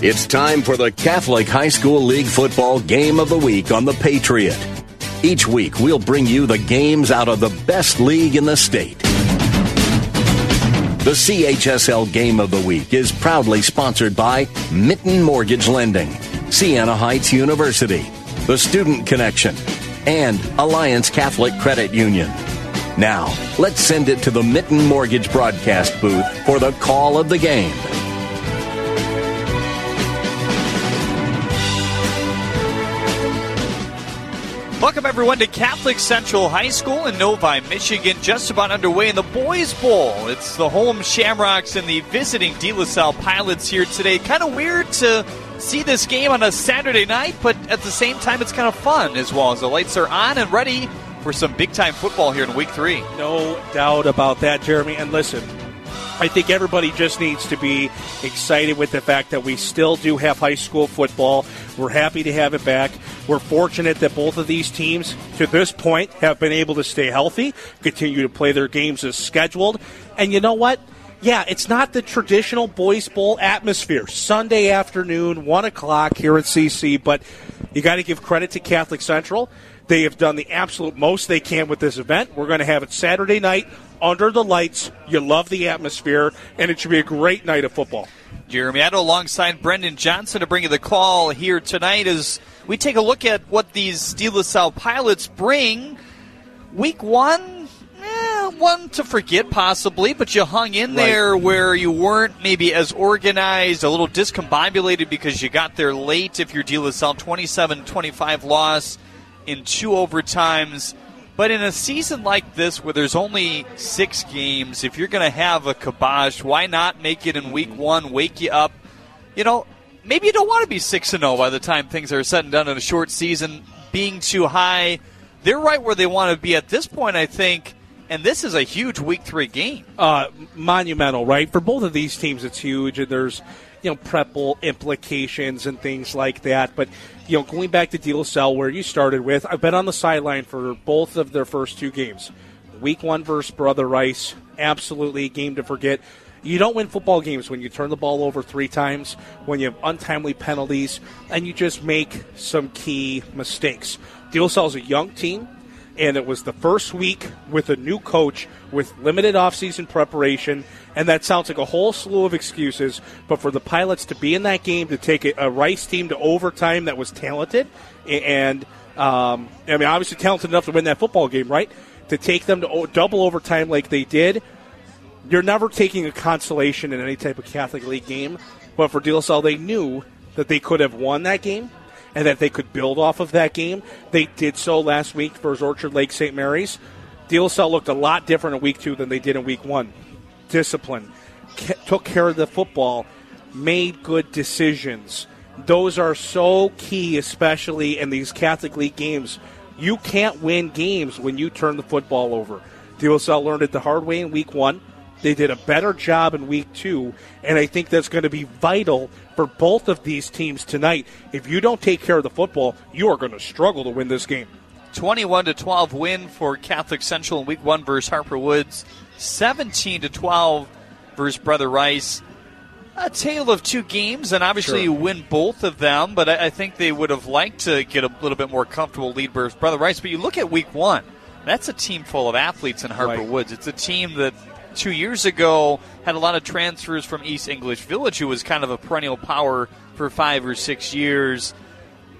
It's time for the Catholic High School League Football Game of the Week on The Patriot. Each week, we'll bring you the games out of the best league in the state. The CHSL Game of the Week is proudly sponsored by Mitten Mortgage Lending, Siena Heights University, The Student Connection, and Alliance Catholic Credit Union. Now, let's send it to the Mitten Mortgage broadcast booth for the call of the game. Welcome, everyone, to Catholic Central High School in Novi, Michigan. Just about underway in the Boys Bowl. It's the home Shamrocks and the visiting De La Salle Pilots here today. Kind of weird to see this game on a Saturday night, but at the same time, it's kind of fun as well as the lights are on and ready for some big time football here in week three. No doubt about that, Jeremy. And listen, I think everybody just needs to be excited with the fact that we still do have high school football. We're happy to have it back. We're fortunate that both of these teams, to this point, have been able to stay healthy, continue to play their games as scheduled. And you know what? Yeah, it's not the traditional Boys Bowl atmosphere. Sunday afternoon, 1 o'clock here at CC, but you got to give credit to Catholic Central. They have done the absolute most they can with this event. We're going to have it Saturday night under the lights. You love the atmosphere, and it should be a great night of football. Jeremy Addo alongside Brendan Johnson to bring you the call here tonight as we take a look at what these De La Salle pilots bring. Week one, eh, one to forget possibly, but you hung in there where you weren't maybe as organized, a little discombobulated because you got there late if you're De La Salle 27 25 loss in two overtimes. But in a season like this, where there's only six games, if you're going to have a kibosh, why not make it in week one, wake you up? You know, maybe you don't want to be 6 0 by the time things are said and done in a short season, being too high. They're right where they want to be at this point, I think. And this is a huge week three game. Uh, monumental, right? For both of these teams, it's huge, and there's you know Prep Bowl implications and things like that. But you know, going back to De La Salle, where you started with, I've been on the sideline for both of their first two games. Week one versus Brother Rice, absolutely a game to forget. You don't win football games when you turn the ball over three times, when you have untimely penalties, and you just make some key mistakes. De La Salle's a young team and it was the first week with a new coach with limited offseason preparation and that sounds like a whole slew of excuses but for the pilots to be in that game to take a, rice team to overtime that was talented and um, i mean obviously talented enough to win that football game right? To take them to double overtime like they did you're never taking a consolation in any type of catholic league game but for Salle, they knew that they could have won that game and that they could build off of that game. They did so last week versus Orchard Lake St. Mary's. De Salle looked a lot different in week two than they did in week one. Discipline, took care of the football, made good decisions. Those are so key, especially in these Catholic League games. You can't win games when you turn the football over. De Salle learned it the hard way in week one. They did a better job in week two, and I think that's going to be vital for both of these teams tonight. If you don't take care of the football, you are going to struggle to win this game. 21 to 12 win for Catholic Central in week one versus Harper Woods. 17 to 12 versus Brother Rice. A tale of two games, and obviously Sure. you win both of them, but I, I think they would have liked to get a little bit more comfortable lead versus Brother Rice. But you look at week one, that's a team full of athletes in Harper Right. Woods. It's a team that two years ago had a lot of transfers from East English Village, who was kind of a perennial power for five or six years.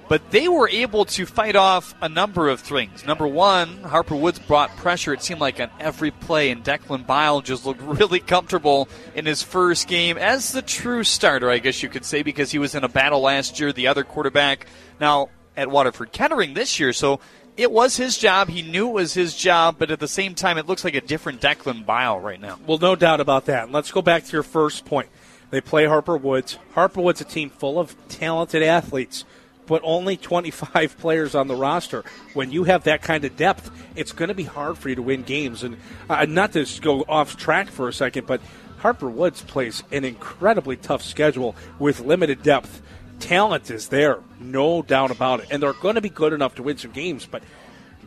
But they were able to fight off a number of things. Number one, Harper Woods brought pressure, it seemed like, on every play, and Declan Bile just looked really comfortable in his first game as the true starter, I guess you could say, because he was in a battle last year, the other quarterback. Now, at Waterford Kettering this year, so it was his job. He knew it was his job, but at the same time, it looks like a different Declan Bile right now. Well, no doubt about that. Let's go back to your first point. They play Harper Woods. Harper Woods, a team full of talented athletes but only 25 players on the roster. When you have that kind of depth, it's going to be hard for you to win games. And uh, not to go off track for a second, but Harper Woods plays an incredibly tough schedule with limited depth. Talent is there, no doubt about it. And they're going to be good enough to win some games, but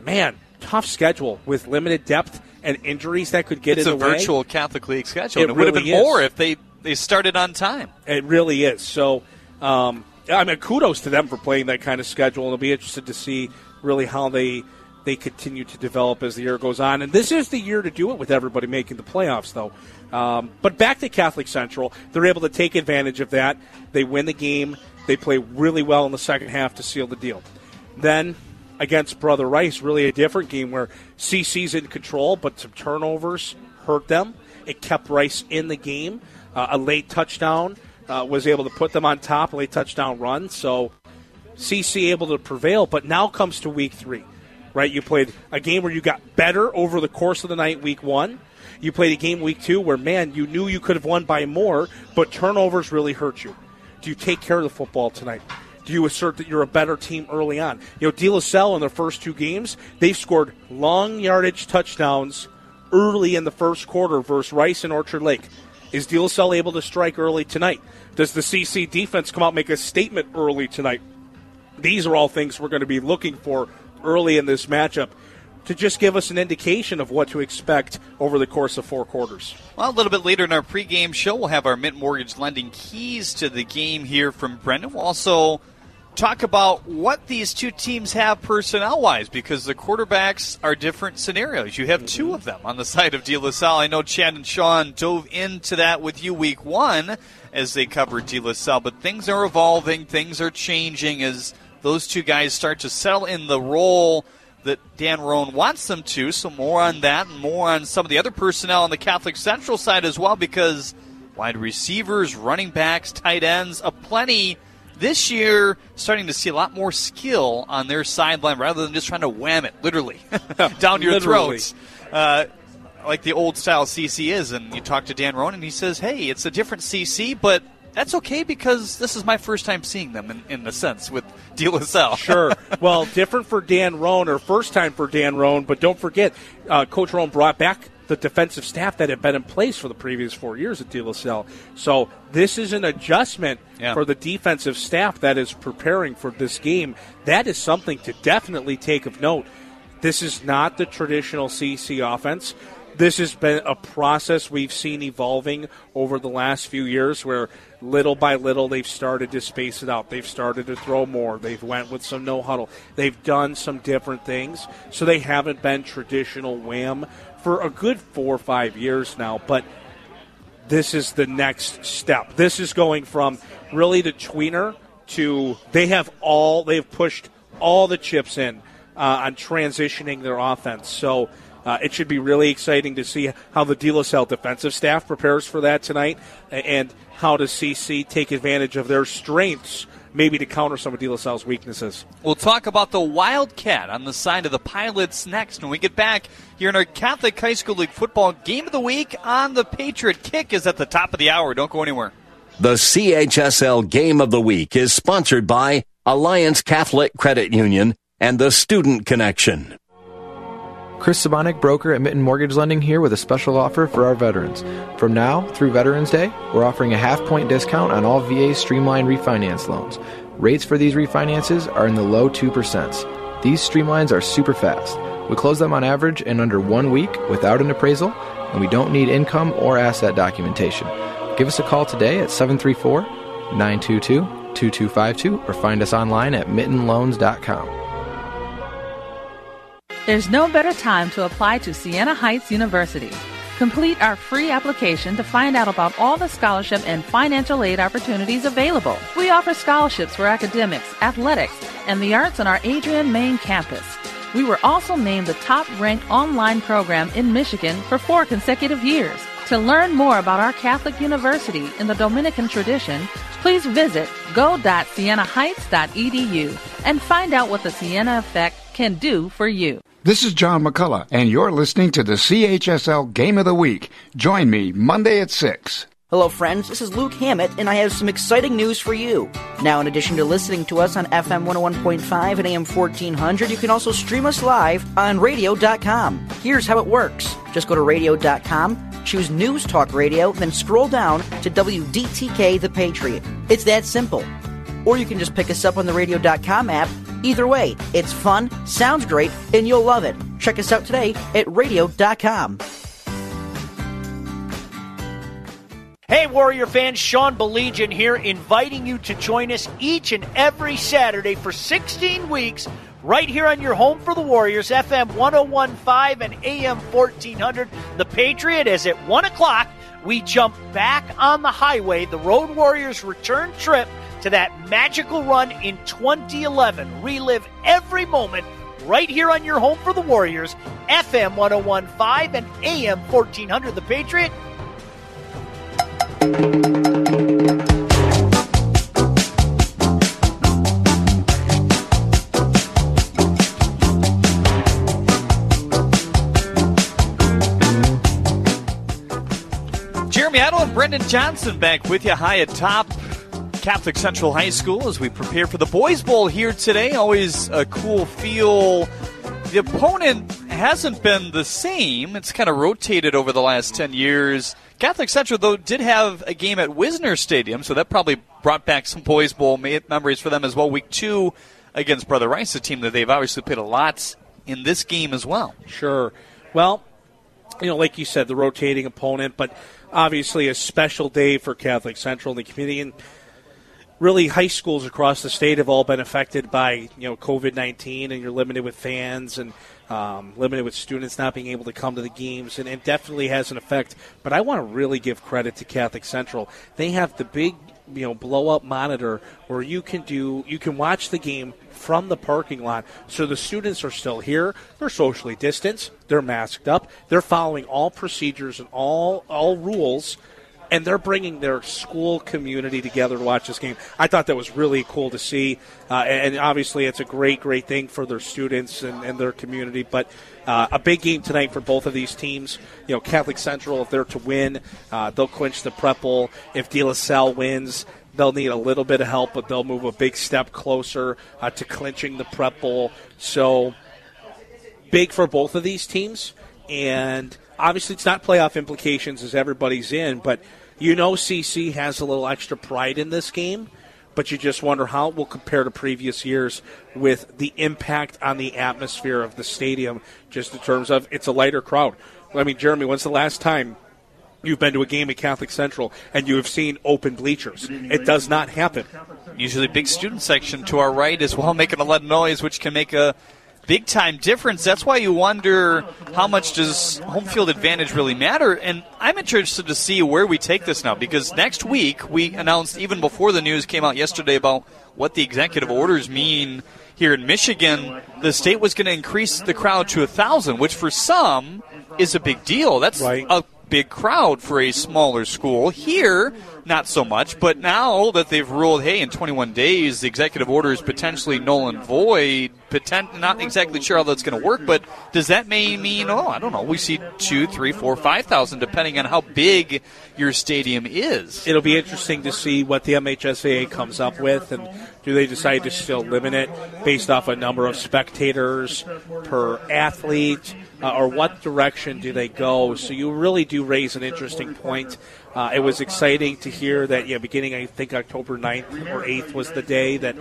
man, tough schedule with limited depth and injuries that could get it's in the way. It's a virtual Catholic League schedule. It, it would have been is. more if they, they started on time. It really is. So, um, I mean, kudos to them for playing that kind of schedule, and I'll be interested to see really how they they continue to develop as the year goes on. And this is the year to do it with everybody making the playoffs, though. Um, but back to Catholic Central, they're able to take advantage of that. They win the game. They play really well in the second half to seal the deal. Then against Brother Rice, really a different game where CC's in control, but some turnovers hurt them. It kept Rice in the game. Uh, a late touchdown uh, was able to put them on top, a late touchdown run. So CC able to prevail, but now comes to week three, right? You played a game where you got better over the course of the night, week one. You played a game week two where, man, you knew you could have won by more, but turnovers really hurt you. Do you take care of the football tonight? Do you assert that you're a better team early on? You know, De La Salle in their first two games, they've scored long yardage touchdowns early in the first quarter versus Rice and Orchard Lake. Is De La Salle able to strike early tonight? Does the CC defense come out make a statement early tonight? These are all things we're going to be looking for early in this matchup to just give us an indication of what to expect over the course of four quarters. Well, a little bit later in our pregame show, we'll have our Mitten Mortgage lending keys to the game here from Brendan. We'll also talk about what these two teams have personnel wise because the quarterbacks are different scenarios. You have two mm-hmm. of them on the side of De La Salle. I know Chad and Sean dove into that with you week one as they covered De La Salle, but things are evolving, things are changing as those two guys start to settle in the role that Dan Rohn wants them to. So more on that and more on some of the other personnel on the Catholic Central side as well because wide receivers, running backs, tight ends, a plenty – this year starting to see a lot more skill on their sideline rather than just trying to wham it literally down your Literally. throats. Uh, like the old style CC is, and you talk to Dan Rohn, and he says, "Hey, it's a different CC, but that's okay because this is my first time seeing them in, in a sense with De La Salle." Sure. Well, different for Dan Rohn, or first time for Dan Rohn, but don't forget, uh, Coach Rohn brought back the defensive staff that had been in place for the previous four years at De La Salle. So this is an adjustment Yeah. for the defensive staff that is preparing for this game. That is something to definitely take of note. This is not the traditional CC offense. This has been a process we've seen evolving over the last few years where little by little they've started to space it out. They've started to throw more. They've went with some no huddle. They've done some different things. So they haven't been traditional wham for a good four or five years now. But this is the next step. This is going from really the tweener to they have all they've pushed all the chips in uh, on transitioning their offense. So uh, it should be really exciting to see how the De La Salle defensive staff prepares for that tonight, and how does CC take advantage of their strengths, maybe to counter some of De La Salle's weaknesses. We'll talk about the Wildcat on the side of the Pilots next when we get back here in our Catholic High School League football game of the week on the Patriot Kick is at the top of the hour. Don't go anywhere. The CHSL Game of the Week is sponsored by Alliance Catholic Credit Union and the Student Connection. Chris Sabonik, broker at Mitten Mortgage Lending, here with a special offer for our veterans. From now through Veterans Day, we're offering a half point discount on all VA Streamline refinance loans. Rates for these refinances are in the low 2%. These streamlines are super fast. We close them on average in under one week without an appraisal, and we don't need income or asset documentation. Give us a call today at 734 922 2252 or find us online at mittenloans.com. There's no better time to apply to Siena Heights University. Complete our free application to find out about all the scholarship and financial aid opportunities available. We offer scholarships for academics, athletics, and the arts on our Adrian, Main campus. We were also named the top ranked online program in Michigan for four consecutive years. To learn more about our Catholic University in the Dominican tradition, please visit go.sienaheights.edu and find out what the Siena Effect can do for you. This is John McCullough, and you're listening to the CHSL Game of the Week. Join me Monday at 6. Hello, friends. This is Luke Hammett, and I have some exciting news for you. Now, in addition to listening to us on FM 101.5 and AM 1400, you can also stream us live on radio.com. Here's how it works just go to radio.com, choose News Talk Radio, then scroll down to WDTK The Patriot. It's that simple. Or you can just pick us up on the radio.com app Either way, it's fun, sounds great, and you'll love it. Check us out today at radio.com. Hey, Warrior fans, Sean Belegian here, inviting you to join us each and every Saturday for 16 weeks right here on your home for the Warriors, FM 1015 and AM 1400. The Patriot is at 1 o'clock. We jump back on the highway, the Road Warriors return trip to that magical run in 2011. Relive every moment right here on your home for the Warriors, FM 1015 and AM 1400. The Patriot. Jeremy Idle and Brendan Johnson back with you high atop Catholic Central High School as we prepare for the Boys Bowl here today. Always a cool feel. The opponent hasn't been the same. It's kind of rotated over the last 10 years. Catholic Central, though, did have a game at Wisner Stadium, so that probably brought back some Boys Bowl memories for them as well. Week two against Brother Rice, a team that they've obviously played a lot in this game as well. Sure. Well, you know, like you said, the rotating opponent, but obviously a special day for Catholic Central and the community. And really high schools across the state have all been affected by you know COVID nineteen, and you're limited with fans and um, limited with students not being able to come to the games, and it definitely has an effect. But I want to really give credit to Catholic Central. They have the big you know blow up monitor where you can do you can watch the game from the parking lot so the students are still here they're socially distanced they're masked up they're following all procedures and all all rules and they're bringing their school community together to watch this game. I thought that was really cool to see, uh, and obviously it's a great, great thing for their students and, and their community. But uh, a big game tonight for both of these teams. You know, Catholic Central, if they're to win, uh, they'll clinch the Prep. If De La Salle wins, they'll need a little bit of help, but they'll move a big step closer uh, to clinching the Prep. So big for both of these teams, and obviously it's not playoff implications as everybody's in, but you know, CC has a little extra pride in this game, but you just wonder how it will compare to previous years with the impact on the atmosphere of the stadium, just in terms of it's a lighter crowd. I mean, Jeremy, when's the last time you've been to a game at Catholic Central and you have seen open bleachers? It does not happen. Usually, big student section to our right as well, making a lot of noise, which can make a big time difference. That's why you wonder how much does home field advantage really matter. And I'm interested to see where we take this now because next week we announced even before the news came out yesterday about what the executive orders mean here in Michigan. The state was going to increase the crowd to a thousand, which for some is a big deal. That's right. a big crowd for a smaller school. Here, not so much. But now that they've ruled, hey, in 21 days, the executive order is potentially null and void, potent- not exactly sure how that's going to work, but does that may mean, oh, I don't know, we see two, three, four, five thousand, depending on how big your stadium is? It'll be interesting to see what the MHSAA comes up with, and do they decide to still limit it based off a number of spectators per athlete? Uh, or what direction do they go? So you really do raise an interesting point. Uh, it was exciting to hear that, yeah, beginning, I think October 9th or 8th was the day that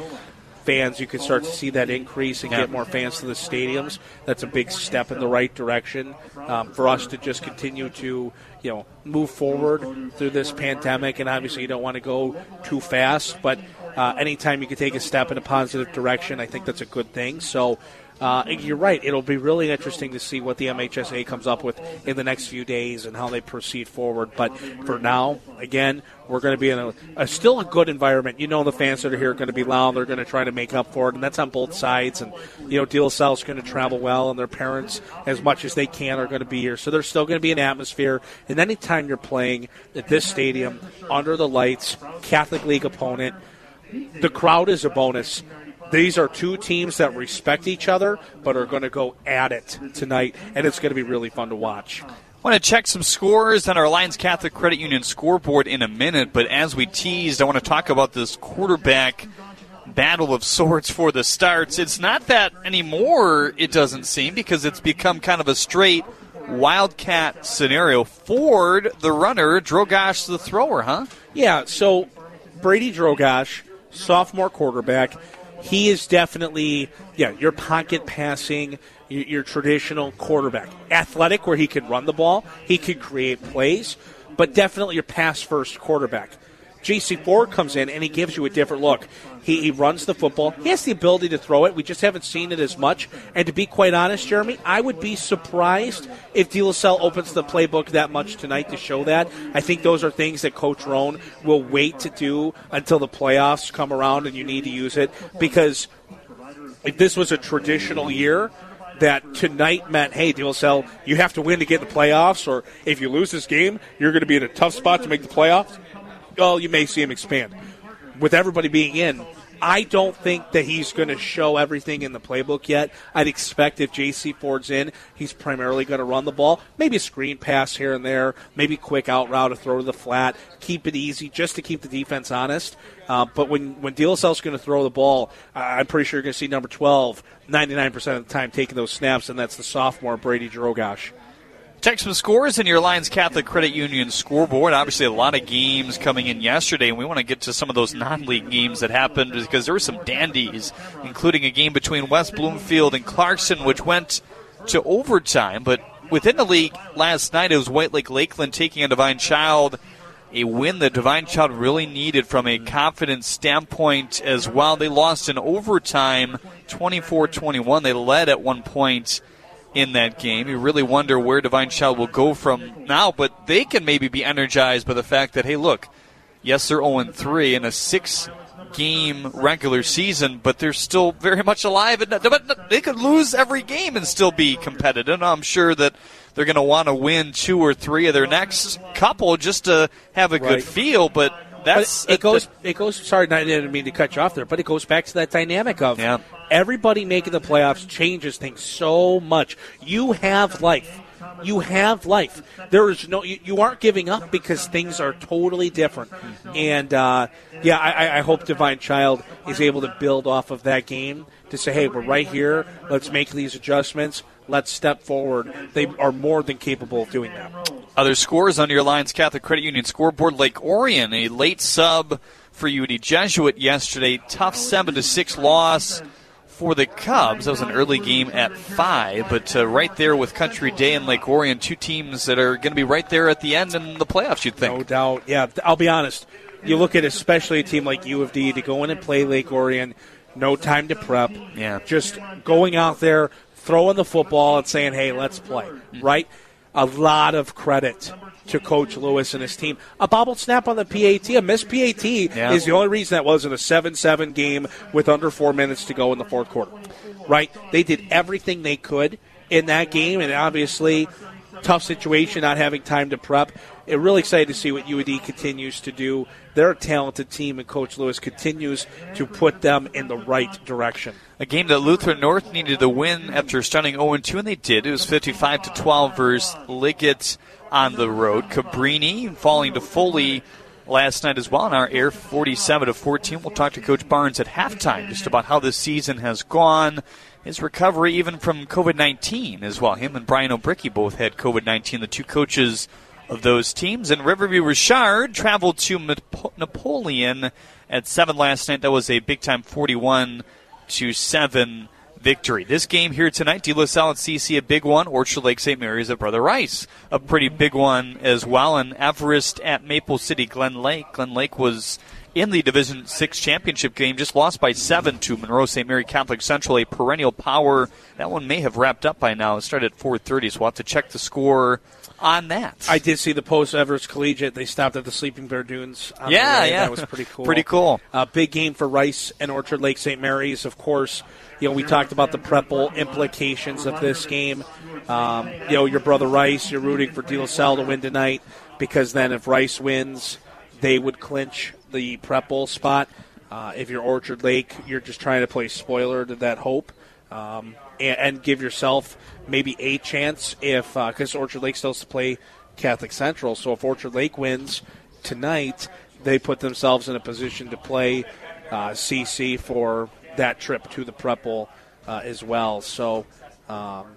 fans, you could start to see that increase and get more fans to the stadiums. That's a big step in the right direction um, for us to just continue to, you know, move forward through this pandemic. And obviously, you don't want to go too fast, but uh, anytime you can take a step in a positive direction, I think that's a good thing. So uh, you're right. It'll be really interesting to see what the MHSAA comes up with in the next few days and how they proceed forward. But for now, again, we're going to be in a, a still a good environment. You know, the fans that are here are going to be loud. They're going to try to make up for it, and that's on both sides. And you know, De La going to travel well, and their parents, as much as they can, are going to be here. So there's still going to be an atmosphere. And anytime you're playing at this stadium under the lights, Catholic League opponent, the crowd is a bonus. These are two teams that respect each other, but are going to go at it tonight, and it's going to be really fun to watch. I want to check some scores on our Alliance Catholic Credit Union scoreboard in a minute, but as we teased, I want to talk about this quarterback battle of sorts for the starts. It's not that anymore, it doesn't seem, because it's become kind of a straight wildcat scenario. Ford, the runner, Drogosh, the thrower, huh? Yeah, so Brady Drogosh, sophomore quarterback, he is definitely, yeah, your pocket passing, your, your traditional quarterback. Athletic, where he can run the ball, he can create plays, but definitely your pass first quarterback. JC Ford comes in and he gives you a different look. He, he, runs the football. He has the ability to throw it. We just haven't seen it as much. And to be quite honest, Jeremy, I would be surprised if De La Salle opens the playbook that much tonight to show that. I think those are things that Coach Rohn will wait to do until the playoffs come around and you need to use it. Because if this was a traditional year, that tonight meant, hey, De La Salle, you have to win to get in the playoffs, or if you lose this game, you're going to be in a tough spot to make the playoffs. Well, you may see him expand with everybody being in, I don't think that he's going to show everything in the playbook yet. I'd expect if J.C. Ford's in, he's primarily going to run the ball. Maybe a screen pass here and there, maybe quick out route, a throw to the flat, keep it easy just to keep the defense honest. Uh, but when when Salle's going to throw the ball, I'm pretty sure you're going to see number 12 99% of the time taking those snaps, and that's the sophomore Brady Drogosh. Check some scores in your Alliance Catholic Credit Union scoreboard. Obviously, a lot of games coming in yesterday, and we want to get to some of those non league games that happened because there were some dandies, including a game between West Bloomfield and Clarkson, which went to overtime. But within the league last night, it was White Lake Lakeland taking on Divine Child. A win that Divine Child really needed from a confidence standpoint as well. They lost in overtime 24 21. They led at one point in that game. You really wonder where Divine Child will go from now, but they can maybe be energized by the fact that, hey, look, yes, they're 0 3 in a six game regular season, but they're still very much alive. And they could lose every game and still be competitive. I'm sure that they're going to want to win two or three of their next couple just to have a good feel, but that's but it goes. it goes. Sorry, I didn't mean to cut you off there, but it goes back to that dynamic of yeah. Everybody making the playoffs changes things so much. You have life. You have life. There is no. You, you aren't giving up because things are totally different. And uh, yeah, I, I hope Divine Child is able to build off of that game to say, hey, we're right here. Let's make these adjustments. Let's step forward. They are more than capable of doing that. Other scores on your Alliance Catholic Credit Union scoreboard: Lake Orion, a late sub for UD Jesuit yesterday. Tough seven to six loss for the Cubs. That was an early game at five, but uh, right there with Country Day and Lake Orion, two teams that are going to be right there at the end in the playoffs. You'd think, no doubt. Yeah, I'll be honest. You look at especially a team like U of D to go in and play Lake Orion, no time to prep. Yeah, just going out there, throwing the football, and saying, "Hey, let's play." Mm-hmm. Right a lot of credit to Coach Lewis and his team. A bobbled snap on the PAT, a missed PAT, yeah. is the only reason that wasn't a 7 7 game with under four minutes to go in the fourth quarter. Right? They did everything they could in that game, and obviously, tough situation, not having time to prep. It really excited to see what U of D continues to do. They're a talented team, and Coach Lewis continues to put them in the right direction. A game that Lutheran North needed to win after starting 0 2, and they did. It was 55 to 12 versus Liggett on the road. Cabrini falling to Foley last night as well in our air 47 to 14. We'll talk to Coach Barnes at halftime just about how this season has gone. His recovery, even from COVID 19 as well. Him and Brian O'Bricky both had COVID 19, the two coaches of those teams. And Riverview Richard traveled to Napoleon at 7 last night. That was a big time 41- to 7 victory. This game here tonight, De La Salle and CC, a big one. Orchard Lake St. Mary's at Brother Rice, a pretty big one as well. And Everest at Maple City Glen Lake. Glen Lake was in the Division Six championship game. Just lost by seven to Monroe St. Mary Catholic Central, a perennial power. That one may have wrapped up by now. It started at 4:30, so we'll have to check the score on that. I did see the post Everest Collegiate. They stopped at the Sleeping Bear Dunes. on Yeah, yeah. that was pretty cool. Pretty cool. Uh, big game for Rice and Orchard Lake St. Mary's, of course. You know, we talked about the Prep Bowl implications of this game. Um, you know, your brother Rice, you're rooting for De La Salle to win tonight because then if Rice wins, they would clinch the Prep Bowl spot. Uh, if you're Orchard Lake, you're just trying to play spoiler to that hope um, and, and give yourself maybe a chance if because Orchard Lake still has to play Catholic Central. So if Orchard Lake wins tonight, they put themselves in a position to play uh, CC for that trip to the Prep Bowl uh, as well. So um,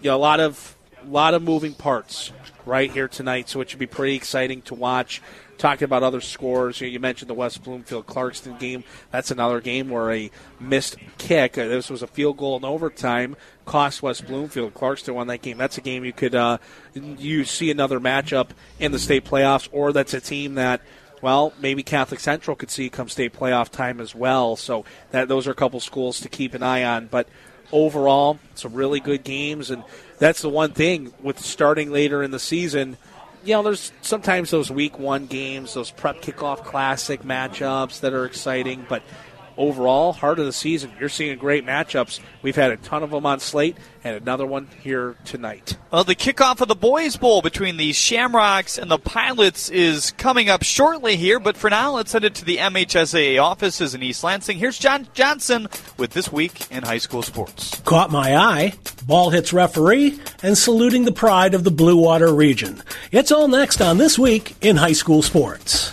you know, a lot of lot of moving parts right here tonight. So it should be pretty exciting to watch. Talking about other scores, you, know, you mentioned the West Bloomfield Clarkston game. That's another game where a missed kick. Uh, this was a field goal in overtime, cost West Bloomfield. Clarkston won that game. That's a game you could uh, you see another matchup in the state playoffs, or that's a team that well, maybe Catholic Central could see come state playoff time as well. So that those are a couple schools to keep an eye on. But overall, some really good games, and that's the one thing with starting later in the season. You know, there's sometimes those week one games, those prep kickoff classic matchups that are exciting, but overall, heart of the season, you're seeing great matchups. We've had a ton of them on slate, and another one here tonight. Well, the kickoff of the Boys Bowl between the Shamrocks and the Pilots is coming up shortly here, but for now, let's head it to the MHSAA offices in East Lansing. Here's John Johnson with This Week in High School Sports. Caught my eye. Ball hits referee and saluting the pride of the Blue Water region. It's all next on This Week in High School Sports.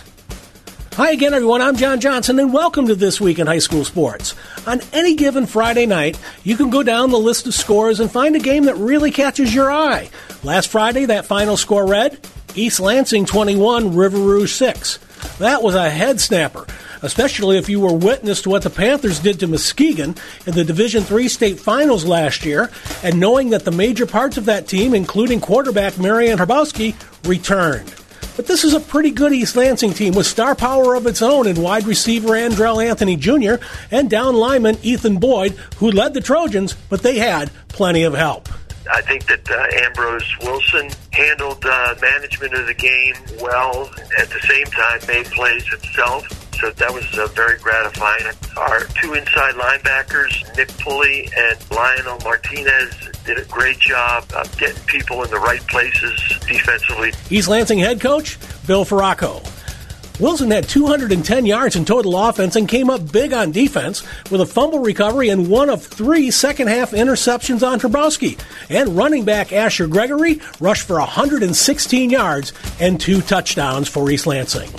Hi again, everyone. I'm John Johnson, and welcome to This Week in High School Sports. On any given Friday night, you can go down the list of scores and find a game that really catches your eye. Last Friday, that final score read East Lansing 21, River Rouge 6. That was a head snapper, especially if you were witness to what the Panthers did to Muskegon in the Division III state finals last year, and knowing that the major parts of that team, including quarterback Marianne Herbowski, returned. But this is a pretty good East Lansing team with star power of its own in wide receiver Andrel Anthony Jr. and down lineman Ethan Boyd, who led the Trojans, but they had plenty of help. I think that uh, Ambrose Wilson handled uh, management of the game well. At the same time, made plays himself. So that was uh, very gratifying. Our two inside linebackers, Nick Pulley and Lionel Martinez, did a great job of getting people in the right places defensively. East Lansing head coach Bill Feraco. Wilson had 210 yards in total offense and came up big on defense with a fumble recovery and one of three second half interceptions on Trabowski. And running back Asher Gregory rushed for 116 yards and two touchdowns for East Lansing.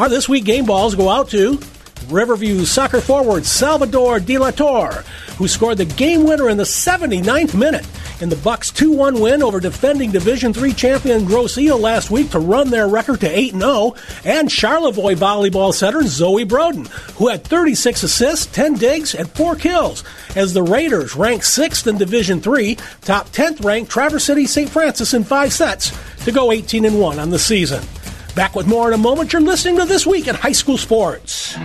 Our this week game balls go out to Riverview soccer forward Salvador De La Torre, who scored the game winner in the 79th minute in the Bucks 2-1 win over defending Division III champion Grosse Ile last week to run their record to 8-0, and oh. Charlevoix volleyball setter Zoe Broden, who had 36 assists, 10 digs, and 4 kills, as the Raiders ranked 6th in Division III, top 10th ranked Traverse City St. Francis in 5 sets to go 18-1 on the season. Back with more in a moment. You're listening to This Week in High School Sports.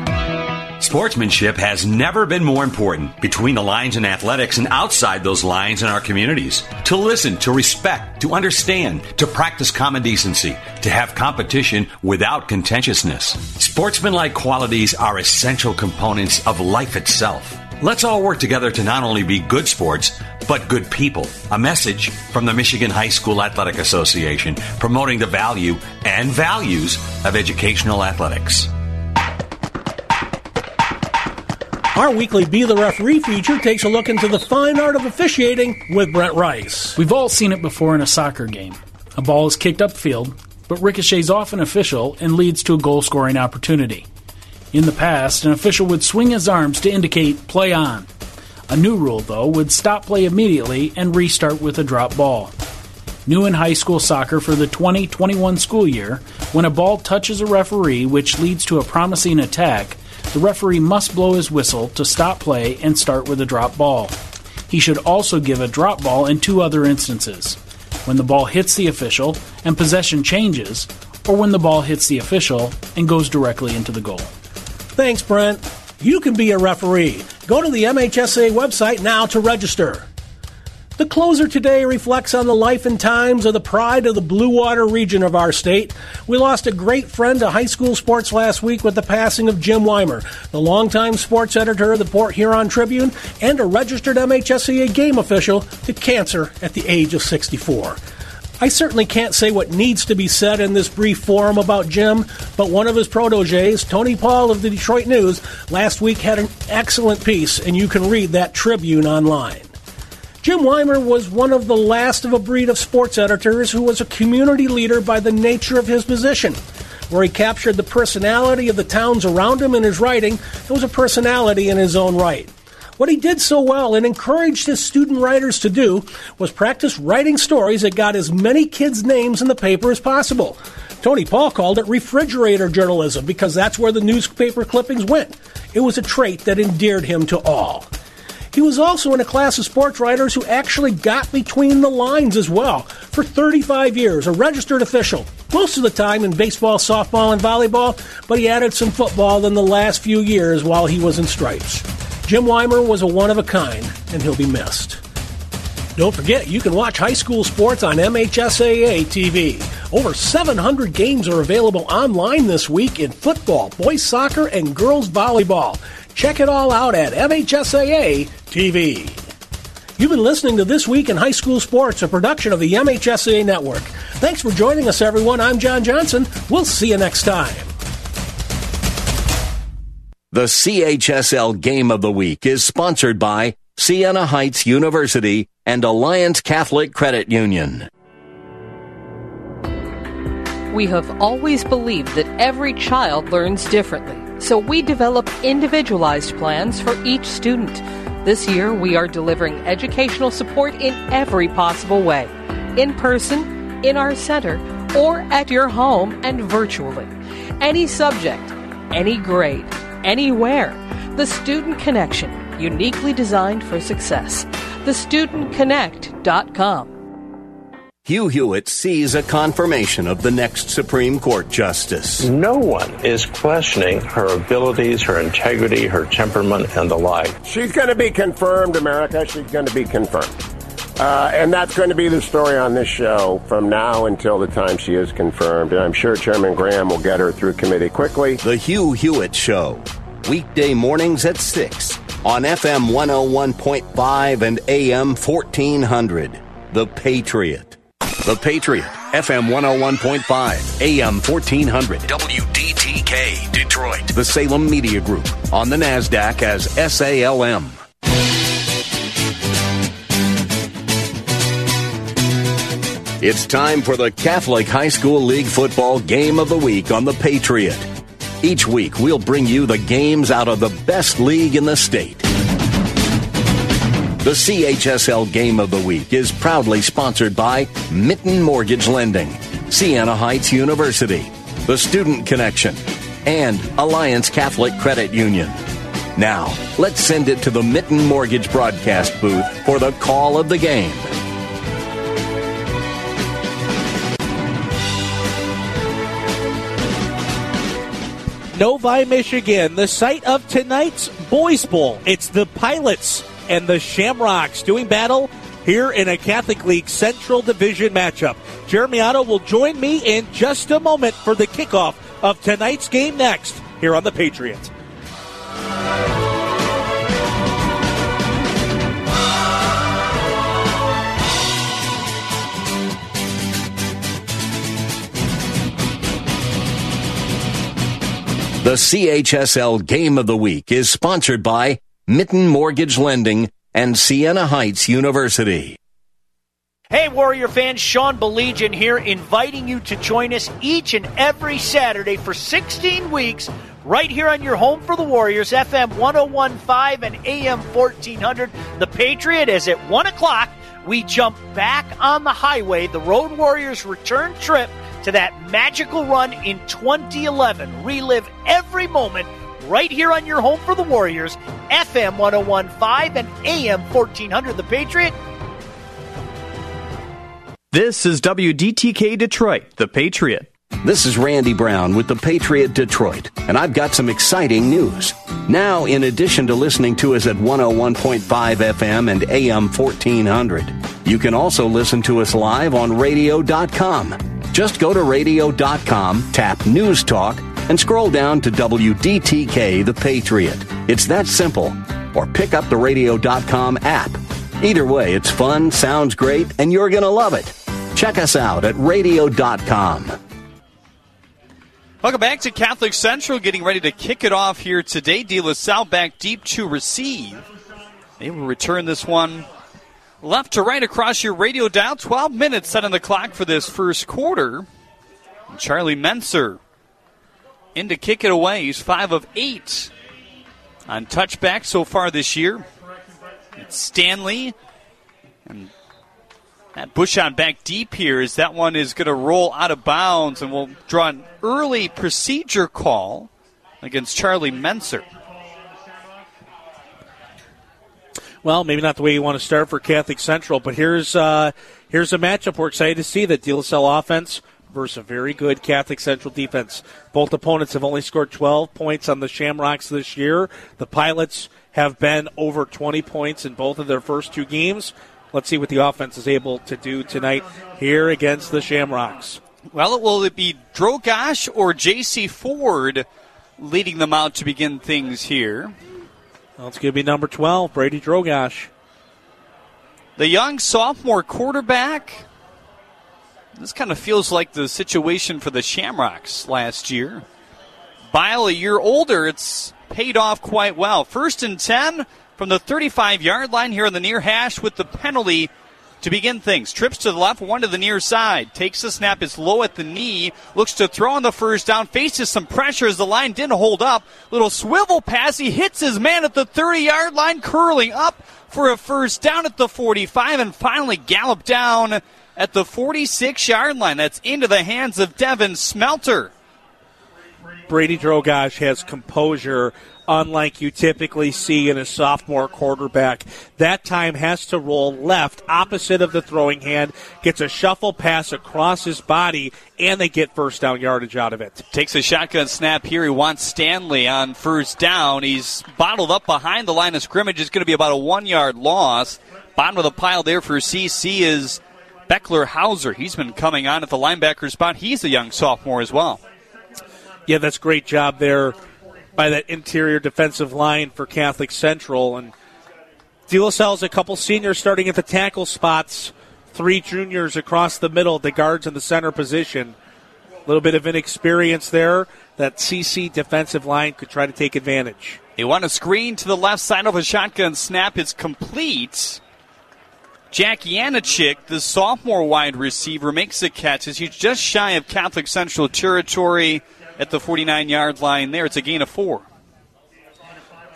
Sportsmanship has never been more important between the lines in athletics and outside those lines in our communities. To listen, to respect, to understand, to practice common decency, to have competition without contentiousness. Sportsmanlike qualities are essential components of life itself. Let's all work together to not only be good sports, but good people. A message from the Michigan High School Athletic Association promoting the value and values of educational athletics. Our weekly Be the Referee feature takes a look into the fine art of officiating with Brett Rice. We've all seen it before in a soccer game. A ball is kicked upfield, but ricochets off an official and leads to a goal scoring opportunity. In the past, an official would swing his arms to indicate play on. A new rule, though, would stop play immediately and restart with a drop ball. New in high school soccer for the 2021 school year, when a ball touches a referee which leads to a promising attack, the referee must blow his whistle to stop play and start with a drop ball. He should also give a drop ball in two other instances. When the ball hits the official and possession changes, or when the ball hits the official and goes directly into the goal. Thanks, Brent. You can be a referee. Go to the MHSAA website now to register. The closer today reflects on the life and times of the pride of the Blue Water region of our state. We lost a great friend to high school sports last week with the passing of Jim Weimer, the longtime sports editor of the Port Huron Tribune and a registered MHSAA game official to cancer at the age of 64. I certainly can't say what needs to be said in this brief forum about Jim, but one of his proteges, Tony Paul of the Detroit News, last week had an excellent piece, and you can read that Tribune online. Jim Weimer was one of the last of a breed of sports editors who was a community leader by the nature of his position. Where he captured the personality of the towns around him in his writing, it was a personality in his own right. What he did so well and encouraged his student writers to do was practice writing stories that got as many kids' names in the paper as possible. Tony Paul called it refrigerator journalism because that's where the newspaper clippings went. It was a trait that endeared him to all. He was also in a class of sports writers who actually got between the lines as well. For 35 years, a registered official, most of the time in baseball, softball, and volleyball, but he added some football in the last few years while he was in stripes. Jim Weimer was a one of a kind, and he'll be missed. Don't forget, you can watch high school sports on MHSAA TV. Over 700 games are available online this week in football, boys soccer, and girls volleyball. Check it all out at MHSAA TV. You've been listening to This Week in High School Sports, a production of the MHSAA Network. Thanks for joining us, everyone. I'm John Johnson. We'll see you next time. The CHSL Game of the Week is sponsored by Siena Heights University and Alliance Catholic Credit Union. We have always believed that every child learns differently, so we develop individualized plans for each student. This year, we are delivering educational support in every possible way in person, in our center, or at your home and virtually. Any subject, any grade, anywhere. The Student Connection, uniquely designed for success. TheStudentConnect.com. Hugh Hewitt sees a confirmation of the next Supreme Court justice. No one is questioning her abilities, her integrity, her temperament, and the like. She's going to be confirmed, America. She's going to be confirmed. Uh, and that's going to be the story on this show from now until the time she is confirmed. And I'm sure Chairman Graham will get her through committee quickly. The Hugh Hewitt Show, weekday mornings at 6 on FM 101.5 and AM 1400. The Patriot. The Patriot, FM 101.5, AM 1400. WDTK, Detroit. The Salem Media Group, on the NASDAQ as SALM. It's time for the Catholic High School League Football Game of the Week on The Patriot. Each week, we'll bring you the games out of the best league in the state. The CHSL Game of the Week is proudly sponsored by Mitten Mortgage Lending, Siena Heights University, The Student Connection, and Alliance Catholic Credit Union. Now, let's send it to the Mitten Mortgage broadcast booth for the call of the game. Novi, Michigan, the site of tonight's Boys Bowl. It's the Pilots and the Shamrocks doing battle here in a Catholic League Central Division matchup. Jeremy Otto will join me in just a moment for the kickoff of tonight's game next here on The Patriot. The CHSL Game of the Week is sponsored by Mitten Mortgage Lending and Siena Heights University. Hey, Warrior fans, Sean Belegian here, inviting you to join us each and every Saturday for 16 weeks right here on your home for the Warriors, FM 1015 and AM 1400. The Patriot is at 1 o'clock. We jump back on the highway, the Road Warriors return trip to that magical run in 2011. Relive every moment right here on your home for the Warriors, FM 1015 and AM 1400. The Patriot. This is WDTK Detroit, The Patriot. This is Randy Brown with the Patriot Detroit, and I've got some exciting news. Now, in addition to listening to us at 101.5 FM and AM 1400, you can also listen to us live on radio.com. Just go to radio.com, tap News Talk, and scroll down to WDTK The Patriot. It's that simple. Or pick up the radio.com app. Either way, it's fun, sounds great, and you're going to love it. Check us out at radio.com. Welcome back to Catholic Central, getting ready to kick it off here today. De La Salle back deep to receive. They will return this one left to right across your radio dial. 12 minutes set on the clock for this first quarter. Charlie Menser in to kick it away. He's 5 of 8 on touchback so far this year. It's Stanley and that Bush on back deep here is that one is going to roll out of bounds and will draw an early procedure call against Charlie Menser. Well, maybe not the way you want to start for Catholic Central, but here's uh, here's a matchup we're excited to see that De offense versus a very good Catholic Central defense. Both opponents have only scored 12 points on the Shamrocks this year. The Pilots have been over 20 points in both of their first two games. Let's see what the offense is able to do tonight here against the Shamrocks. Well, will it be Drogosh or J.C. Ford leading them out to begin things here? Well, it's going to be number 12, Brady Drogosh. The young sophomore quarterback. This kind of feels like the situation for the Shamrocks last year. Bile a year older, it's paid off quite well. First and 10 from the 35 yard line here on the near hash with the penalty to begin things. Trips to the left, one to the near side. Takes the snap, is low at the knee. Looks to throw on the first down. Faces some pressure as the line didn't hold up. Little swivel pass. He hits his man at the 30 yard line, curling up for a first down at the 45 and finally gallop down at the 46 yard line. That's into the hands of Devin Smelter. Brady Drogosh has composure unlike you typically see in a sophomore quarterback. That time has to roll left, opposite of the throwing hand, gets a shuffle pass across his body, and they get first down yardage out of it. Takes a shotgun snap here. He wants Stanley on first down. He's bottled up behind the line of scrimmage. It's going to be about a one yard loss. Bottom of the pile there for CC is Beckler Hauser. He's been coming on at the linebacker spot. He's a young sophomore as well. Yeah, that's great job there by that interior defensive line for Catholic Central. And De La Salle's a couple seniors starting at the tackle spots, three juniors across the middle, the guards in the center position. A little bit of inexperience there. That CC defensive line could try to take advantage. They want a screen to the left side of a shotgun snap. It's complete. Jack Yanachik, the sophomore wide receiver, makes the catch as he's just shy of Catholic Central territory at the 49 yard line there. It's a gain of four.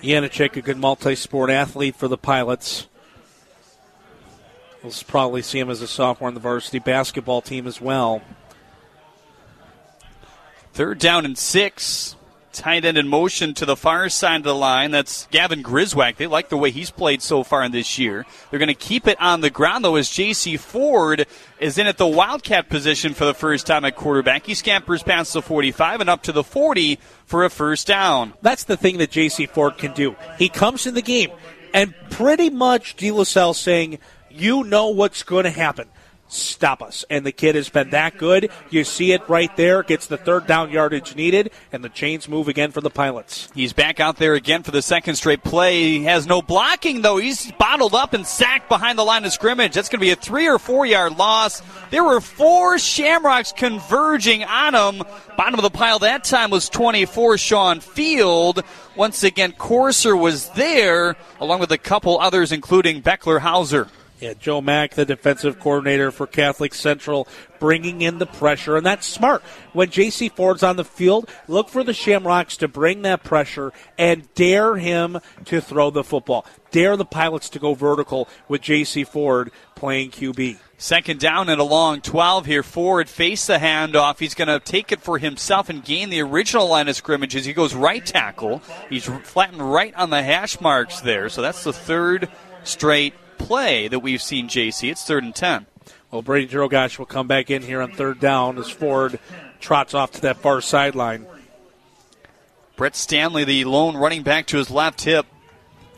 Yanachik, a good multi sport athlete for the Pilots. We'll probably see him as a sophomore on the varsity basketball team as well. Third down and six. Tight end in motion to the far side of the line. That's Gavin Griswack. They like the way he's played so far in this year. They're going to keep it on the ground, though, as J.C. Ford is in at the Wildcat position for the first time at quarterback. He scampers past the 45 and up to the 40 for a first down. That's the thing that J.C. Ford can do. He comes in the game and pretty much De La Salle saying, you know what's going to happen stop us. And the kid has been that good. You see it right there. Gets the third down yardage needed, and the chains move again for the Pilots. He's back out there again for the second straight play. He has no blocking, though. He's bottled up and sacked behind the line of scrimmage. That's going to be a three or four yard loss. There were four Shamrocks converging on him. Bottom of the pile that time was 24, Sean Field. Once again, Corser was there, along with a couple others, including Beckler Hauser. Yeah, Joe Mack, the defensive coordinator for Catholic Central, bringing in the pressure, and that's smart. When J.C. Ford's on the field, look for the Shamrocks to bring that pressure and dare him to throw the football. Dare the Pilots to go vertical with J.C. Ford playing QB. Second down and a long 12 here. Ford face the handoff. He's going to take it for himself and gain the original line of scrimmage as he goes right tackle. He's flattened right on the hash marks there. So that's the third straight play that we've seen JC. It's third and 10. Well, Brady Drogosh will come back in here on third down as Ford trots off to that far sideline. Brett Stanley, the lone running back to his left hip,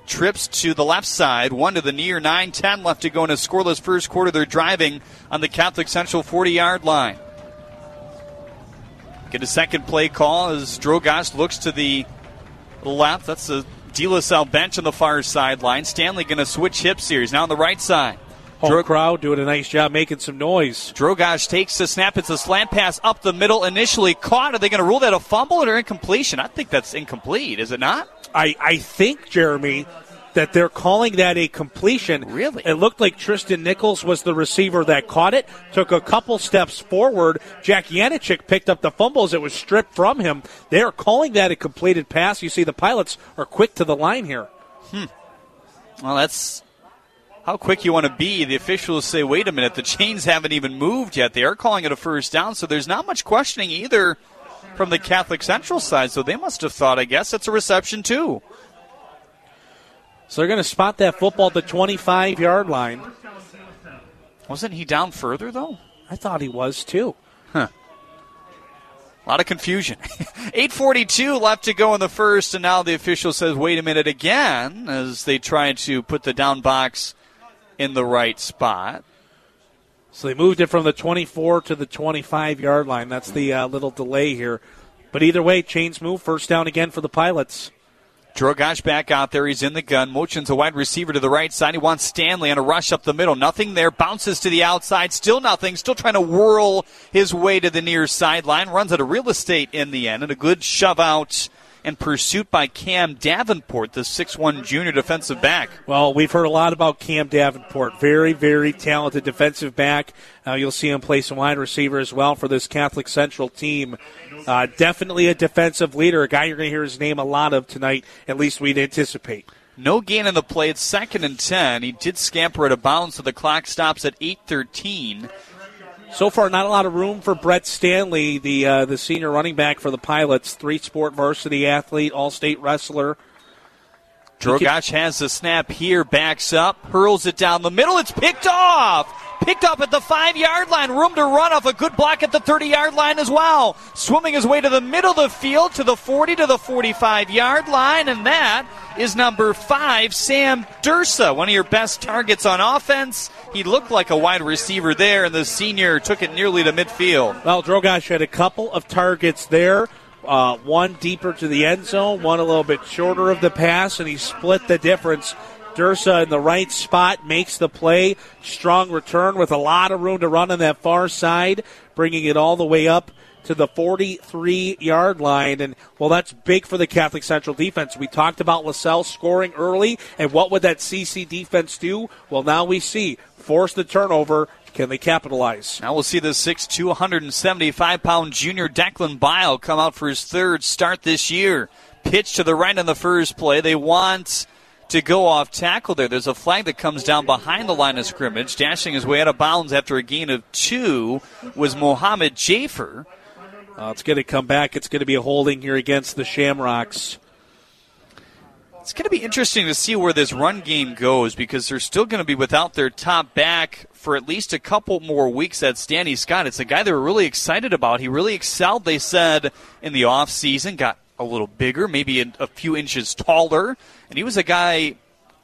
trips to the left side, one to the near 9 10 left to go in a scoreless first quarter. They're driving on the Catholic Central 40 yard line. Get a second play call as Drogosh looks to the left. That's the De La Salle bench on the far sideline. Stanley going to switch hips here. He's now on the right side. Home Dro- crowd doing a nice job making some noise. Drogosh takes the snap. It's a slant pass up the middle, initially caught. Are they going to rule that a fumble or incompletion? I think that's incomplete, is it not? I, I think, Jeremy, that they're calling that a completion. Really? It looked like Tristan Nichols was the receiver that caught it, took a couple steps forward. Jack Yanachik picked up the fumbles. It was stripped from him. They are calling that a completed pass. You see, the pilots are quick to the line here. Hmm. Well, that's how quick you want to be. The officials say, wait a minute, the chains haven't even moved yet. They are calling it a first down, so there's not much questioning either from the Catholic Central side. So they must have thought, I guess, it's a reception too. So they're going to spot that football at the 25 yard line. Wasn't he down further, though? I thought he was, too. Huh. A lot of confusion. 8.42 left to go in the first, and now the official says, wait a minute again, as they try to put the down box in the right spot. So they moved it from the 24 to the 25 yard line. That's the uh, little delay here. But either way, chains move. First down again for the Pilots. Drogosh back out there. He's in the gun. Motions a wide receiver to the right side. He wants Stanley on a rush up the middle. Nothing there. Bounces to the outside. Still nothing. Still trying to whirl his way to the near sideline. Runs out of real estate in the end. And a good shove out and pursuit by Cam Davenport, the six-one junior defensive back. Well, we've heard a lot about Cam Davenport. Very, very talented defensive back. Uh, you'll see him play some wide receiver as well for this Catholic Central team. Uh, definitely a defensive leader, a guy you're going to hear his name a lot of tonight, at least we'd anticipate. No gain in the play. It's second and 10. He did scamper at a bounce, so the clock stops at 8.13. So far, not a lot of room for Brett Stanley, the uh, the senior running back for the Pilots, three sport varsity athlete, all state wrestler. Drogosh has the snap here, backs up, hurls it down the middle. It's picked off. Picked up at the five yard line. Room to run off a good block at the 30 yard line as well. Swimming his way to the middle of the field to the 40 to the 45 yard line. And that is number five, Sam Dursa, one of your best targets on offense. He looked like a wide receiver there, and the senior took it nearly to midfield. Well, Drogosh had a couple of targets there. Uh, one deeper to the end zone, one a little bit shorter of the pass, and he split the difference Dursa in the right spot makes the play. Strong return with a lot of room to run on that far side, bringing it all the way up to the 43 yard line. And, well, that's big for the Catholic Central defense. We talked about LaSalle scoring early, and what would that CC defense do? Well, now we see force the turnover. Can they capitalize? Now we'll see the 6'2", 175 pound junior Declan Bile come out for his third start this year. Pitch to the right on the first play. They want to go off tackle there. There's a flag that comes down behind the line of scrimmage. Dashing his way out of bounds after a gain of two was Mohammed Jafer. Uh, it's going to come back. It's going to be a holding here against the Shamrocks. It's going to be interesting to see where this run game goes because they're still going to be without their top back for at least a couple more weeks. That's Danny Scott. It's a guy they were really excited about. He really excelled, they said, in the offseason, got a little bigger, maybe a, a few inches taller. And he was a guy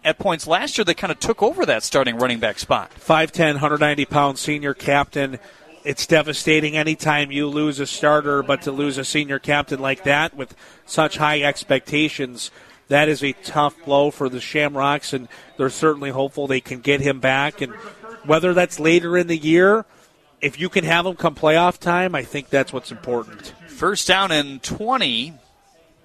at points last year that kind of took over that starting running back spot. 5'10, 190 pound senior captain. It's devastating anytime you lose a starter, but to lose a senior captain like that with such high expectations, that is a tough blow for the Shamrocks, and they're certainly hopeful they can get him back. And whether that's later in the year, if you can have him come playoff time, I think that's what's important. First down and 20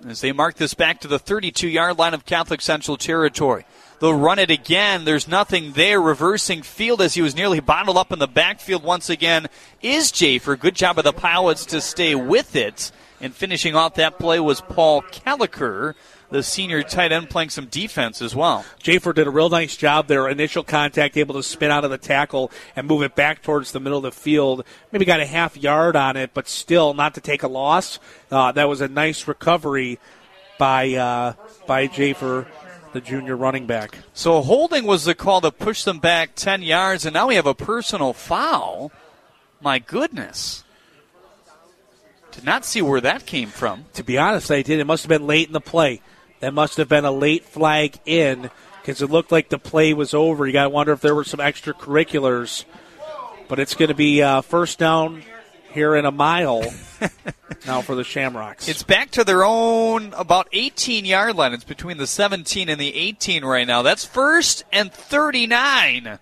as they mark this back to the 32 yard line of Catholic Central territory. They'll run it again. There's nothing there. Reversing field as he was nearly bottled up in the backfield once again is Jafer. Good job of the pilots to stay with it. And finishing off that play was Paul Caliker the senior tight end playing some defense as well. Jafer did a real nice job there. Initial contact, able to spin out of the tackle and move it back towards the middle of the field. Maybe got a half yard on it, but still not to take a loss. Uh, that was a nice recovery by uh, by Jafer the junior running back. So holding was the call that pushed them back 10 yards, and now we have a personal foul. My goodness. Did not see where that came from. To be honest, I did. It must have been late in the play. That must have been a late flag in because it looked like the play was over. You got to wonder if there were some extracurriculars. But it's going to be uh, first down here in a mile now for the Shamrocks. It's back to their own about 18 yard line. It's between the 17 and the 18 right now. That's first and 39.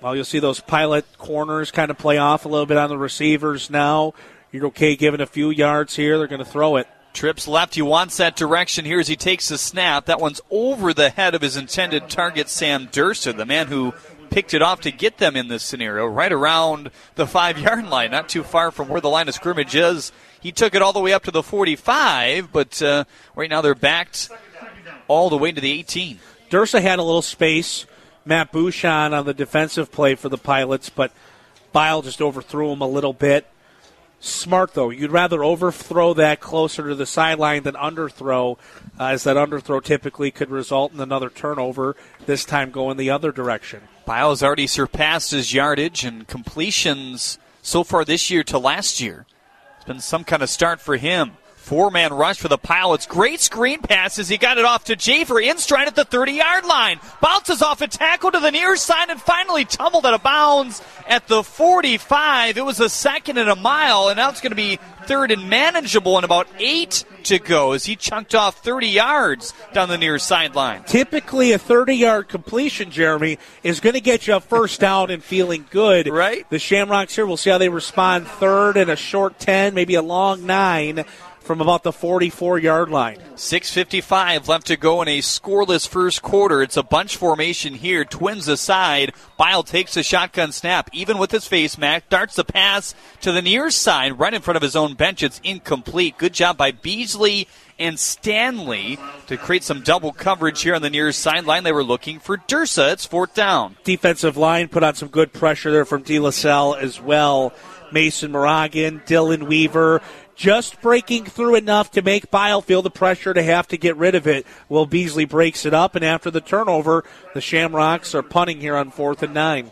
Well, you'll see those pilot corners kind of play off a little bit on the receivers now. You're okay giving a few yards here. They're going to throw it. Trips left. He wants that direction here as he takes the snap. That one's over the head of his intended target, Sam Dursa, the man who picked it off to get them in this scenario, right around the five yard line, not too far from where the line of scrimmage is. He took it all the way up to the 45, but uh, right now they're backed all the way to the 18. Dursa had a little space. Matt Bouchon on the defensive play for the Pilots, but Bile just overthrew him a little bit. Smart though, you'd rather overthrow that closer to the sideline than underthrow, uh, as that underthrow typically could result in another turnover. This time going the other direction. Bile has already surpassed his yardage and completions so far this year to last year. It's been some kind of start for him. Four man rush for the Pilots. Great screen passes. He got it off to Jafer in stride at the 30 yard line. Bounces off a tackle to the near side and finally tumbled out of bounds at the 45. It was a second and a mile, and now it's going to be third and manageable and about eight to go as he chunked off 30 yards down the near sideline. Typically, a 30 yard completion, Jeremy, is going to get you a first down and feeling good. Right. The Shamrocks here, we'll see how they respond. Third and a short 10, maybe a long nine from about the 44 yard line. 6.55 left to go in a scoreless first quarter. It's a bunch formation here. Twins aside. Bile takes a shotgun snap. Even with his face mask, darts the pass to the near side, right in front of his own bench. It's incomplete. Good job by Beasley and Stanley to create some double coverage here on the near sideline. They were looking for Dursa. It's fourth down. Defensive line put on some good pressure there from De La Salle as well. Mason Moragan, Dylan Weaver, just breaking through enough to make Bile feel the pressure to have to get rid of it. Will Beasley breaks it up, and after the turnover, the Shamrocks are punting here on fourth and nine.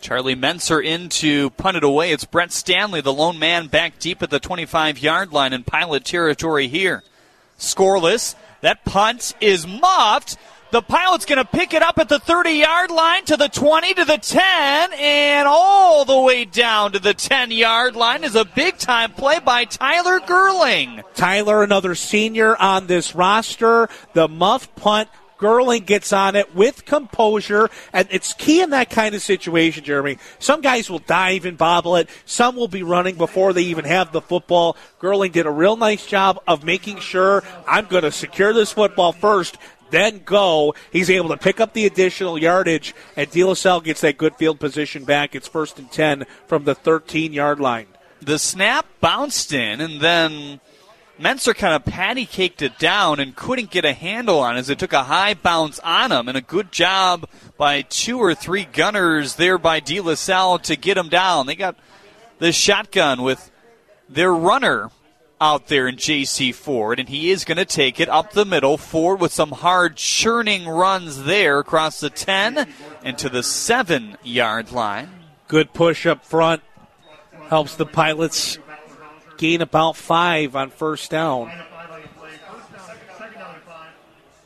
Charlie Menser in to punt it away. It's Brett Stanley, the lone man, back deep at the 25 yard line in pilot territory here. Scoreless. That punt is muffed. The pilot's going to pick it up at the 30 yard line to the 20 to the 10 and all the way down to the 10 yard line is a big time play by Tyler Gerling. Tyler, another senior on this roster. The muff punt Gerling gets on it with composure, and it's key in that kind of situation, Jeremy. Some guys will dive and bobble it. Some will be running before they even have the football. Gerling did a real nice job of making sure I'm going to secure this football first, then go. He's able to pick up the additional yardage, and De La Salle gets that good field position back. It's first and 10 from the 13 yard line. The snap bounced in, and then Menser kind of patty caked it down and couldn't get a handle on it as it took a high bounce on him. And a good job by two or three gunners there by De La Salle to get him down. They got the shotgun with their runner out there in J.C. Ford, and he is going to take it up the middle. Ford with some hard churning runs there across the 10 and to the 7 yard line. Good push up front. Helps the Pilots gain about five on first down.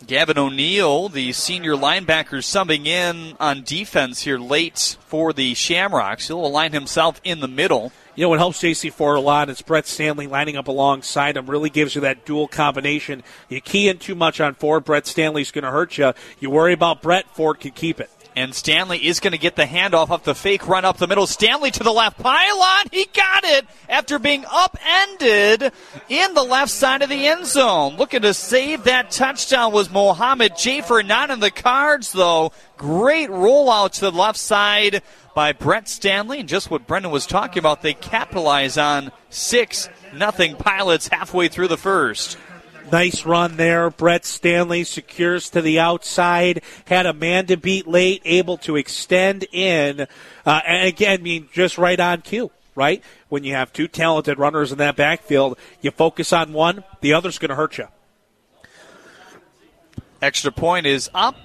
Gavin O'Neill, the senior linebacker, subbing in on defense here late for the Shamrocks. He'll align himself in the middle. You know what helps JC Ford a lot is Brett Stanley lining up alongside him. Really gives you that dual combination. You key in too much on Ford, Brett Stanley's going to hurt you. You worry about Brett, Ford can keep it. And Stanley is going to get the handoff off the fake run up the middle. Stanley to the left pylon. He got it after being upended in the left side of the end zone. Looking to save that touchdown was Mohammed Jafer. Not in the cards, though. Great rollout to the left side by Brett Stanley. And just what Brendan was talking about, they capitalize on 6 nothing pilots halfway through the first. Nice run there. Brett Stanley secures to the outside. Had a man to beat late, able to extend in. Uh, and again, I mean, just right on cue, right? When you have two talented runners in that backfield, you focus on one, the other's going to hurt you. Extra point is up.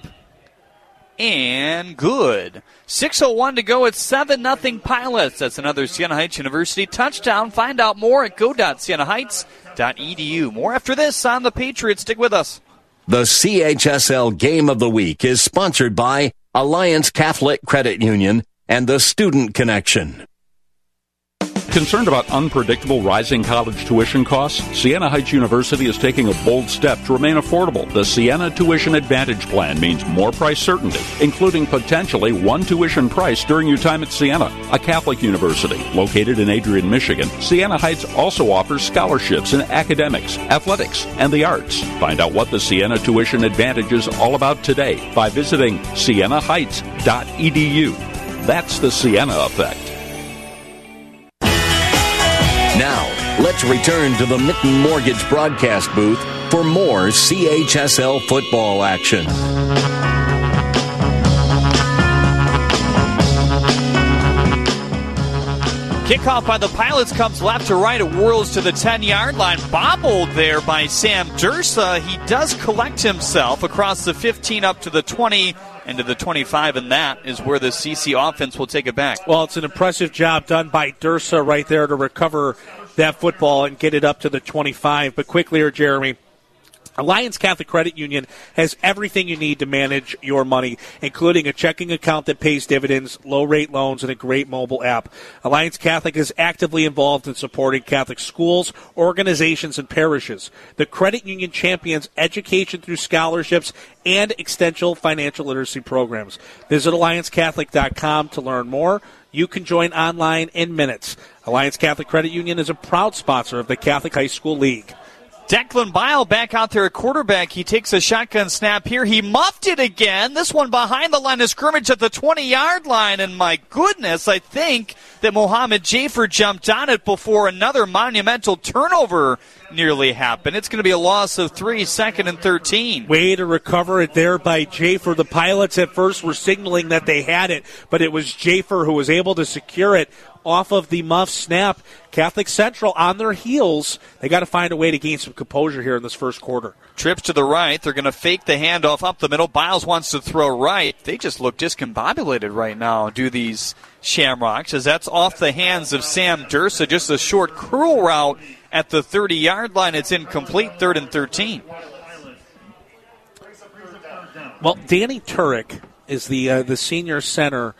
and good. 6.01 to go. It's 7 nothing Pilots. That's another Siena Heights University touchdown. Find out more at go.sienaheights.edu. More after this on the Patriots. Stick with us. The CHSL Game of the Week is sponsored by Alliance Catholic Credit Union and the Student Connection. Concerned about unpredictable rising college tuition costs? Siena Heights University is taking a bold step to remain affordable. The Siena Tuition Advantage Plan means more price certainty, including potentially one tuition price during your time at Siena, a Catholic university located in Adrian, Michigan. Siena Heights also offers scholarships in academics, athletics, and the arts. Find out what the Siena Tuition Advantage is all about today by visiting sienaheights.edu. That's the Siena effect. Now, let's return to the Mitten Mortgage broadcast booth for more CHSL football action. Kickoff by the Pilots comes left to right. It whirls to the 10 yard line. Bobbled there by Sam Dursa. He does collect himself across the 15 up to the 20 and to the 25, and that is where the CC offense will take it back. Well, it's an impressive job done by Dursa right there to recover that football and get it up to the 25. But quickly here, Jeremy. Alliance Catholic Credit Union has everything you need to manage your money, including a checking account that pays dividends, low rate loans, and a great mobile app. Alliance Catholic is actively involved in supporting Catholic schools, organizations, and parishes. The credit union champions education through scholarships and extensional financial literacy programs. Visit AllianceCatholic.com to learn more. You can join online in minutes. Alliance Catholic Credit Union is a proud sponsor of the Catholic High School League. Declan Bile back out there at quarterback. He takes a shotgun snap here. He muffed it again. This one behind the line of scrimmage at the 20 yard line. And my goodness, I think that Mohammed Jafer jumped on it before another monumental turnover nearly happened. It's going to be a loss of three, second and 13. Way to recover it there by Jafer. The pilots at first were signaling that they had it, but it was Jafer who was able to secure it off of the muff snap. Catholic Central on their heels. They got to find a way to gain some composure here in this first quarter. Trips to the right. They're going to fake the handoff up the middle. Biles wants to throw right. They just look discombobulated right now, do these Shamrocks, as that's off the hands of Sam Dursa. Just a short curl route at the 30 yard line. It's incomplete, third and 13. Well, Danny Turek is the uh, the senior center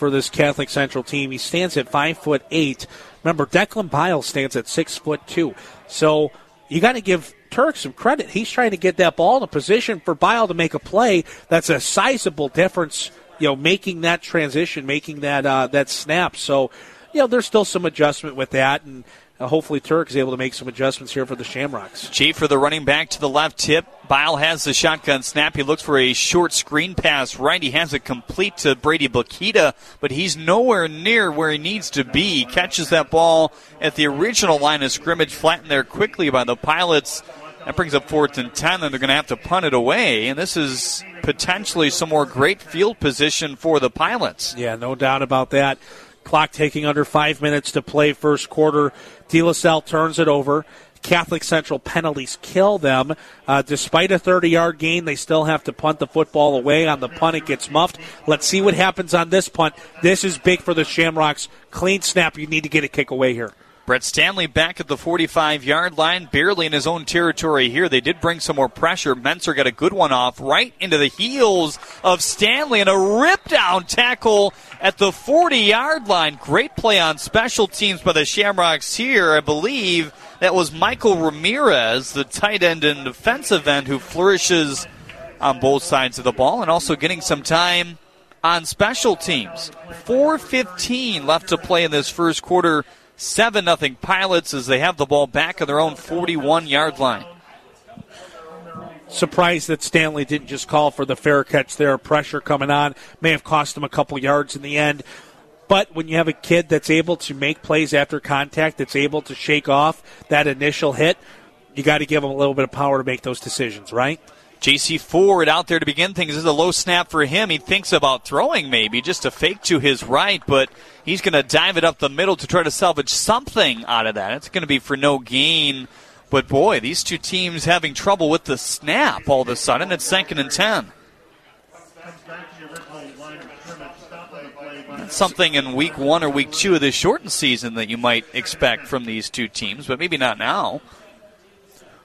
for this Catholic Central team. He stands at five foot eight. Remember, Declan Biles stands at six foot two. So you got to give Turk some credit. He's trying to get that ball in a position for Bile to make a play. That's a sizable difference. You know, making that transition, making that uh, that snap. So, you know, there's still some adjustment with that, and uh, hopefully Turk is able to make some adjustments here for the Shamrocks. Chief for the running back to the left tip. Bile has the shotgun snap. He looks for a short screen pass right. He has it complete to Brady Bakita, but he's nowhere near where he needs to be. He catches that ball at the original line of scrimmage, flattened there quickly by the Pilots. That brings up fourth and ten, and they're going to have to punt it away. And this is potentially some more great field position for the Pilots. Yeah, no doubt about that. Clock taking under five minutes to play first quarter. De La Salle turns it over. Catholic Central penalties kill them. Uh, despite a 30 yard gain, they still have to punt the football away. On the punt, it gets muffed. Let's see what happens on this punt. This is big for the Shamrocks. Clean snap. You need to get a kick away here. Brett Stanley back at the 45 yard line, barely in his own territory here. They did bring some more pressure. Menser got a good one off right into the heels of Stanley and a rip down tackle at the 40 yard line. Great play on special teams by the Shamrocks here. I believe that was Michael Ramirez, the tight end and defensive end, who flourishes on both sides of the ball and also getting some time on special teams. 4.15 left to play in this first quarter. 7 0 Pilots as they have the ball back at their own 41 yard line. Surprised that Stanley didn't just call for the fair catch there. Pressure coming on may have cost him a couple yards in the end. But when you have a kid that's able to make plays after contact, that's able to shake off that initial hit, you got to give him a little bit of power to make those decisions, right? JC Ford out there to begin things. This is a low snap for him. He thinks about throwing maybe just a fake to his right, but he's going to dive it up the middle to try to salvage something out of that. It's going to be for no gain. But boy, these two teams having trouble with the snap all of a sudden. It's second and ten. not something in week one or week two of this shortened season that you might expect from these two teams, but maybe not now.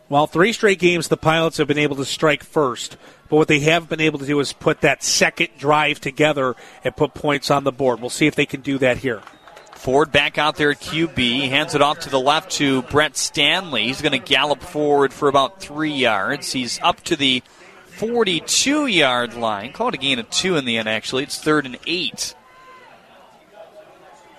Well, three straight games the Pilots have been able to strike first, but what they have been able to do is put that second drive together and put points on the board. We'll see if they can do that here. Ford back out there at QB. Hands it off to the left to Brett Stanley. He's going to gallop forward for about three yards. He's up to the 42 yard line. Call it a gain of two in the end, actually. It's third and eight.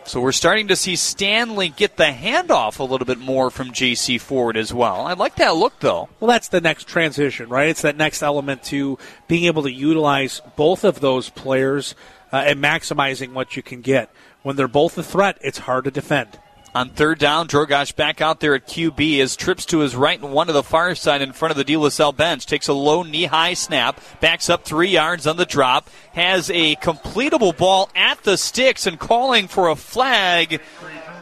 So we're starting to see Stanley get the handoff a little bit more from J.C. Ford as well. I like that look, though. Well, that's the next transition, right? It's that next element to being able to utilize both of those players uh, and maximizing what you can get. When they're both a threat, it's hard to defend. On third down, Drogosh back out there at QB as trips to his right and one to the far side in front of the De La Salle bench. Takes a low knee high snap, backs up three yards on the drop, has a completable ball at the sticks and calling for a flag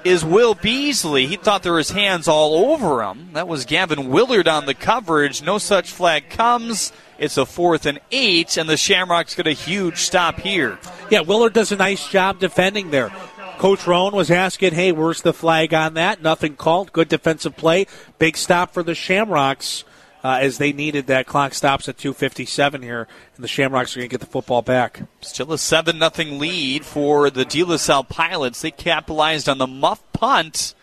is Will Beasley. He thought there was hands all over him. That was Gavin Willard on the coverage. No such flag comes. It's a fourth and eight, and the Shamrocks get a huge stop here. Yeah, Willard does a nice job defending there. Coach Rohn was asking, hey, where's the flag on that? Nothing called. Good defensive play. Big stop for the Shamrocks uh, as they needed that. Clock stops at 2.57 here, and the Shamrocks are going to get the football back. Still a 7 0 lead for the De La Salle Pilots. They capitalized on the muff punt.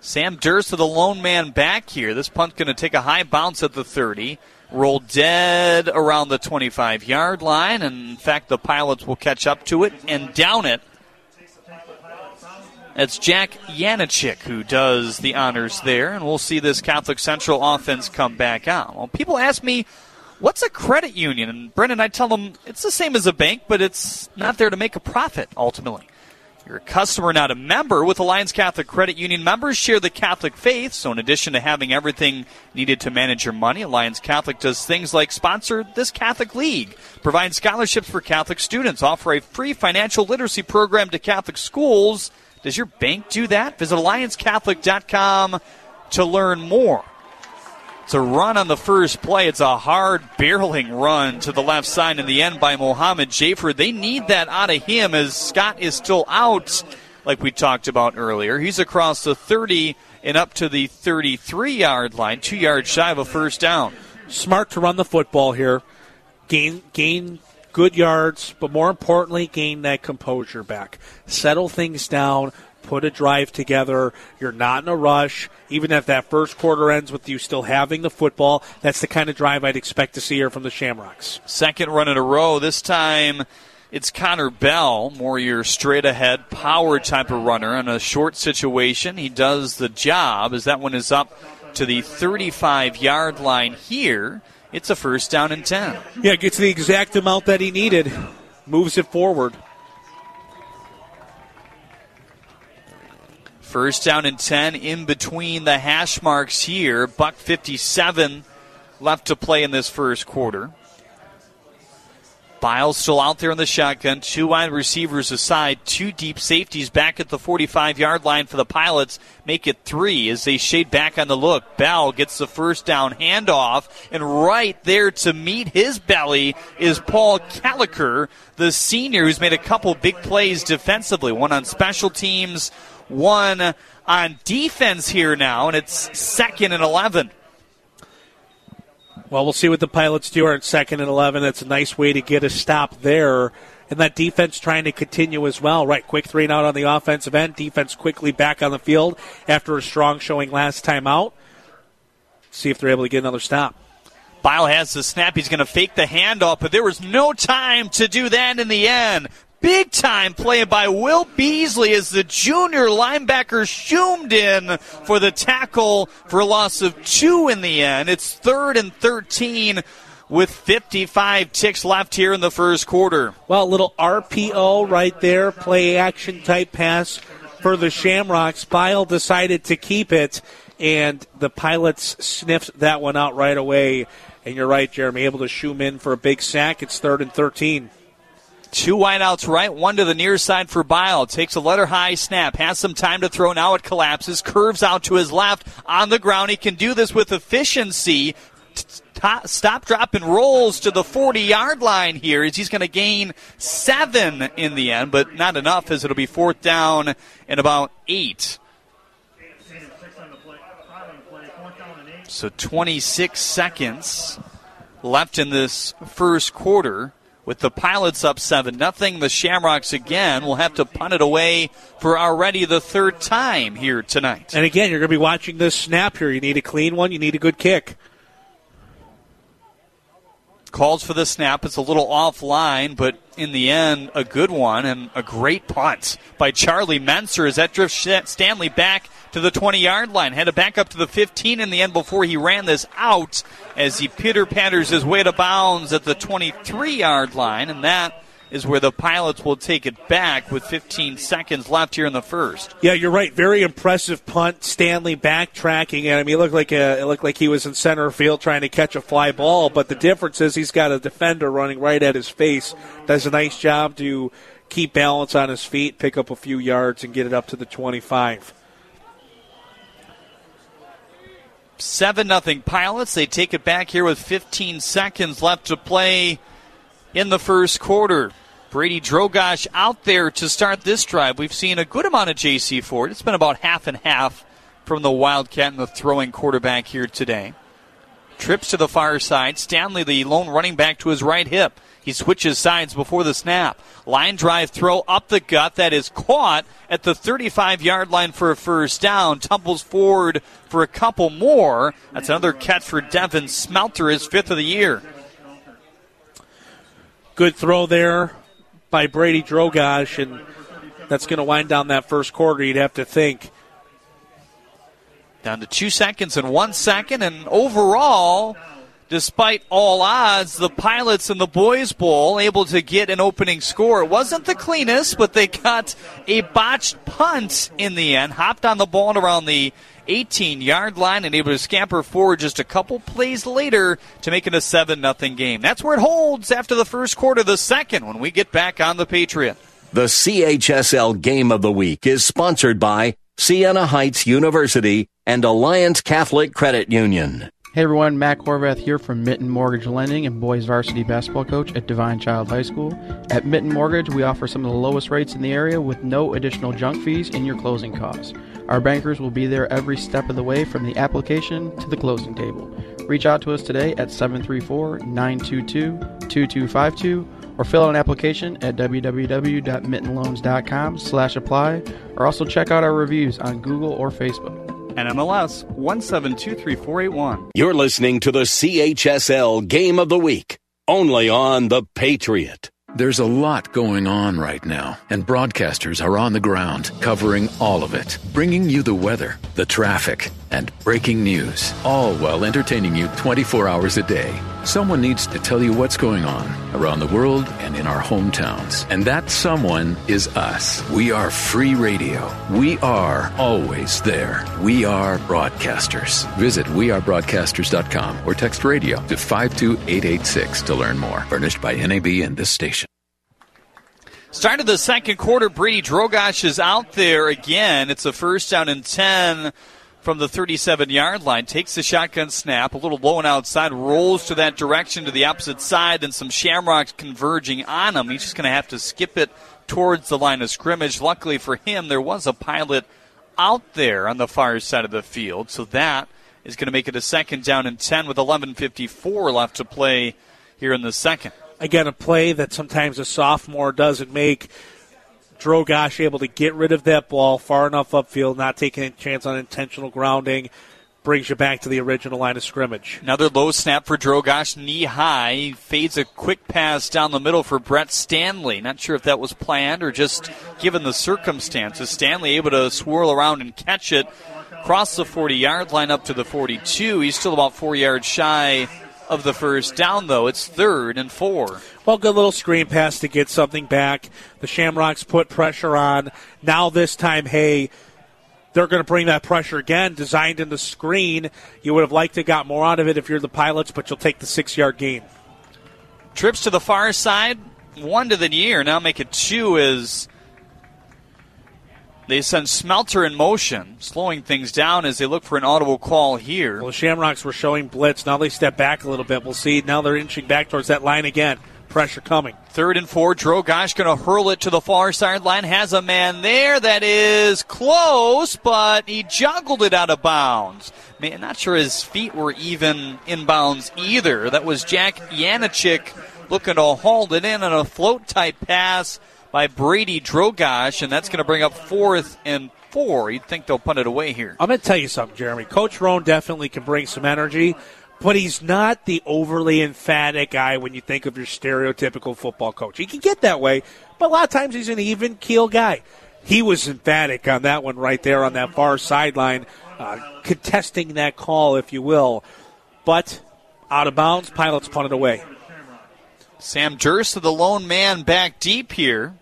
Sam Dursa to the lone man back here. This punt's going to take a high bounce at the 30 roll dead around the 25 yard line, and in fact, the pilots will catch up to it and down it it's Jack Yanachik who does the honors there, and we'll see this Catholic Central offense come back out. Well, people ask me, what's a credit union? And Brendan, I tell them it's the same as a bank, but it's not there to make a profit ultimately. You're a customer, not a member. With Alliance Catholic Credit Union, members share the Catholic faith. So, in addition to having everything needed to manage your money, Alliance Catholic does things like sponsor this Catholic League, provide scholarships for Catholic students, offer a free financial literacy program to Catholic schools does your bank do that? Visit AllianceCatholic.com to learn more. It's a run on the first play. It's a hard barreling run to the left side in the end by Mohammed Jafer. They need that out of him as Scott is still out, like we talked about earlier. He's across the 30 and up to the 33 yard line, two yards shy of a first down. Smart to run the football here. Gain gain good yards, but more importantly, gain that composure back. Settle things down, put a drive together. You're not in a rush. Even if that first quarter ends with you still having the football, that's the kind of drive I'd expect to see here from the Shamrocks. Second run in a row. This time it's Connor Bell, more your straight ahead power type of runner in a short situation. He does the job as that one is up to the 35 yard line here. It's a first down and 10. Yeah, gets the exact amount that he needed, moves it forward. First down and 10 in between the hash marks here. Buck 57 left to play in this first quarter. Biles still out there in the shotgun. Two wide receivers aside. Two deep safeties back at the 45 yard line for the Pilots. Make it three as they shade back on the look. Bell gets the first down handoff. And right there to meet his belly is Paul Caliker, the senior who's made a couple big plays defensively. One on special teams, one on defense here now. And it's second and 11. Well, we'll see what the Pilots do at second and 11. That's a nice way to get a stop there. And that defense trying to continue as well. Right, quick three and out on the offensive end. Defense quickly back on the field after a strong showing last time out. See if they're able to get another stop. Bile has the snap. He's going to fake the handoff, but there was no time to do that in the end. Big time play by Will Beasley as the junior linebacker zoomed in for the tackle for a loss of two in the end. It's third and 13 with 55 ticks left here in the first quarter. Well, a little RPO right there, play action type pass for the Shamrocks. Bile decided to keep it, and the Pilots sniffed that one out right away. And you're right, Jeremy, able to shoom in for a big sack. It's third and 13. Two wideouts right, one to the near side for Bile. Takes a letter high snap, has some time to throw. Now it collapses, curves out to his left on the ground. He can do this with efficiency. stop, drop, and rolls to the 40 yard line here as he's going to gain seven in the end, but not enough as it'll be fourth down and about eight. So 26 seconds left in this first quarter with the Pilots up 7 nothing. The Shamrocks again will have to punt it away for already the third time here tonight. And again, you're going to be watching this snap here. You need a clean one, you need a good kick. Calls for the snap. It's a little offline, but in the end, a good one and a great punt by Charlie Menser as that drifts Stanley back to the 20 yard line. Had to back up to the 15 in the end before he ran this out as he pitter patters his way to bounds at the 23 yard line, and that is where the pilots will take it back with 15 seconds left here in the first. Yeah, you're right. Very impressive punt. Stanley backtracking, and I mean, it looked like a, it looked like he was in center field trying to catch a fly ball. But the difference is he's got a defender running right at his face. Does a nice job to keep balance on his feet, pick up a few yards, and get it up to the 25. Seven nothing Pilots. They take it back here with 15 seconds left to play in the first quarter. Brady Drogosh out there to start this drive. We've seen a good amount of J.C. Ford. It's been about half and half from the Wildcat and the throwing quarterback here today. Trips to the far side. Stanley, the lone running back, to his right hip. He switches sides before the snap. Line drive throw up the gut that is caught at the 35 yard line for a first down. Tumbles forward for a couple more. That's another catch for Devin Smelter, his fifth of the year. Good throw there by Brady Drogosh, and that's going to wind down that first quarter, you'd have to think. Down to two seconds and one second, and overall, despite all odds, the Pilots in the Boys Bowl able to get an opening score. It wasn't the cleanest, but they got a botched punt in the end. Hopped on the ball around the 18 yard line and able to scamper forward just a couple plays later to make it a 7 0 game. That's where it holds after the first quarter, the second, when we get back on the Patriot. The CHSL Game of the Week is sponsored by Siena Heights University and Alliance Catholic Credit Union. Hey everyone, Matt Horvath here from Mitten Mortgage Lending and boys varsity basketball coach at Divine Child High School. At Mitten Mortgage, we offer some of the lowest rates in the area with no additional junk fees in your closing costs. Our bankers will be there every step of the way from the application to the closing table. Reach out to us today at 734 922 2252 or fill out an application at www.mittenloans.com slash apply or also check out our reviews on Google or Facebook. NMLS 1723481. You're listening to the CHSL Game of the Week, only on The Patriot. There's a lot going on right now, and broadcasters are on the ground covering all of it, bringing you the weather, the traffic, and breaking news, all while entertaining you 24 hours a day. Someone needs to tell you what's going on around the world and in our hometowns. And that someone is us. We are free radio. We are always there. We are broadcasters. Visit wearebroadcasters.com or text radio to 52886 to learn more. Furnished by NAB and this station. Start of the second quarter, Brady Drogosh is out there again. It's a first down and 10 from the 37 yard line. Takes the shotgun snap, a little low and outside, rolls to that direction to the opposite side, and some Shamrocks converging on him. He's just going to have to skip it towards the line of scrimmage. Luckily for him, there was a pilot out there on the far side of the field, so that is going to make it a second down and 10 with 11.54 left to play here in the second again, a play that sometimes a sophomore doesn't make. Drogosh able to get rid of that ball far enough upfield, not taking a chance on intentional grounding, brings you back to the original line of scrimmage. Another low snap for Drogosh, knee high, fades a quick pass down the middle for Brett Stanley. Not sure if that was planned or just given the circumstances. Stanley able to swirl around and catch it, cross the 40 yard line up to the 42. He's still about four yards shy of the first down, though. It's third and four. Well, good little screen pass to get something back. The Shamrocks put pressure on. Now, this time, hey, they're going to bring that pressure again, designed in the screen. You would have liked to got more out of it if you're the pilots, but you'll take the six yard gain. Trips to the far side, one to the near. Now make it two as They send Smelter in motion, slowing things down as they look for an audible call here. Well, the Shamrocks were showing blitz. Now they step back a little bit. We'll see. Now they're inching back towards that line again. Pressure coming. Third and four. Drogosh going to hurl it to the far sideline. Has a man there that is close, but he juggled it out of bounds. Man, not sure his feet were even in bounds either. That was Jack Yanachik looking to hold it in on a float type pass by Brady Drogosh, and that's going to bring up fourth and four. You'd think they'll punt it away here. I'm going to tell you something, Jeremy. Coach Rohn definitely can bring some energy, but he's not the overly emphatic guy when you think of your stereotypical football coach. He can get that way, but a lot of times he's an even keel guy. He was emphatic on that one right there on that far sideline, uh, contesting that call, if you will. But out of bounds, pilots punted away. Sam Dursa, the lone man back deep here.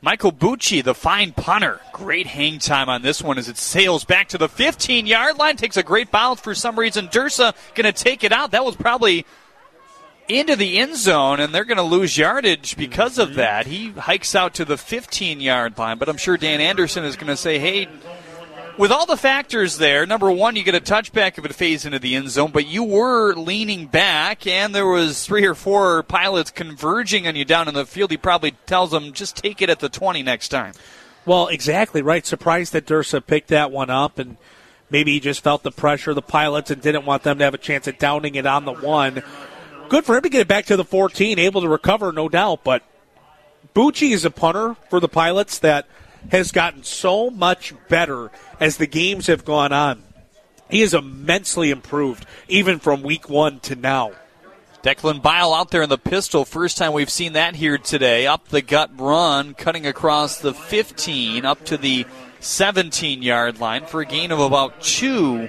Michael Bucci, the fine punter. Great hang time on this one as it sails back to the 15 yard line. Takes a great bounce for some reason. Dursa going to take it out. That was probably into the end zone, and they're going to lose yardage because of mm-hmm. that. He hikes out to the 15 yard line, but I'm sure Dan Anderson is going to say, hey, with all the factors there, number one, you get a touchback if it fades into the end zone, but you were leaning back, and there was three or four pilots converging on you down in the field. He probably tells them, just take it at the 20 next time. Well, exactly right. Surprised that Dursa picked that one up, and maybe he just felt the pressure of the pilots and didn't want them to have a chance at downing it on the one. Good for him to get it back to the 14, able to recover, no doubt, but Bucci is a punter for the pilots that – has gotten so much better as the games have gone on. He is immensely improved, even from week one to now. Declan Bile out there in the pistol. First time we've seen that here today. Up the gut run, cutting across the 15 up to the 17 yard line for a gain of about two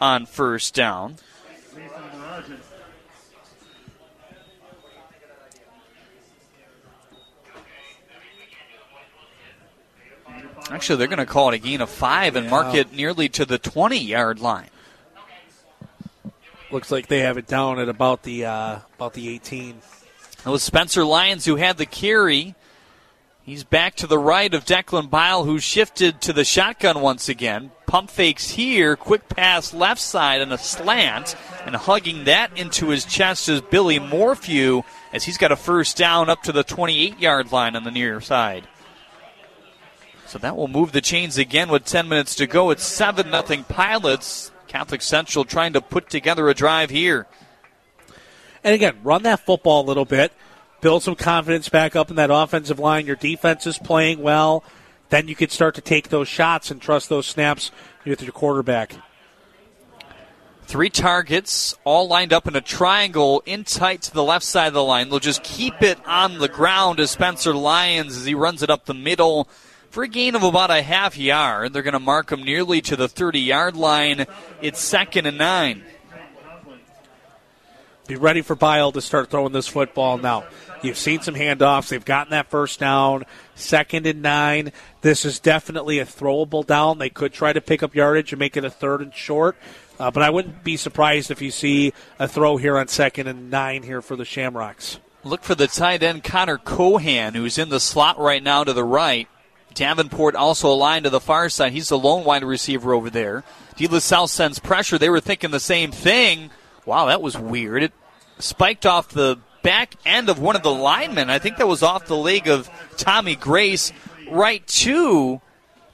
on first down. Actually, they're going to call it a gain of five and mark it nearly to the 20 yard line. Looks like they have it down at about the uh, about the 18. It was Spencer Lyons who had the carry. He's back to the right of Declan Bile, who shifted to the shotgun once again. Pump fakes here, quick pass left side and a slant, and hugging that into his chest is Billy Morphew as he's got a first down up to the 28 yard line on the near side. So that will move the chains again with 10 minutes to go. It's 7 0 Pilots. Catholic Central trying to put together a drive here. And again, run that football a little bit. Build some confidence back up in that offensive line. Your defense is playing well. Then you can start to take those shots and trust those snaps with your quarterback. Three targets, all lined up in a triangle in tight to the left side of the line. They'll just keep it on the ground as Spencer Lyons as he runs it up the middle for a gain of about a half yard. They're going to mark him nearly to the 30 yard line. It's second and nine. Be ready for Bile to start throwing this football now. You've seen some handoffs. They've gotten that first down. Second and nine. This is definitely a throwable down. They could try to pick up yardage and make it a third and short. Uh, but I wouldn't be surprised if you see a throw here on second and nine here for the Shamrocks. Look for the tight end Connor Cohan, who's in the slot right now to the right. Davenport also aligned to the far side. He's the lone wide receiver over there. De La Salle sends pressure. They were thinking the same thing. Wow, that was weird. It spiked off the back end of one of the linemen. I think that was off the leg of Tommy Grace right to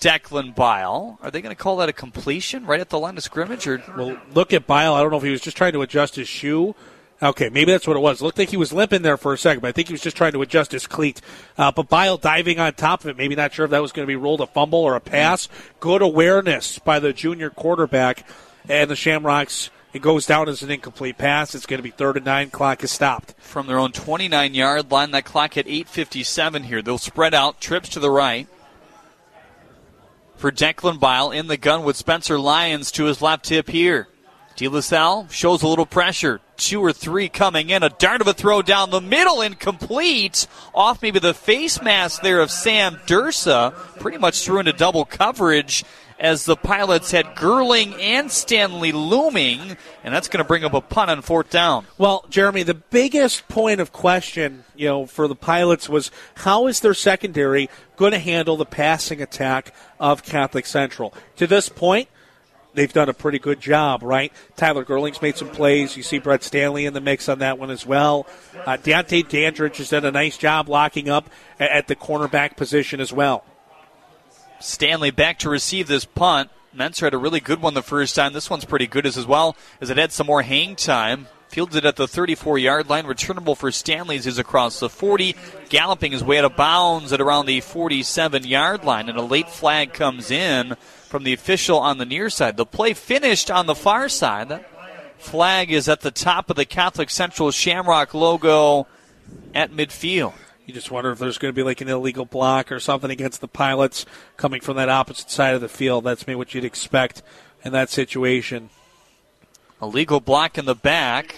Declan Bile. Are they going to call that a completion right at the line of scrimmage? Or well, look at Bile. I don't know if he was just trying to adjust his shoe Okay, maybe that's what it was. It looked like he was limping there for a second, but I think he was just trying to adjust his cleat. Uh, but Bile diving on top of it, maybe not sure if that was going to be rolled a fumble or a pass. Good awareness by the junior quarterback, and the Shamrocks. It goes down as an incomplete pass. It's going to be third and nine. Clock is stopped from their own 29 yard line. That clock at 8:57 here. They'll spread out trips to the right for Declan Bile in the gun with Spencer Lyons to his left tip here. De La Salle shows a little pressure. Two or three coming in. A dart of a throw down the middle, incomplete. Off maybe the face mask there of Sam Dursa. Pretty much threw into double coverage as the Pilots had Gerling and Stanley looming, and that's going to bring up a punt on fourth down. Well, Jeremy, the biggest point of question, you know, for the Pilots was how is their secondary going to handle the passing attack of Catholic Central? To this point, they've done a pretty good job, right? Tyler Gerling's made some plays. You see Brett Stanley in the mix on that one as well. Uh, Deontay Dandridge has done a nice job locking up at the cornerback position as well. Stanley back to receive this punt. Menser had a really good one the first time. This one's pretty good as well as it had some more hang time. Fielded at the 34 yard line. Returnable for Stanley's is across the 40. Galloping his way out of bounds at around the 47 yard line. And a late flag comes in from the official on the near side. The play finished on the far side. That flag is at the top of the Catholic Central Shamrock logo at midfield. You just wonder if there's going to be like an illegal block or something against the pilots coming from that opposite side of the field. That's maybe what you'd expect in that situation. Illegal block in the back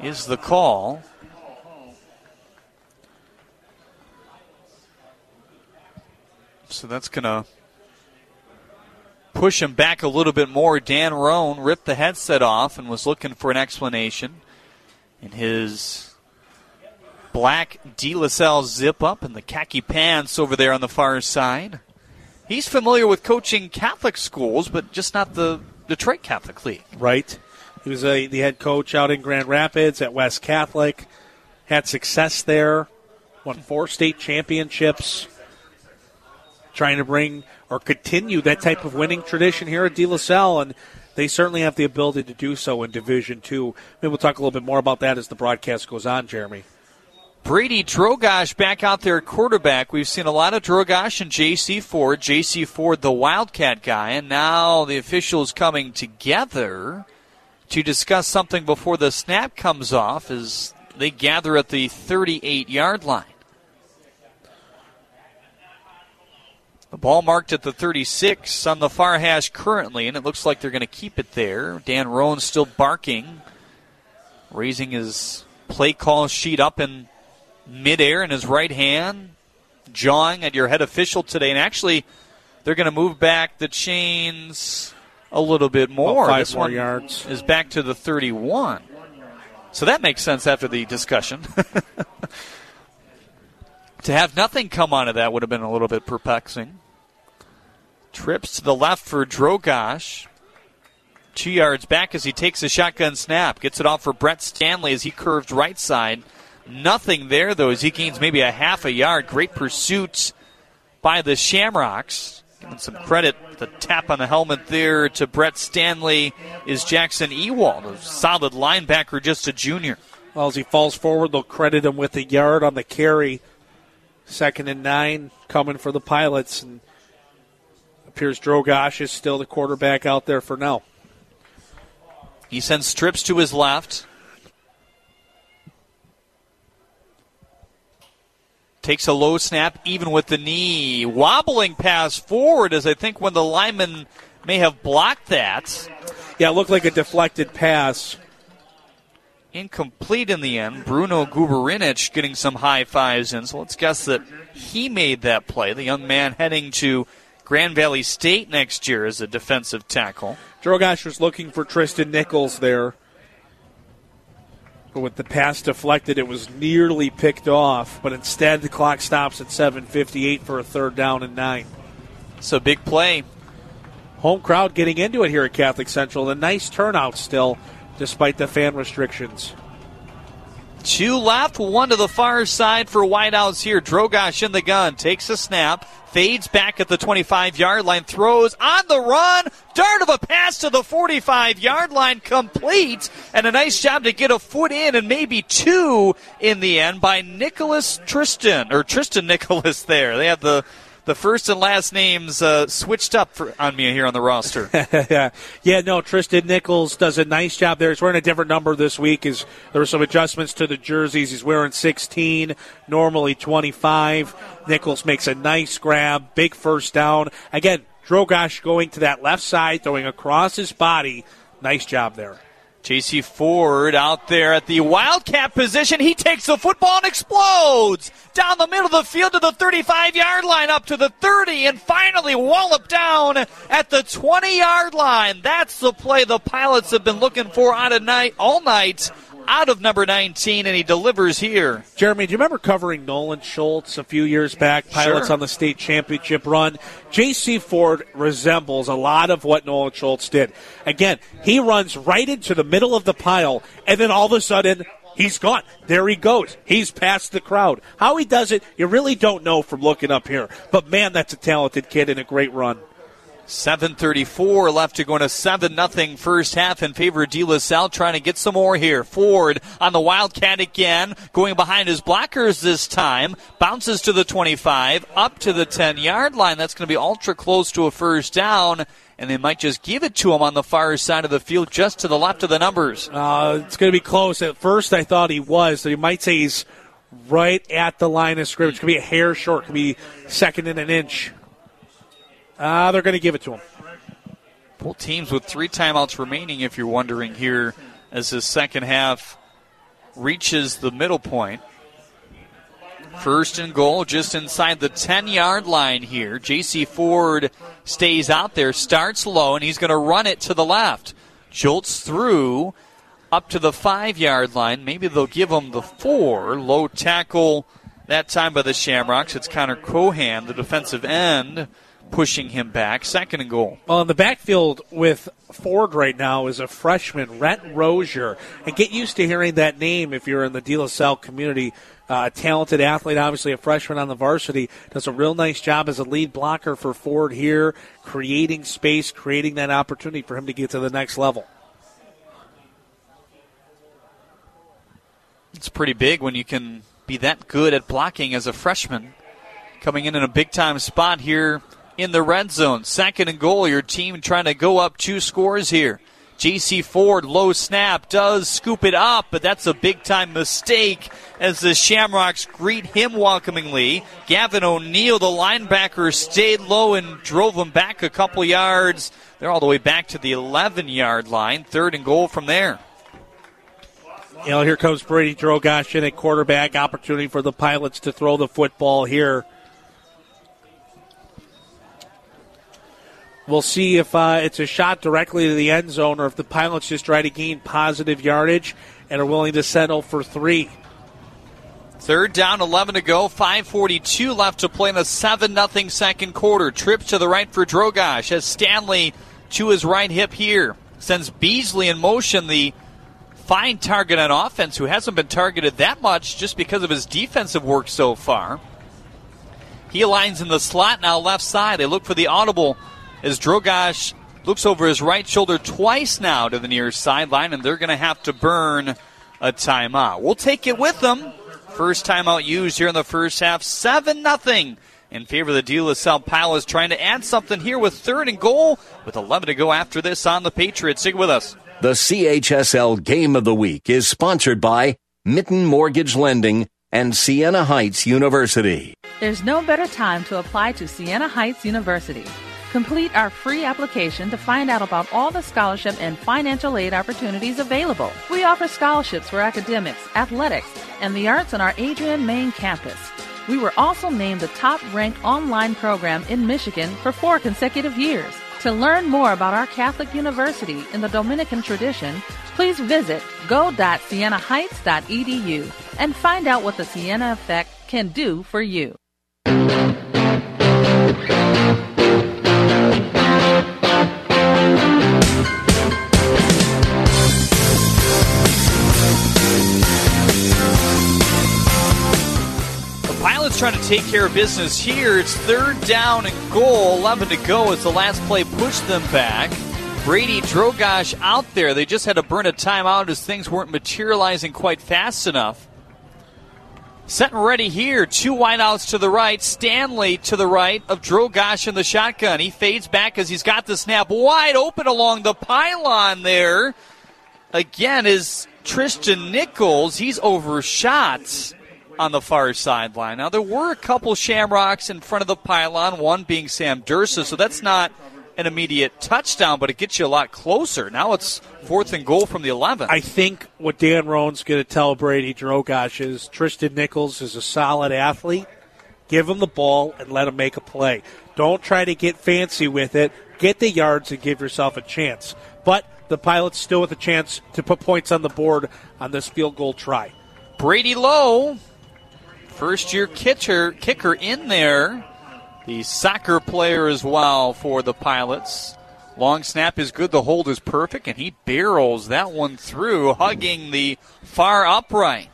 is the call. So that's going to push him back a little bit more. Dan Rohn ripped the headset off and was looking for an explanation. In his black De La Salle zip up and the khaki pants over there on the far side. He's familiar with coaching Catholic schools, but just not the Detroit Catholic League. Right. He was a, the head coach out in Grand Rapids at West Catholic. Had success there. Won four state championships. Trying to bring or continue that type of winning tradition here at De La Salle, and they certainly have the ability to do so in Division Two. Maybe we'll talk a little bit more about that as the broadcast goes on, Jeremy. Brady Drogosh back out there at quarterback. We've seen a lot of Drogosh and J.C. Ford. J.C. Ford, the Wildcat guy, and now the officials coming together to discuss something before the snap comes off as they gather at the 38 yard line. The ball marked at the 36 on the far hash currently, and it looks like they're going to keep it there. Dan Rohn still barking, raising his play call sheet up in midair in his right hand, jawing at your head official today. And actually, they're going to move back the chains a little bit more. five this more one yards. is back to the 31. So that makes sense after the discussion. to have nothing come out of that would have been a little bit perplexing. Trips to the left for Drogosh. Two yards back as he takes a shotgun snap. Gets it off for Brett Stanley as he curves right side. Nothing there, though, as he gains maybe a half a yard. Great pursuit by the Shamrocks. Giving some credit. The tap on the helmet there to Brett Stanley is Jackson Ewald, a solid linebacker, just a junior. Well, as he falls forward, they'll credit him with a yard on the carry. Second and nine coming for the Pilots, and appears Drogosh is still the quarterback out there for now. He sends strips to his left. Takes a low snap, even with the knee. Wobbling pass forward, as I think when the lineman may have blocked that. Yeah, it looked like a deflected pass. Incomplete in the end. Bruno Guberinic getting some high fives in. So let's guess that he made that play. The young man heading to Grand Valley State next year as a defensive tackle. Drogosh was looking for Tristan Nichols there. But with the pass deflected, it was nearly picked off. But instead, the clock stops at 7.58 for a third down and nine. So big play. Home crowd getting into it here at Catholic Central. A nice turnout still, despite the fan restrictions. Two left, one to the far side for wideouts here. Drogosh in the gun, takes a snap, fades back at the 25 yard line, throws on the run, dart of a pass to the 45 yard line, complete, and a nice job to get a foot in and maybe two in the end by Nicholas Tristan, or Tristan Nicholas there. They have the the first and last names uh, switched up for, on me here on the roster. yeah, yeah. No, Tristan Nichols does a nice job there. He's wearing a different number this week. Is there were some adjustments to the jerseys? He's wearing 16, normally 25. Nichols makes a nice grab, big first down. Again, Drogosh going to that left side, throwing across his body. Nice job there. JC Ford out there at the Wildcat position. He takes the football and explodes down the middle of the field to the 35 yard line, up to the 30, and finally wallop down at the 20 yard line. That's the play the Pilots have been looking for out of night all night out of number 19, and he delivers here. Jeremy, do you remember covering Nolan Schultz a few years back, pilots Sure. on the state championship run? J.C. Ford resembles a lot of what Nolan Schultz did. Again, he runs right into the middle of the pile, and then all of a sudden, he's gone. There he goes. He's past the crowd. How he does it, you really don't know from looking up here. But man, that's a talented kid and a great run. 734 left to go in a 7 nothing first half in favor of De La Salle trying to get some more here. Ford on the Wildcat again, going behind his blockers this time. Bounces to the 25, up to the 10 yard line. That's going to be ultra close to a first down. And they might just give it to him on the far side of the field, just to the left of the numbers. Uh, it's going to be close. At first, I thought he was. So you might say he's right at the line of scrimmage. Could be a hair short. Could be second and an inch. Ah, they're going to give it to him. Both teams with three timeouts remaining, if you're wondering here, as the second half reaches the middle point. First and goal, just inside the 10 yard line here. JC Ford stays out there, starts low, and he's going to run it to the left. Jolts through up to the five yard line. Maybe they'll give him the four. Low tackle that time by the Shamrocks. It's Connor Cohan, the defensive end, pushing him back. Second and goal. Well, in the backfield with Ford right now is a freshman, Rhett Rozier. And get used to hearing that name if you're in the De La Salle community. Uh, a talented athlete, obviously a freshman on the varsity, does a real nice job as a lead blocker for Ford here, creating space, creating that opportunity for him to get to the next level. It's pretty big when you can be that good at blocking as a freshman. Coming in in a big time spot here in the red zone. Second and goal. Your team trying to go up two scores here. JC Ford, low snap, does scoop it up, but that's a big time mistake as the Shamrocks greet him welcomingly. Gavin O'Neill, the linebacker, stayed low and drove him back a couple yards. They're all the way back to the 11 yard line. Third and goal from there. You know, here comes Brady Drogosh in a quarterback opportunity for the Pilots to throw the football here. We'll see if uh, it's a shot directly to the end zone or if the Pilots just try to gain positive yardage and are willing to settle for three. Third down, 11 to go, 5.42 left to play in the 7 0 second quarter. Trip to the right for Drogosh as Stanley to his right hip here. Sends Beasley in motion, the fine target on offense, who hasn't been targeted that much just because of his defensive work so far. He aligns in the slot now left side. They look for the audible as Drogosh looks over his right shoulder twice now to the near sideline, and they're going to have to burn a timeout. We'll take it with them. First timeout used here in the first half, 7 0 in favor of the De La Salle Pilots, trying to add something here with third and goal with 11 to go after this on the Patriots. Stick with us. The CHSL Game of the Week is sponsored by Mitten Mortgage Lending and Siena Heights University. There's no better time to apply to Siena Heights University. Complete our free application to find out about all the scholarship and financial aid opportunities available. We offer scholarships for academics, athletics, and the arts on our Adrian Main campus. We were also named the top ranked online program in Michigan for four consecutive years. To learn more about our Catholic university in the Dominican tradition, please visit go.sienaheights.edu and find out what the Siena Effect can do for you. Trying to take care of business here. It's third down and goal. 11 to go as the last play pushed them back. Brady Drogosh out there. They just had to burn a timeout as things weren't materializing quite fast enough. Set and ready here. Two wideouts to the right. Stanley to the right of Drogosh in the shotgun. He fades back as he's got the snap wide open along the pylon there. Again is Tristan Nichols. He's overshot on the far sideline. Now, there were a couple Shamrocks in front of the pylon, one being Sam Dursa, so that's not an immediate touchdown, but it gets you a lot closer. Now it's fourth and goal from the 11. I think what Dan Rohn's going to tell Brady Drogosh is Tristan Nichols is a solid athlete. Give him the ball and let him make a play. Don't try to get fancy with it. Get the yards and give yourself a chance. But the Pilots still with a chance to put points on the board on this field goal try. Brady Lowe, first year kicker, kicker in there. The soccer player as well for the Pilots. Long snap is good. The hold is perfect, and he barrels that one through, hugging the far upright.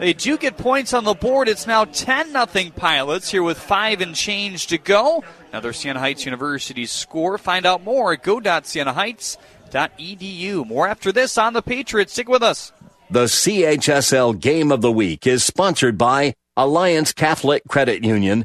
They do get points on the board. It's now 10 nothing Pilots here with five and change to go. Another Siena Heights University score. Find out more at go.sienaheights.edu. More after this on the Patriots. Stick with us. The CHSL Game of the Week is sponsored by Alliance Catholic Credit Union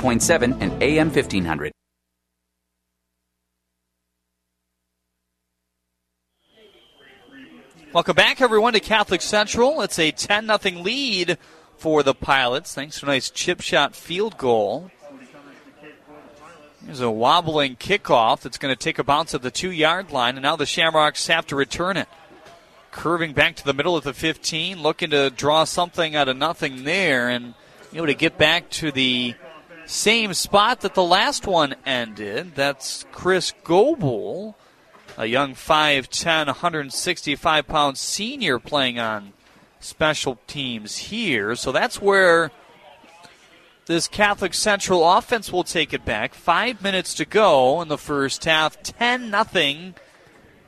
101.7 and AM 1500. Welcome back, everyone, to Catholic Central. It's a 10 0 lead for the Pilots, thanks to a nice chip shot field goal. There's a wobbling kickoff that's going to take a bounce at the two yard line, and now the Shamrocks have to return it. Curving back to the middle of the 15, looking to draw something out of nothing there, and able to get back to the same spot that the last one ended. That's Chris Goebel, a young 5'10, 165 pound senior playing on special teams here. So that's where this Catholic Central offense will take it back. Five minutes to go in the first half, 10 nothing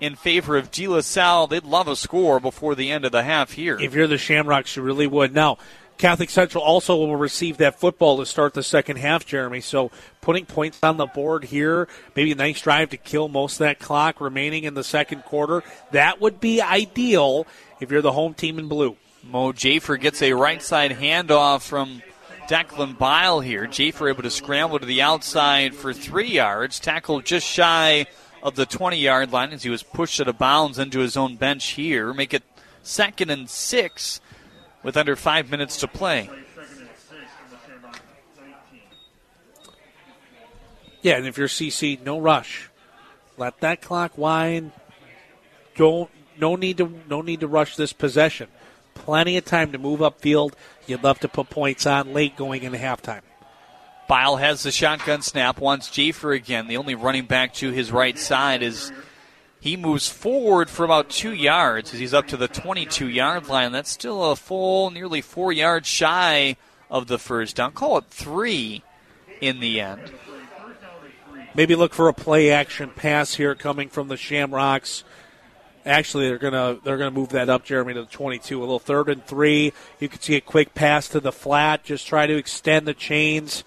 in favor of De La Salle. They'd love a score before the end of the half here. If you're the Shamrocks, you really would. Now, Catholic Central also will receive that football to start the second half, Jeremy. So putting points on the board here, maybe a nice drive to kill most of that clock remaining in the second quarter. That would be ideal if you're the home team in blue. Mo Jafer gets a right side handoff from Declan Bile here. Jafer able to scramble to the outside for three yards, tackled just shy of the 20 yard line as he was pushed out of bounds into his own bench here. Make it second and six with under five minutes to play. Yeah, and if you're CC, no rush. Let that clock wind. Don't no need to no need to rush this possession. Plenty of time to move upfield. You'd love to put points on late going into halftime. Bile has the shotgun snap, wants Jafer again. The only running back to his right side is he moves forward for about two yards as he's up to the 22 yard line. That's still a full, nearly four yards shy of the first down. Call it three in the end. Maybe look for a play action pass here coming from the Shamrocks. Actually, they're gonna they're gonna move that up, Jeremy, to the 22. A little third and three. You can see a quick pass to the flat. Just try to extend the chains.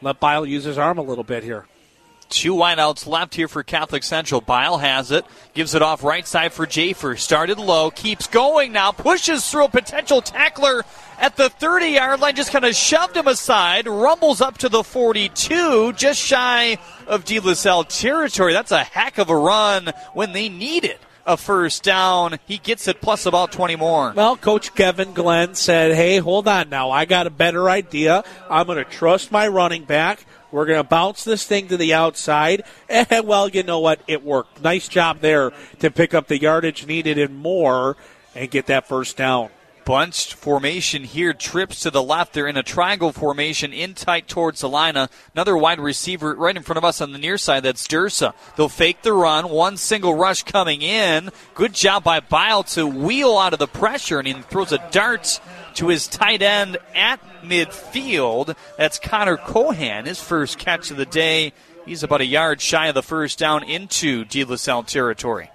Let Bile use his arm a little bit here. Two wideouts left here for Catholic Central. Bile has it, gives it off right side for Jafer. Started low, keeps going now, pushes through a potential tackler at the 30 yard line, just kind of shoved him aside, rumbles up to the 42, just shy of De La Salle territory. That's a heck of a run when they need it a first down. He gets it plus about 20 more. Well, Coach Kevin Glenn said, hey, hold on now. I got a better idea. I'm going to trust my running back. We're going to bounce this thing to the outside. And, well, you know what? It worked. Nice job there to pick up the yardage needed and more and get that first down. Bunched formation here, trips to the left. They're in a triangle formation, in tight towards the line. Another wide receiver right in front of us on the near side. That's Dursa. They'll fake the run. One single rush coming in. Good job by Bile to wheel out of the pressure, and he throws a dart to his tight end at midfield. That's Connor Cohan, his first catch of the day. He's about a yard shy of the first down into De La Salle territory.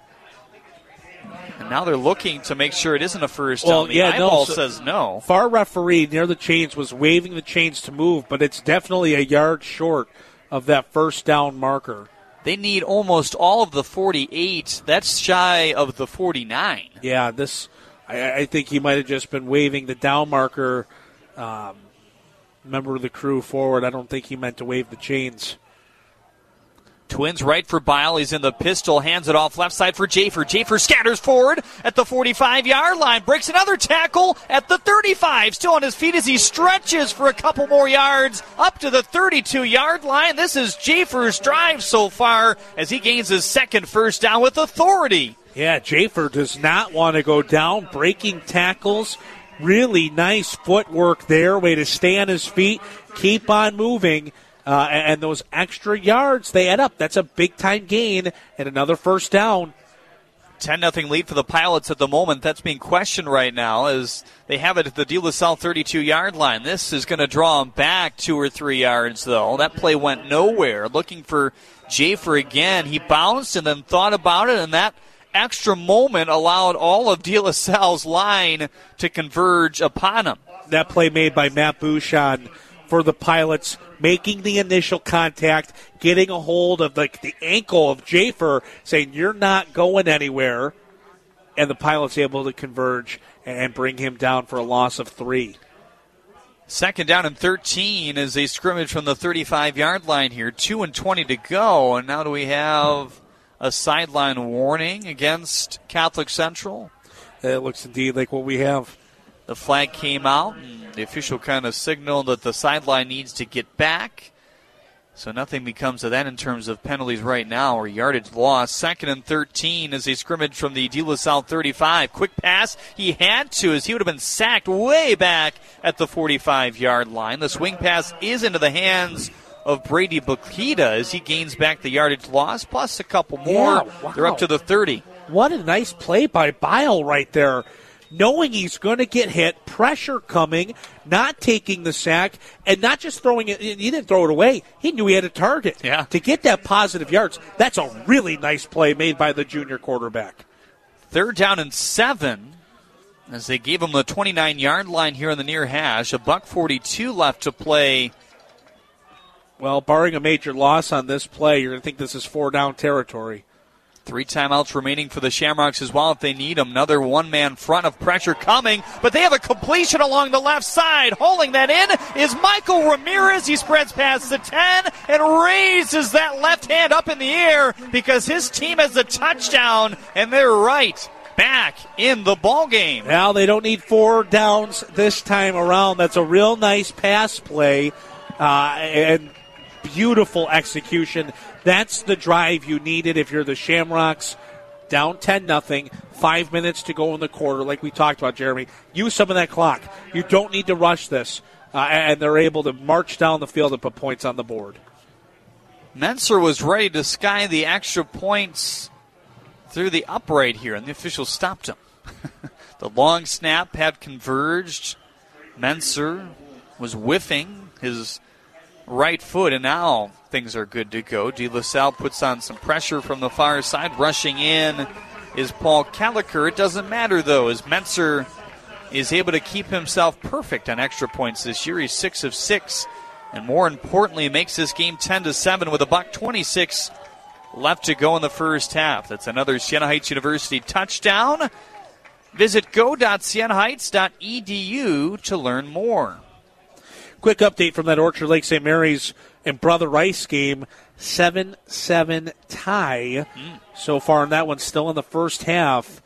And now they're looking to make sure it isn't a first well, down. The yeah, eyeball no, so says no. Far referee near the chains was waving the chains to move, but it's definitely a yard short of that first down marker. They need almost all of the 48. That's shy of the 49. Yeah, this. I, I think he might have just been waving the down marker. Um, member of the crew forward. I don't think he meant to wave the chains. Twins right for Bile. He's in the pistol. Hands it off left side for Jafer. Jafer scatters forward at the 45 yard line. Breaks another tackle at the 35. Still on his feet as he stretches for a couple more yards up to the 32 yard line. This is Jafer's drive so far as he gains his second first down with authority. Yeah, Jafer does not want to go down. Breaking tackles. Really nice footwork there. Way to stay on his feet. Keep on moving. Uh, and those extra yards, they add up. That's a big time gain and another first down. 10 0 lead for the Pilots at the moment. That's being questioned right now as they have it at the De La Salle 32 yard line. This is going to draw them back two or three yards, though. That play went nowhere. Looking for Jafer again. He bounced and then thought about it, and that extra moment allowed all of De La Salle's line to converge upon him. That play made by Matt Bouchon for the Pilots making the initial contact, getting a hold of the, the ankle of Jafer, saying, You're not going anywhere. And the Pilots able to converge and bring him down for a loss of three. Second down and 13 as they scrimmage from the 35 yard line here. 2 and 20 to go. And now do we have a sideline warning against Catholic Central? It looks indeed like what we have. The flag came out, and the official kind of signaled that the sideline needs to get back. So nothing becomes of that in terms of penalties right now or yardage loss. Second and 13 as they scrimmage from the De La Salle 35. Quick pass. He had to as he would have been sacked way back at the 45 yard line. The swing pass is into the hands of Brady Bakita as he gains back the yardage loss plus a couple more. Yeah, wow. They're up to the 30. What a nice play by Bile right there knowing he's going to get hit, pressure coming, not taking the sack, and not just throwing it. He didn't throw it away. He knew he had a target. Yeah. To get that positive yards, that's a really nice play made by the junior quarterback. Third down and seven. As they gave him the 29 yard line here in the near hash, a buck 42 left to play. Well, barring a major loss on this play, you're going to think this is four down territory. Three timeouts remaining for the Shamrocks as well if they need them. Another one man front of pressure coming, but they have a completion along the left side. Holding that in is Michael Ramirez. He spreads past the 10 and raises that left hand up in the air because his team has a touchdown and they're right back in the ball game. Now they don't need four downs this time around. That's a real nice pass play uh, and beautiful execution. That's the drive you needed if you're the Shamrocks. Down 10 nothing, five minutes to go in the quarter, like we talked about, Jeremy. Use some of that clock. You don't need to rush this. Uh, and they're able to march down the field and put points on the board. Menser was ready to sky the extra points through the upright here, and the official stopped him. the long snap had converged. Menser was whiffing his right foot, and now things are good to go. De La Salle puts on some pressure from the far side. Rushing in is Paul Caliker. It doesn't matter, though, as Menser is able to keep himself perfect on extra points this year. He's six of six, and more importantly, makes this game 10 to 7 with a buck 26 left to go in the first half. That's another Siena Heights University touchdown. Visit go.sienaheights.edu to learn more. Quick update from that Orchard Lake St. Mary's and Brother Rice game. 7 7 tie mm. so far in that one, still in the first half.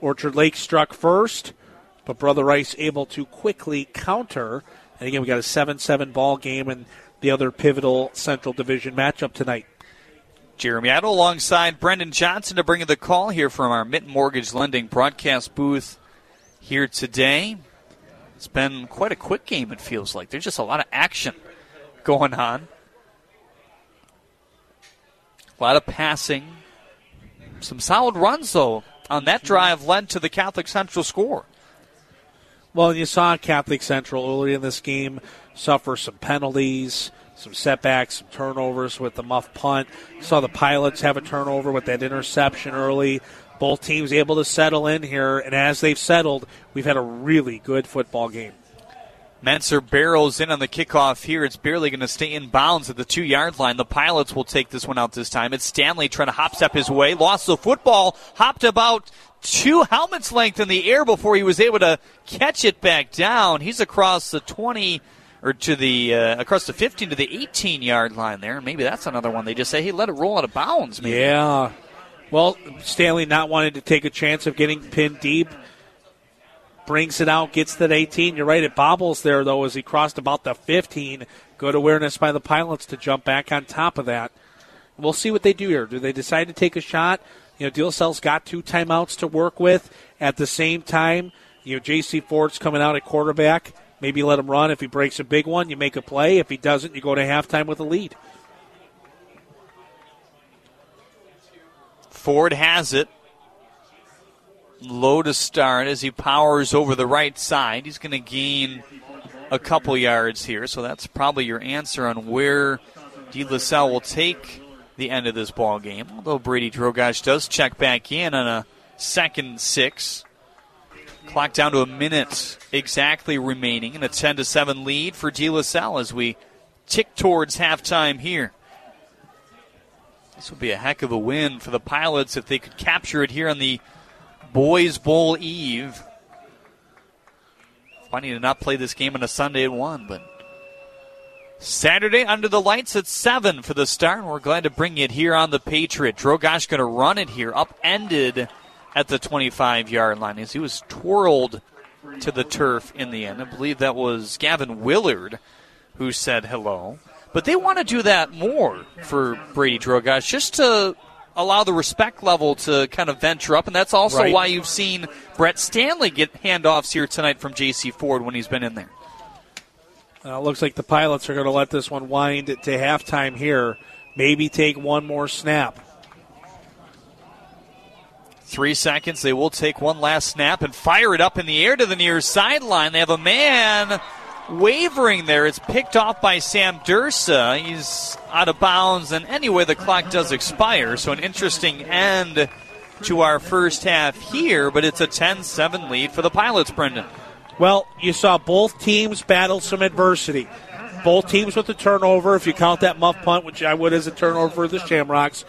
Orchard Lake struck first, but Brother Rice able to quickly counter. And again, we got a 7 7 ball game and the other pivotal Central Division matchup tonight. Jeremy Idle alongside Brendan Johnson to bring you the call here from our Mitten Mortgage Lending broadcast booth here today. It's been quite a quick game, it feels like. There's just a lot of action going on. A lot of passing. Some solid runs, though, on that drive led to the Catholic Central score. Well, you saw Catholic Central early in this game suffer some penalties, some setbacks, some turnovers with the muff punt. Saw the Pilots have a turnover with that interception early. Both teams able to settle in here, and as they've settled, we've had a really good football game. Menser barrels in on the kickoff here. It's barely going to stay in bounds at the two yard line. The Pilots will take this one out this time. It's Stanley trying to hop step his way. Lost the football. Hopped about two helmets length in the air before he was able to catch it back down. He's across the 20 or to the uh, across the 15 to the 18 yard line there. Maybe that's another one. They just say, hey, let it roll out of bounds. Maybe. Yeah. Well, Stanley not wanting to take a chance of getting pinned deep brings it out, gets the 18. You're right, it bobbles there, though, as he crossed about the 15. Good awareness by the pilots to jump back on top of that. We'll see what they do here. Do they decide to take a shot? You know, De La Salle's got two timeouts to work with. At the same time, you know, J.C. Ford's coming out at quarterback. Maybe let him run. If he breaks a big one, you make a play. If he doesn't, you go to halftime with a lead. Ford has it low to start as he powers over the right side. He's going to gain a couple yards here, so that's probably your answer on where De La Salle will take the end of this ball game. Although Brady Drogosh does check back in on a second six. Clock down to a minute exactly remaining, and a 10 to 7 lead for De La Salle as we tick towards halftime here. This would be a heck of a win for the Pilots if they could capture it here on the Boys Bowl Eve. Funny to not play this game on a Sunday at 1, but Saturday under the lights at 7 for the start. And we're glad to bring it here on the Patriot. Drogosh going to run it here, upended at the 25 yard line as he was twirled to the turf in the end. I believe that was Gavin Willard who said hello. But they want to do that more for Brady Drogosh just to allow the respect level to kind of venture up, and that's also Right. why you've seen Brett Stanley get handoffs here tonight from J.C. Ford when he's been in there. Uh, looks like the pilots are going to let this one wind to halftime here. Maybe take one more snap. Three seconds. They will take one last snap and fire it up in the air to the near sideline. They have a man wavering there. It's picked off by Sam Dursa. He's out of bounds, and anyway, the clock does expire. So, an interesting end to our first half here, but it's a 10 7 lead for the Pilots, Brendan. Well, you saw both teams battle some adversity. Both teams with the turnover, if you count that muff punt, which I would as a turnover for the Shamrocks.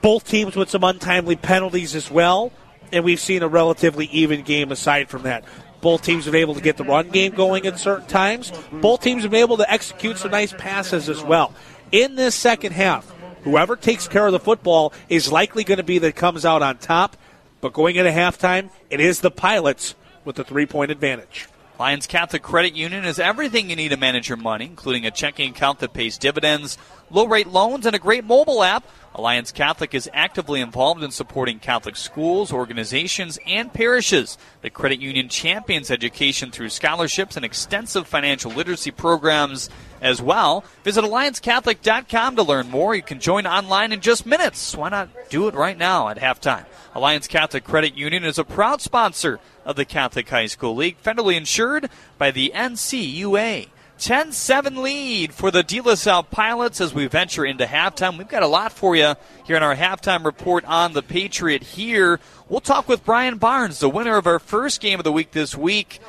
Both teams with some untimely penalties as well, and we've seen a relatively even game aside from that. Both teams have been able to get the run game going at certain times. Both teams have been able to execute some nice passes as well. In this second half, whoever takes care of the football is likely going to be that comes out on top. But going into halftime, it is the Pilots with the three point advantage. Alliance Catholic Credit Union is everything you need to manage your money, including a checking account that pays dividends, low rate loans, and a great mobile app. Alliance Catholic is actively involved in supporting Catholic schools, organizations, and parishes. The credit union champions education through scholarships and extensive financial literacy programs as well. Visit AllianceCatholic.com to learn more. You can join online in just minutes. Why not do it right now at halftime? Alliance Catholic Credit Union is a proud sponsor of the Catholic High School League, federally insured by the NCUA. 10 7 lead for the De La Salle Pilots as we venture into halftime. We've got a lot for you here in our halftime report on the Patriot here. We'll talk with Brian Barnes, the winner of our first game of the week this week.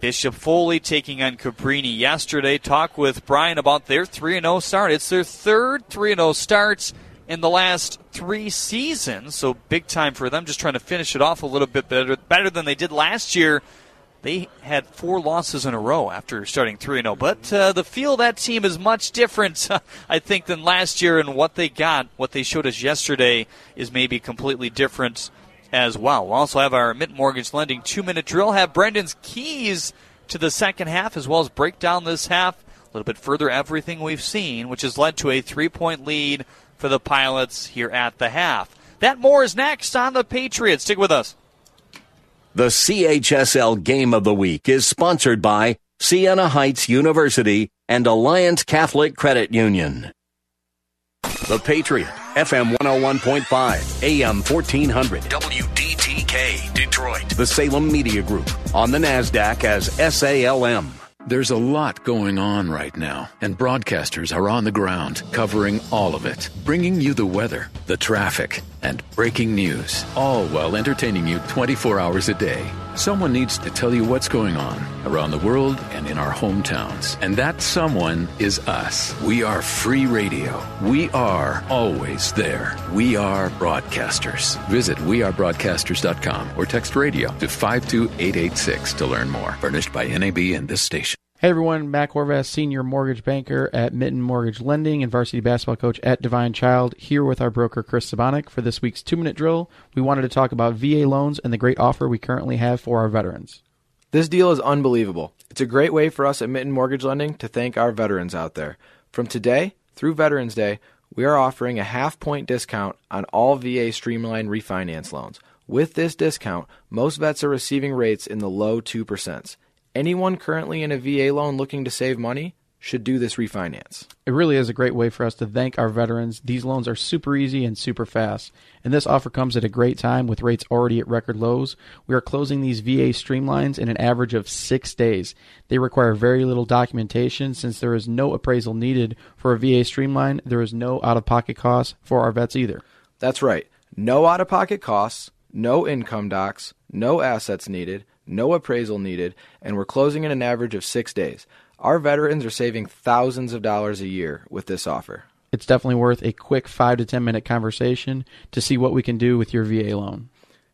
Bishop Foley taking on Cabrini yesterday. Talk with Brian about their 3 0 start. It's their third 3 0 start in the last three seasons, so big time for them. Just trying to finish it off a little bit better, better than they did last year. They had four losses in a row after starting 3 0. But uh, the feel of that team is much different, I think, than last year. And what they got, what they showed us yesterday, is maybe completely different as well. We'll also have our Mitten Mortgage Lending two minute drill, have Brendan's keys to the second half, as well as break down this half a little bit further, everything we've seen, which has led to a three point lead for the Pilots here at the half. That more is next on the Patriots. Stick with us. The CHSL Game of the Week is sponsored by Siena Heights University and Alliance Catholic Credit Union. The Patriot, FM 101.5, AM 1400. WDTK, Detroit. The Salem Media Group, on the NASDAQ as SALM. There's a lot going on right now, and broadcasters are on the ground covering all of it, bringing you the weather, the traffic, and breaking news, all while entertaining you 24 hours a day. Someone needs to tell you what's going on around the world and in our hometowns. And that someone is us. We are free radio. We are always there. We are broadcasters. Visit wearebroadcasters.com or text radio to 52886 to learn more. Furnished by NAB and this station. Hey everyone, Mac Horvath, senior mortgage banker at Mitten Mortgage Lending and varsity basketball coach at Divine Child, here with our broker Chris Sabonik for this week's two minute drill. We wanted to talk about VA loans and the great offer we currently have for our veterans. This deal is unbelievable. It's a great way for us at Mitten Mortgage Lending to thank our veterans out there. From today through Veterans Day, we are offering a half point discount on all VA Streamline refinance loans. With this discount, most vets are receiving rates in the low 2%. Anyone currently in a VA loan looking to save money should do this refinance. It really is a great way for us to thank our veterans. These loans are super easy and super fast. And this offer comes at a great time with rates already at record lows. We are closing these VA streamlines in an average of six days. They require very little documentation since there is no appraisal needed for a VA streamline. There is no out of pocket costs for our vets either. That's right. No out of pocket costs, no income docs, no assets needed, no appraisal needed, and we're closing in an average of six days. Our veterans are saving thousands of dollars a year with this offer. It's definitely worth a quick five to ten minute conversation to see what we can do with your VA loan.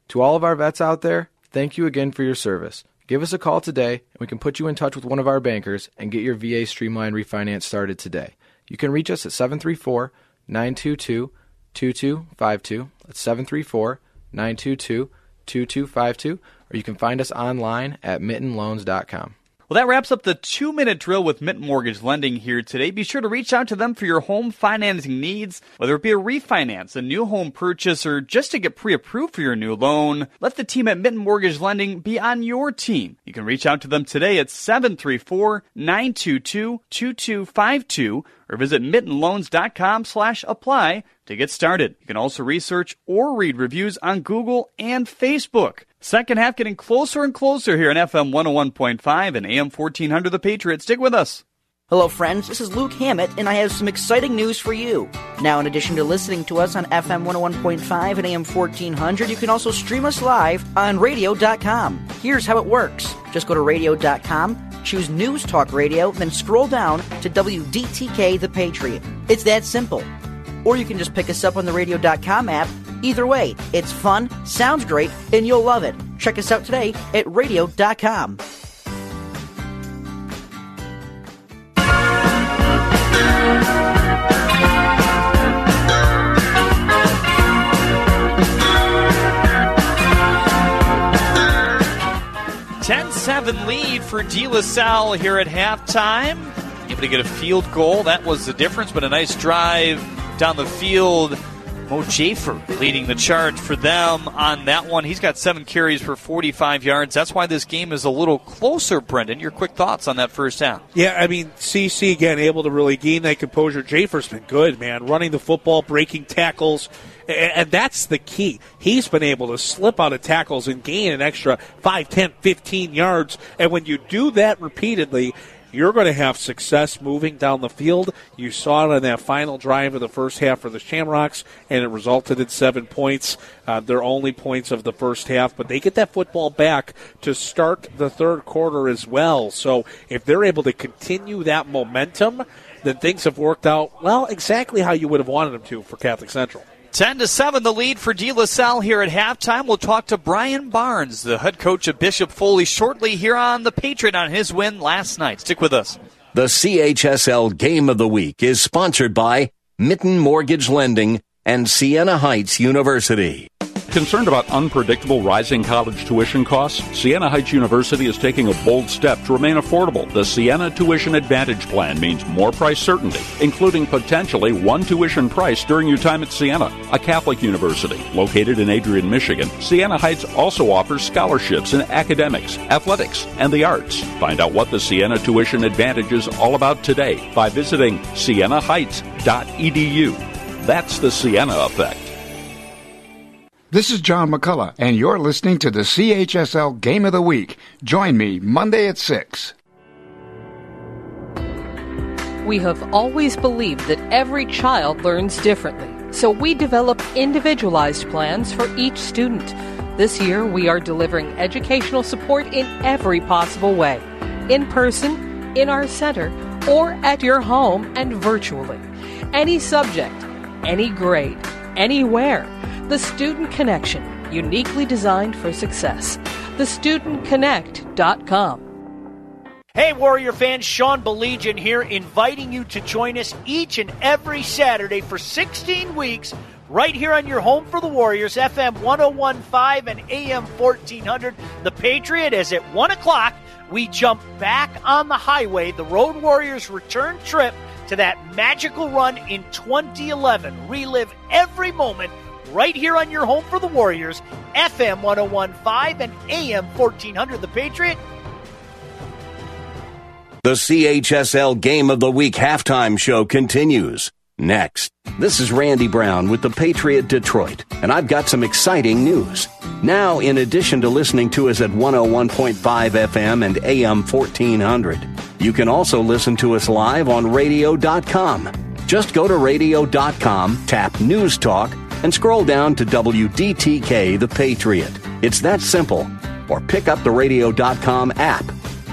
To all of our vets out there, thank you again for your service. Give us a call today, and we can put you in touch with one of our bankers and get your VA Streamline refinance started today. You can reach us at 734 922 2252. That's 734 922 2252, or you can find us online at mittenloans.com. Well, that wraps up the two minute drill with Mitten Mortgage Lending here today. Be sure to reach out to them for your home financing needs, whether it be a refinance, a new home purchase, or just to get pre approved for your new loan. Let the team at Mitten Mortgage Lending be on your team. You can reach out to them today at 734 922 2252 or visit mittenloans.com slash apply to get started. You can also research or read reviews on Google and Facebook. Second half getting closer and closer here on FM 101.5 and AM 1400 The Patriot. Stick with us. Hello, friends. This is Luke Hammett, and I have some exciting news for you. Now, in addition to listening to us on FM 101.5 and AM 1400, you can also stream us live on radio.com. Here's how it works just go to radio.com, choose News Talk Radio, then scroll down to WDTK The Patriot. It's that simple. Or you can just pick us up on the radio.com app. Either way, it's fun, sounds great, and you'll love it. Check us out today at radio.com. Ten seven lead for De La Salle here at halftime. Able to get a field goal. That was the difference, but a nice drive down the field. Mo Jafer leading the charge for them on that one. He's got seven carries for 45 yards. That's why this game is a little closer, Brendan. Your quick thoughts on that first half? Yeah, I mean, CC again able to really gain that composure. Jafer's been good, man. Running the football, breaking tackles. And that's the key. He's been able to slip out of tackles and gain an extra 5, 10, 15 yards. And when you do that repeatedly, you're going to have success moving down the field. You saw it on that final drive of the first half for the Shamrocks, and it resulted in seven points. Uh, their only points of the first half, but they get that football back to start the third quarter as well. So if they're able to continue that momentum, then things have worked out, well, exactly how you would have wanted them to for Catholic Central. 10 to 7 the lead for De La Salle here at halftime. We'll talk to Brian Barnes, the head coach of Bishop Foley, shortly here on the Patriot on his win last night. Stick with us. The CHSL Game of the Week is sponsored by Mitten Mortgage Lending and Siena Heights University. Concerned about unpredictable rising college tuition costs? Siena Heights University is taking a bold step to remain affordable. The Siena Tuition Advantage Plan means more price certainty, including potentially one tuition price during your time at Siena, a Catholic university located in Adrian, Michigan. Siena Heights also offers scholarships in academics, athletics, and the arts. Find out what the Siena Tuition Advantage is all about today by visiting sienaheights.edu. That's the Siena effect. This is John McCullough, and you're listening to the CHSL Game of the Week. Join me Monday at 6. We have always believed that every child learns differently, so we develop individualized plans for each student. This year, we are delivering educational support in every possible way in person, in our center, or at your home and virtually. Any subject, any grade, anywhere. The Student Connection, uniquely designed for success. TheStudentConnect.com. Hey, Warrior fans, Sean Baligian here, inviting you to join us each and every Saturday for 16 weeks right here on your home for the Warriors, FM 1015 and AM 1400. The Patriot, is at 1 o'clock, we jump back on the highway, the Road Warriors return trip to that magical run in 2011. Relive every moment right here on your home for the Warriors, FM 1015 and AM 1400. The Patriot. The CHSL Game of the Week halftime show continues. Next, this is Randy Brown with the Patriot Detroit, and I've got some exciting news. Now, in addition to listening to us at 101.5 FM and AM 1400, you can also listen to us live on radio.com. Just go to radio.com, tap News Talk, and scroll down to WDTK The Patriot. It's that simple. Or pick up the radio.com app.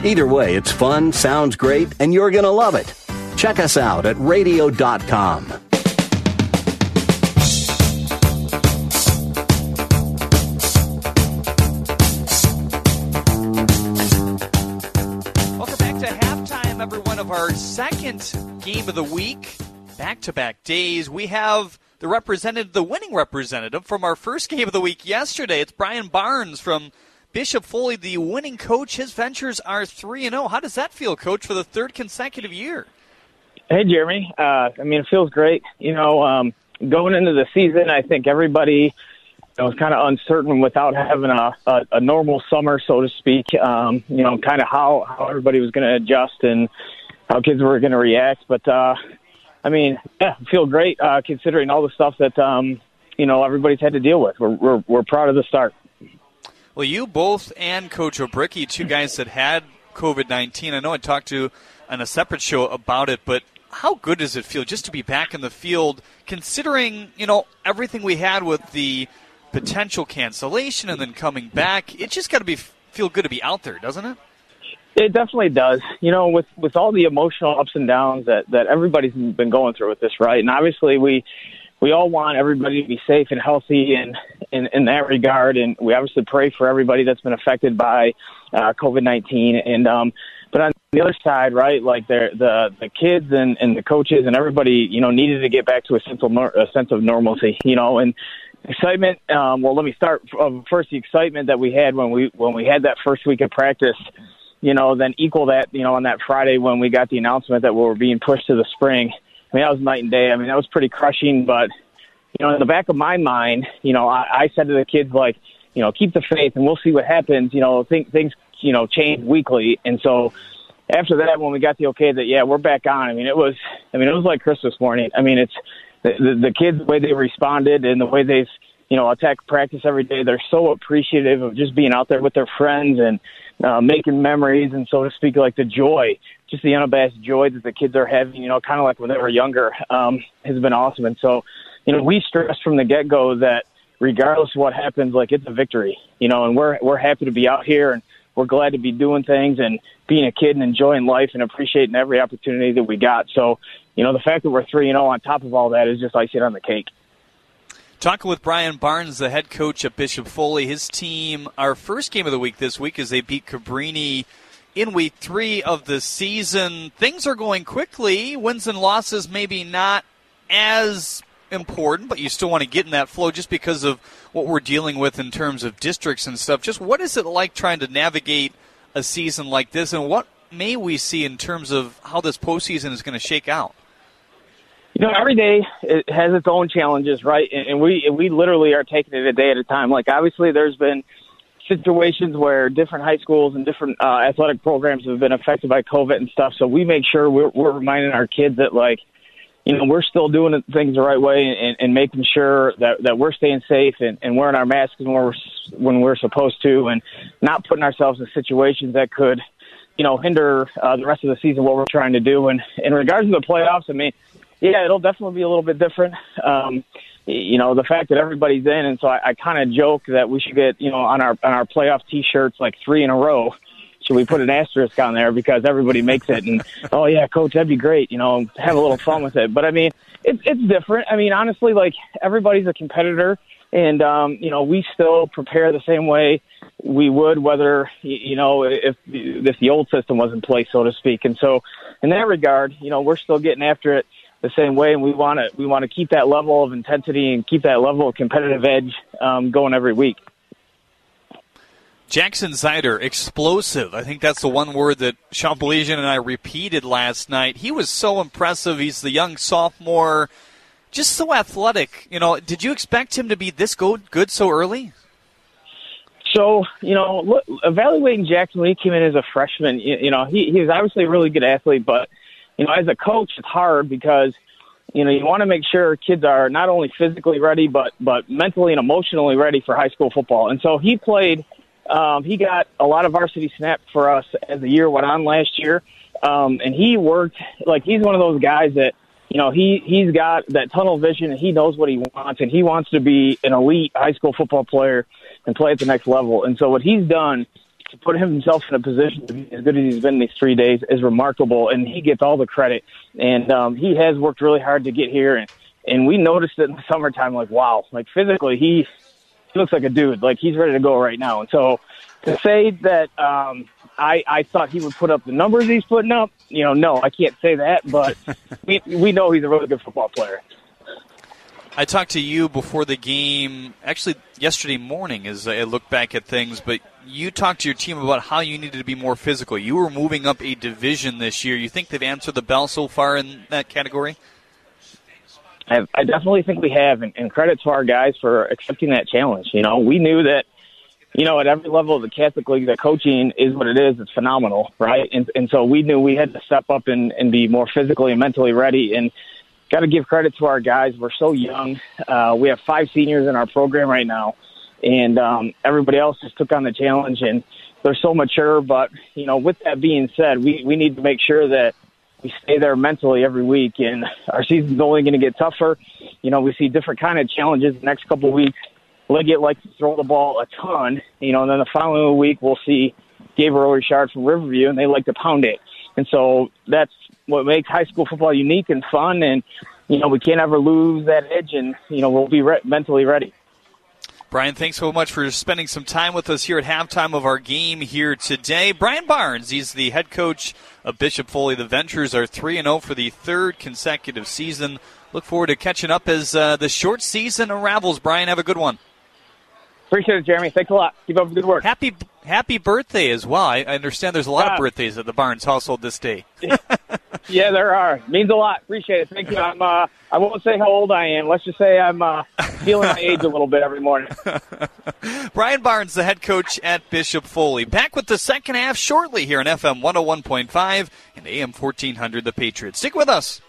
Either way, it's fun, sounds great, and you're going to love it. Check us out at radio.com. Welcome back to halftime, everyone, of our second game of the week. Back to back days. We have the representative, the winning representative from our first game of the week yesterday. It's Brian Barnes from Bishop Foley, the winning coach. His ventures are 3 and 0. How does that feel, coach, for the third consecutive year? Hey, Jeremy. Uh, I mean, it feels great. You know, um, going into the season, I think everybody you know, was kind of uncertain without having a, a, a normal summer, so to speak. Um, you know, kind of how, how everybody was going to adjust and how kids were going to react. But, uh, I mean, yeah, feel great uh, considering all the stuff that, um, you know, everybody's had to deal with. We're, we're, we're proud of the start. Well, you both and Coach O'Bricky, two guys that had COVID 19. I know I talked to on a separate show about it, but how good does it feel just to be back in the field, considering you know everything we had with the potential cancellation and then coming back? It just got to be feel good to be out there, doesn't it? It definitely does. You know, with with all the emotional ups and downs that that everybody's been going through with this, right? And obviously, we we all want everybody to be safe and healthy, and in in that regard, and we obviously pray for everybody that's been affected by uh, COVID nineteen. And um, but on the other side, right, like the the the kids and and the coaches and everybody, you know, needed to get back to a sense of a sense of normalcy, you know, and excitement. Um, well, let me start um, first. The excitement that we had when we when we had that first week of practice, you know, then equal that, you know, on that Friday when we got the announcement that we were being pushed to the spring. I mean, that was night and day. I mean, that was pretty crushing. But you know, in the back of my mind, you know, I, I said to the kids like, you know, keep the faith and we'll see what happens. You know, think things you know change weekly, and so after that, when we got the okay that yeah we're back on, I mean it was I mean it was like Christmas morning. I mean it's the the, the kids the way they responded and the way they've you know attack practice every day. They're so appreciative of just being out there with their friends and uh, making memories and so to speak like the joy, just the unabashed joy that the kids are having. You know, kind of like when they were younger, um, has been awesome. And so you know we stress from the get go that regardless of what happens, like it's a victory. You know, and we're we're happy to be out here and we're glad to be doing things and being a kid and enjoying life and appreciating every opportunity that we got. So, you know, the fact that we're 3 and 0 on top of all that is just icing on the cake. Talking with Brian Barnes, the head coach at Bishop Foley, his team, our first game of the week this week is they beat Cabrini in week three of the season. Things are going quickly. Wins and losses maybe not as important, but you still want to get in that flow just because of what we're dealing with in terms of districts and stuff. Just what is it like trying to navigate a season like this, and what may we see in terms of how this postseason is going to shake out? You know, every day it has its own challenges, right? And we we literally are taking it a day at a time. Like obviously, there's been situations where different high schools and different uh, athletic programs have been affected by COVID and stuff. So we make sure we're, we're reminding our kids that like you know, we're still doing things the right way and, and making sure that, that we're staying safe and, and wearing our masks when we're, when we're supposed to and not putting ourselves in situations that could, you know, hinder uh, the rest of the season what we're trying to do. And in regards to the playoffs, I mean, yeah, it'll definitely be a little bit different. Um, you know, the fact that everybody's in, and so I, I kind of joke that we should get, you know, on our on our playoff T-shirts like three in a row. Should we put an asterisk on there because everybody makes it? And oh yeah, coach, that'd be great. You know, have a little fun with it. But I mean, it's it's different. I mean, honestly, like everybody's a competitor, and um, you know, we still prepare the same way we would whether you know if if the old system was in place, so to speak. And so, in that regard, you know, we're still getting after it the same way, and we want to we want to keep that level of intensity and keep that level of competitive edge um, going every week. Jackson Zyder, explosive. I think that's the one word that Sean Baligian and I repeated last night. He was so impressive. He's the young sophomore, just so athletic. You know, did you expect him to be this good, good so early? So, you know, look, evaluating Jackson when he came in as a freshman, you, you know, he, he's obviously a really good athlete, but – you know, as a coach, it's hard because you know you want to make sure kids are not only physically ready but but mentally and emotionally ready for high school football. And so he played. Um, he got a lot of varsity snaps for us as the year went on last year, um, and he worked like he's one of those guys that you know he he's got that tunnel vision and he knows what he wants and he wants to be an elite high school football player and play at the next level. And so what he's done to put himself in a position to be as good as he's been these three days is remarkable, and he gets all the credit. And um, he has worked really hard to get here, and and we noticed it in the summertime. Like, wow, like physically, he he looks like a dude. Like he's ready to go right now. And so to say that um, I I thought he would put up the numbers he's putting up, you know, no, I can't say that. But we we know he's a really good football player. I talked to you before the game, actually yesterday morning, as I looked back at things. But you talked to your team about how you needed to be more physical. You were moving up a division this year. You think they've answered the bell so far in that category? I, definitely think we have, and, and credit to our guys for accepting that challenge. You know, we knew that you know, at every level of the Catholic League, the coaching is what it is. It's phenomenal, right? And and so we knew we had to step up and, and be more physically and mentally ready. And got to give credit to our guys. We're so young. Uh, we have five seniors in our program right now, and um, everybody else just took on the challenge, and they're so mature. But you know, with that being said, we we need to make sure that we stay there mentally every week, and our season's only going to get tougher. You know, we see different kind of challenges the next couple weeks. Liggett likes to throw the ball a ton, you know, and then the following week we'll see Gabriel Richard from Riverview, and they like to pound it. And so that's what makes high school football unique and fun. And, you know, we can't ever lose that edge, and, you know, we'll be re- mentally ready. Brian, thanks so much for spending some time with us here at halftime of our game here today. Brian Barnes, he's the head coach of Bishop Foley. The Ventures are 3 0 for the third consecutive season. Look forward to catching up as uh, the short season unravels. Brian, have a good one. Appreciate it, Jeremy. Thanks a lot. Keep up the good work. Happy happy birthday as well. I, I understand there's a lot of birthdays at the Barnes household this day. yeah, there are. Means a lot. Appreciate it. Thank you. I'm. Uh, I won't say how old I am. Let's just say I'm uh, feeling my age a little bit every morning. Brian Barnes, the head coach at Bishop Foley, back with the second half shortly here on FM 101.5 and AM 1400. The Patriots. Stick with us.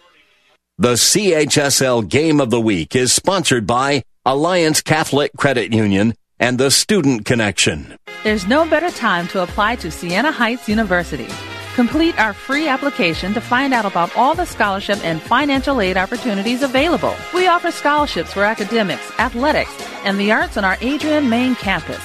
The CHSL Game of the Week is sponsored by Alliance Catholic Credit Union and the Student Connection. There's no better time to apply to Siena Heights University. Complete our free application to find out about all the scholarship and financial aid opportunities available. We offer scholarships for academics, athletics, and the arts on our Adrian main campus.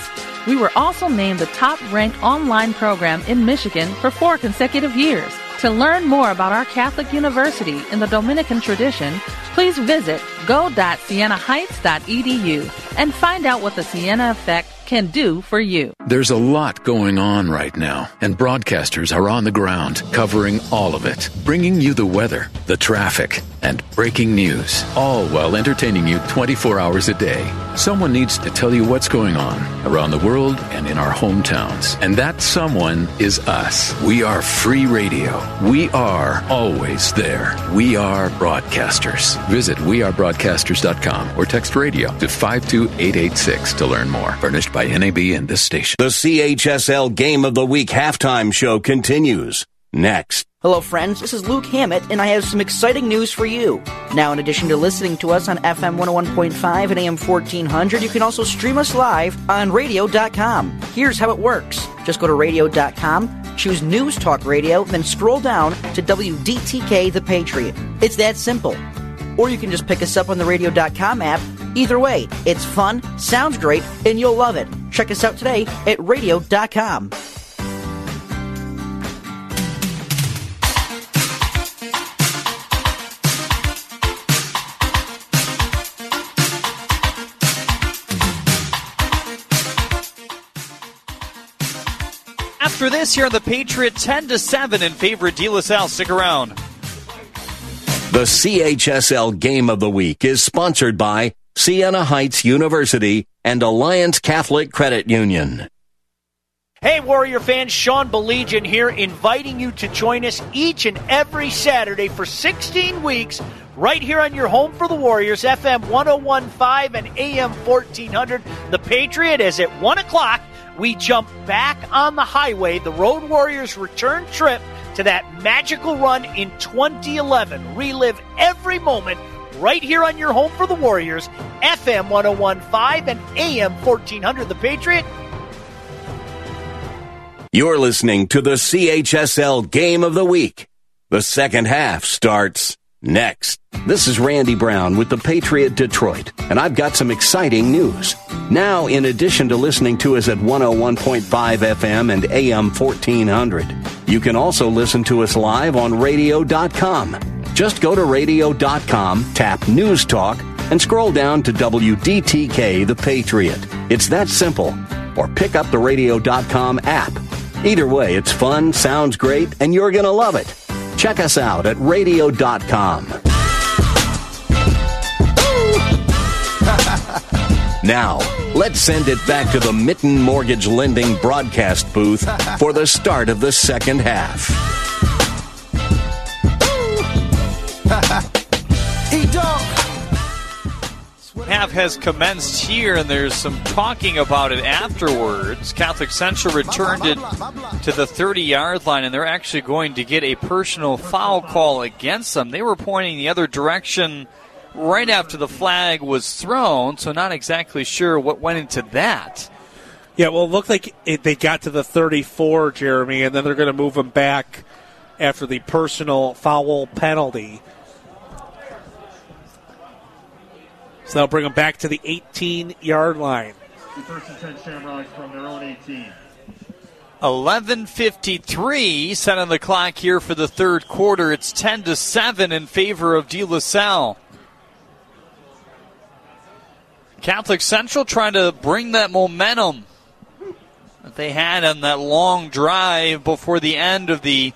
We were also named the top ranked online program in Michigan for four consecutive years. To learn more about our Catholic University in the Dominican tradition, please visit go.sienaheights.edu and find out what the Siena Effect can do for you. There's a lot going on right now, and broadcasters are on the ground covering all of it, bringing you the weather, the traffic, and breaking news, all while entertaining you 24 hours a day. Someone needs to tell you what's going on around the world and in our hometowns. And that someone is us. We are free radio. We are always there. We are broadcasters. Visit wearebroadcasters.com or text radio to 52886 to learn more. Furnished by NAB and this station. The CHSL Game of the Week halftime show continues next. Hello, friends. This is Luke Hammett, and I have some exciting news for you. Now, in addition to listening to us on FM 101.5 and AM 1400, you can also stream us live on radio.com. Here's how it works just go to radio.com, choose News Talk Radio, then scroll down to WDTK The Patriot. It's that simple. Or you can just pick us up on the radio.com app. Either way, it's fun, sounds great, and you'll love it. Check us out today at radio.com. After this, here on the Patriot, 10 to 7 in favor of De La Salle. Stick around. The CHSL Game of the Week is sponsored by Siena Heights University and Alliance Catholic Credit Union. Hey, Warrior fans, Sean Baligian here, inviting you to join us each and every Saturday for 16 weeks, right here on your home for the Warriors, FM 1015 and AM 1400. The Patriot is at 1 o'clock. We jump back on the highway, the Road Warriors return trip to that magical run in 2011. Relive every moment right here on your home for the Warriors, FM 1015 and AM 1400. The Patriot. You're listening to the CHSL Game of the Week. The second half starts next. This is Randy Brown with the Patriot Detroit, and I've got some exciting news. Now, in addition to listening to us at 101.5 FM and AM 1400, you can also listen to us live on radio.com. Just go to radio.com, tap News Talk, and scroll down to WDTK The Patriot. It's that simple. Or pick up the radio.com app. Either way, it's fun, sounds great, and you're going to love it. Check us out at radio.com. now, let's send it back to the Mitten Mortgage Lending broadcast booth for the start of the second half. Half has commenced here, and there's some talking about it afterwards. Catholic Central returned it to the 30 yard line, and they're actually going to get a personal foul call against them. They were pointing the other direction right after the flag was thrown, so not exactly sure what went into that. Yeah, well, it looked like it, they got to the 34, Jeremy, and then they're going to move them back after the personal foul penalty. So they'll bring them back to the 18 yard line. First and 10 Shamrocks from their own 18. 11:53 set on the clock here for the third quarter. It's 10 to 7 in favor of De La Salle. Catholic Central trying to bring that momentum that they had on that long drive before the end of the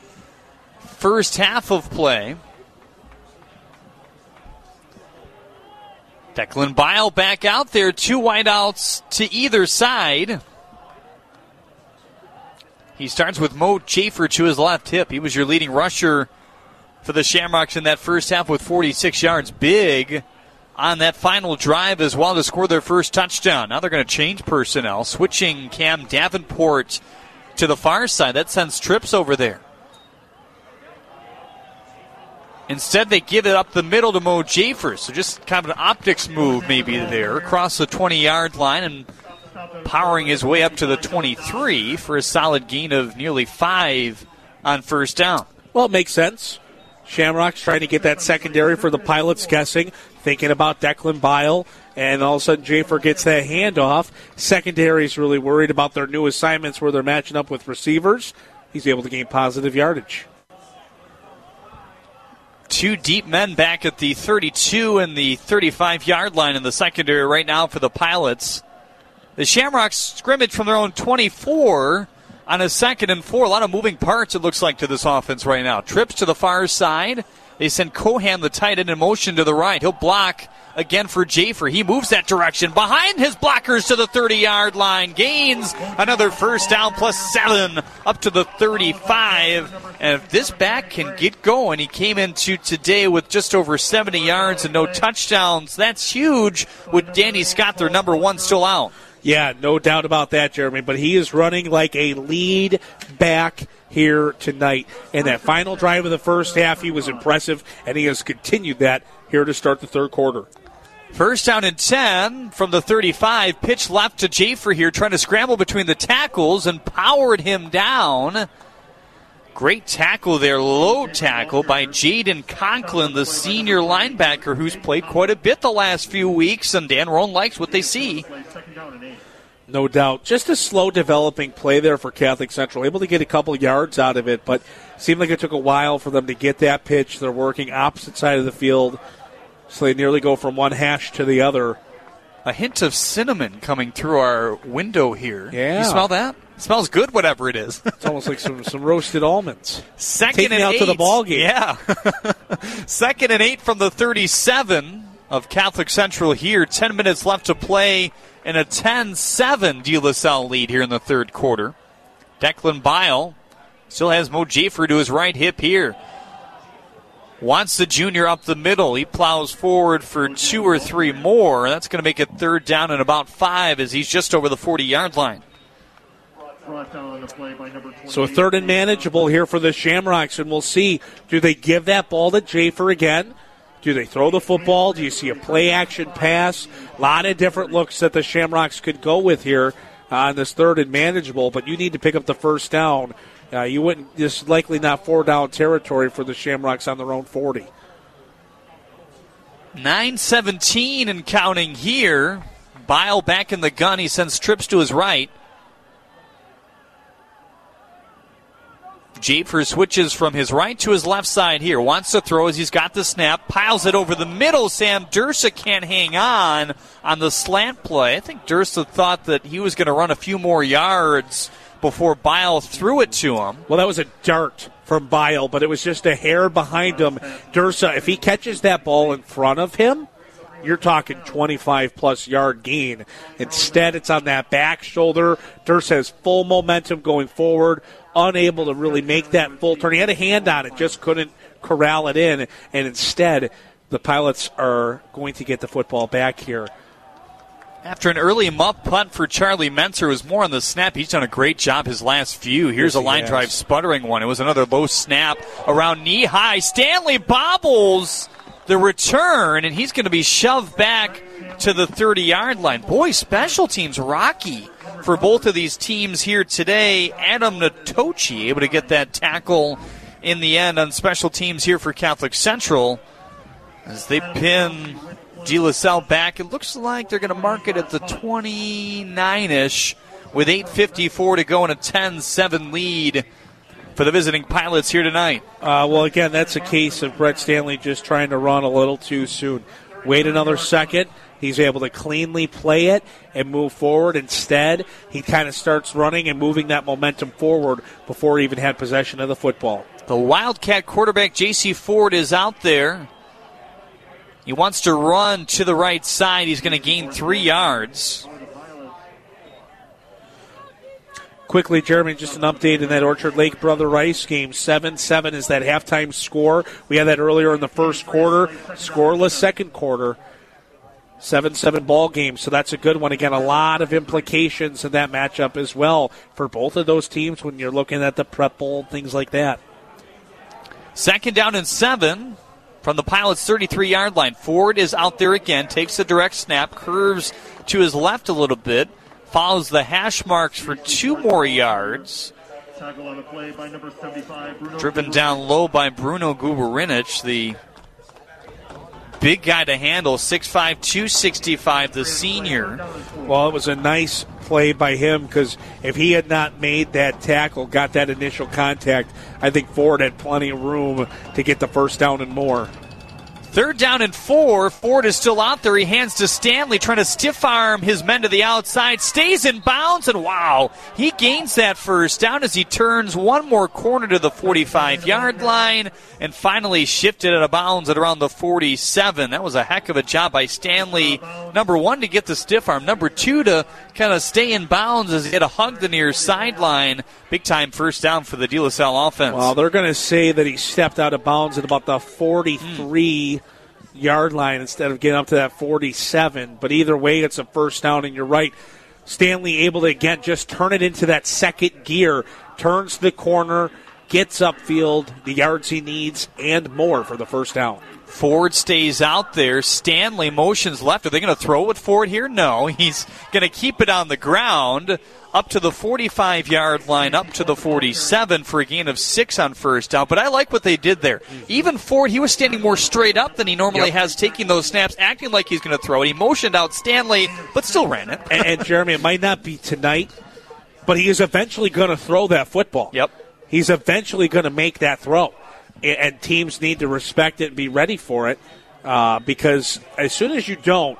first half of play. Declan Bile back out there, two wideouts to either side. He starts with Mo Jafer to his left hip. He was your leading rusher for the Shamrocks in that first half with 46 yards. Big on that final drive as well to score their first touchdown. Now they're going to change personnel, switching Cam Davenport to the far side. That sends trips over there. Instead, they give it up the middle to Mo Jafers. So just kind of an optics move maybe there across the 20 yard line and powering his way up to the 23 for a solid gain of nearly five on first down. Well, it makes sense. Shamrock's trying to get that secondary for the pilots guessing, thinking about Declan Bile, and all of a sudden Jafer gets that handoff. Secondary's really worried about their new assignments where they're matching up with receivers. He's able to gain positive yardage. Two deep men back at the 32 and the 35 yard line in the secondary right now for the Pilots. The Shamrocks scrimmage from their own 24 on a second and four. A lot of moving parts, it looks like, to this offense right now. Trips to the far side. They send Cohan, the tight end, in motion to the right. He'll block again for Jafer. He moves that direction behind his blockers to the 30 yard line. Gains another first down plus seven up to the 35. And if this back can get going, he came into today with just over 70 yards and no touchdowns. That's huge with Danny Scott, their number one, still out. Yeah, no doubt about that, Jeremy. But he is running like a lead back here tonight. And that final drive of the first half, he was impressive, and he has continued that here to start the third quarter. First down and 10 from the 35. Pitch left to Jafer here, trying to scramble between the tackles and powered him down. Great tackle there, low tackle by Jaden Conklin, the senior linebacker who's played quite a bit the last few weeks, and Dan Rohn likes what they see. No doubt. Just a slow developing play there for Catholic Central. Able to get a couple yards out of it, but seemed like it took a while for them to get that pitch. They're working opposite side of the field, so they nearly go from one hash to the other. A hint of cinnamon coming through our window here. Yeah. You smell that? Smells good, whatever it is. It's almost like some, some roasted almonds. Second Take me and out eight. to the ball game. Yeah. Second and eight from the 37 of Catholic Central here. 10 minutes left to play and a 10 7 De La Salle lead here in the third quarter. Declan Bile still has Mo Jafer to his right hip here. Wants the junior up the middle. He plows forward for two or three more. That's going to make it third down and about five as he's just over the 40 yard line. Brought down on the play by number 28. So third and manageable here for the Shamrocks, and we'll see. Do they give that ball to Jafer again? Do they throw the football? Do you see a play action pass? A lot of different looks that the Shamrocks could go with here on this third and manageable, but you need to pick up the first down. Uh, you wouldn't, this is likely not four down territory for the Shamrocks on their own 40. 917 and counting here. Bile back in the gun. He sends trips to his right. Jafer switches from his right to his left side here. Wants to throw as he's got the snap. Piles it over the middle. Sam Dursa can't hang on on the slant play. I think Dursa thought that he was going to run a few more yards before Bile threw it to him. Well, that was a dart from Bile, but it was just a hair behind him. Dursa, if he catches that ball in front of him, you're talking 25 plus yard gain. Instead, it's on that back shoulder. Dursa has full momentum going forward, unable to really make that full turn. He had a hand on it, just couldn't corral it in, and instead, the Pilots are going to get the football back here. After an early muff punt for Charlie Menser, was more on the snap. He's done a great job his last few. Here's Yes, a line has. drive sputtering one. It was another low snap around knee high. Stanley bobbles the return, and he's going to be shoved back to the 30 yard line. Boy, special teams rocky for both of these teams here today. Adam Natochi able to get that tackle in the end on special teams here for Catholic Central as they pin De La Salle back. It looks like they're going to mark it at the 29 ish with 8.54 to go and a 10 7 lead for the visiting pilots here tonight. Uh, well, again, that's a case of Brett Stanley just trying to run a little too soon. Wait another second. He's able to cleanly play it and move forward. Instead, he kind of starts running and moving that momentum forward before he even had possession of the football. The Wildcat quarterback, J.C. Ford, is out there. He wants to run to the right side. He's going to gain three yards. Quickly, Jeremy, just an update in that Orchard Lake Brother Rice game. 7 7 is that halftime score. We had that earlier in the first quarter. Scoreless second quarter. 7 7 ball game. So that's a good one. Again, a lot of implications in that matchup as well for both of those teams when you're looking at the prep bowl, things like that. Second down and seven from the Pilots' 33 yard line. Ford is out there again, takes a direct snap, curves to his left a little bit, follows the hash marks for two more yards. Tackle on the play by number 75, Bruno. Driven down low by Bruno Guberinic, the big guy to handle, 6'5, 265, the senior. Well, it was a nice play by him because if he had not made that tackle, got that initial contact, I think Ford had plenty of room to get the first down and more. Third down and four. Ford is still out there. He hands to Stanley, trying to stiff arm his men to the outside. Stays in bounds, and wow, he gains that first down as he turns one more corner to the 45 yard line and finally shifted out of bounds at around the 47. That was a heck of a job by Stanley. Number one, to get the stiff arm. Number two, to kind of stay in bounds as he had a hug the near sideline. Big time first down for the De La Salle offense. Well, they're going to say that he stepped out of bounds at about the 43 yard line instead of getting up to that 47. But either way, it's a first down, and you're right. Stanley able to again just turn it into that second gear, turns the corner, gets upfield, the yards he needs, and more for the first down. Ford stays out there. Stanley motions left. Are they going to throw with Ford here? No. He's going to keep it on the ground up to the 45 yard line, up to the 47 for a gain of six on first down. But I like what they did there. Even Ford, he was standing more straight up than he normally Yep. has, taking those snaps, acting like he's going to throw it. He motioned out Stanley, but still ran it. and, and Jeremy, it might not be tonight, but he is eventually going to throw that football. Yep. He's eventually going to make that throw, and teams need to respect it and be ready for it, uh, because as soon as you don't,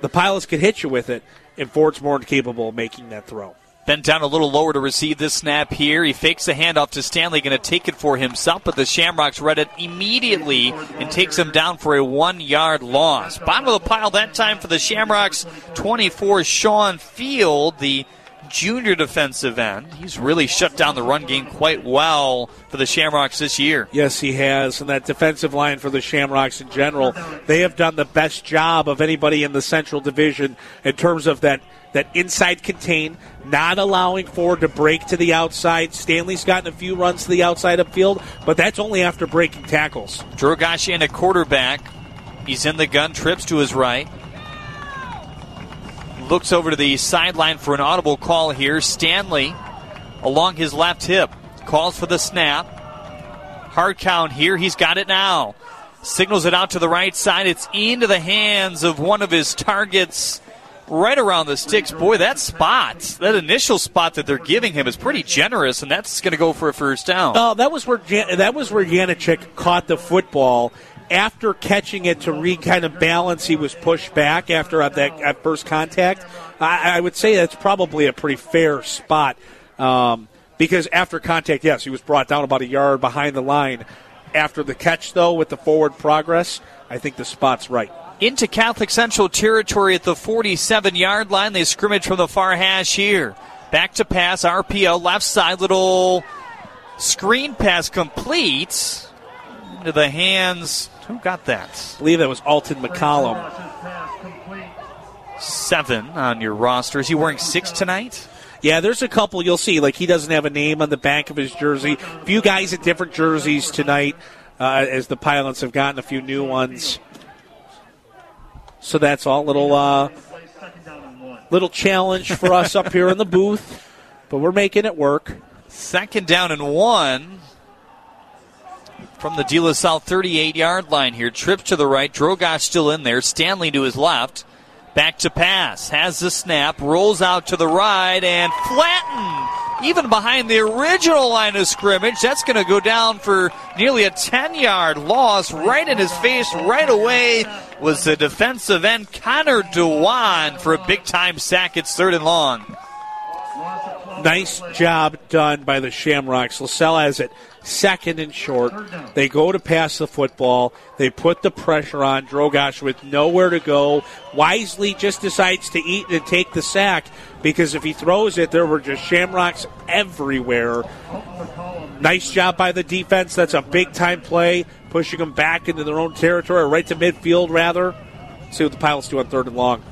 the pilots can hit you with it, and Ford's more capable of making that throw. Bent down a little lower to receive this snap here. He fakes the handoff to Stanley, going to take it for himself, but the Shamrocks read it immediately and takes him down for a one yard loss. Bottom of the pile that time for the Shamrocks, 24, Sean Field, the junior defensive end. He's really shut down the run game quite well for the Shamrocks this year. Yes, he has. And that defensive line for the Shamrocks in general, they have done the best job of anybody in the Central Division in terms of that, that inside contain, not allowing Ford to break to the outside. Stanley's gotten a few runs to the outside upfield, but that's only after breaking tackles. Drogash in a quarterback. He's in the gun, trips to his right. Looks over to the sideline for an audible call here. Stanley along his left hip calls for the snap. Hard count here. He's got it now. Signals it out to the right side. It's into the hands of one of his targets right around the sticks. Boy, that spot, that initial spot that they're giving him is pretty generous, and that's going to go for a first down. Oh, that was where Jan- that was where Yanachik caught the football. After catching it to re kind of balance, he was pushed back after at that at first contact. I, I would say that's probably a pretty fair spot um, because after contact, yes, he was brought down about a yard behind the line. After the catch, though, with the forward progress, I think the spot's right. into Catholic Central territory at the 47 yard line. They scrimmage from the far hash here. Back to pass, RPO, left side, little screen pass complete into the hands. Who got that? I believe that was Alton McCollum. Seven on your roster. Is he wearing six tonight? Yeah, there's a couple you'll see. Like he doesn't have a name on the back of his jersey. A few guys in different jerseys tonight, uh, as the pilots have gotten a few new ones. So that's all little uh, little challenge for us up here in the booth, but we're making it work. Second down and one from the De La Salle 38 yard line here. Trips to the right. Drogosh still in there. Stanley to his left. Back to pass. Has the snap. Rolls out to the right and flattened. Even behind the original line of scrimmage. That's going to go down for nearly a 10 yard loss. Right in his face right away was the defensive end Connor Dewan for a big time sack. It's third and long. Nice job done by the Shamrocks. LaSalle has it second and short. They go to pass the football. They put the pressure on Drogosh with nowhere to go. Wisely just decides to eat and take the sack because if he throws it, there were just Shamrocks everywhere. Nice job by the defense. That's a big time play, pushing them back into their own territory, or right to midfield, rather. See what the Pilots do on third and long.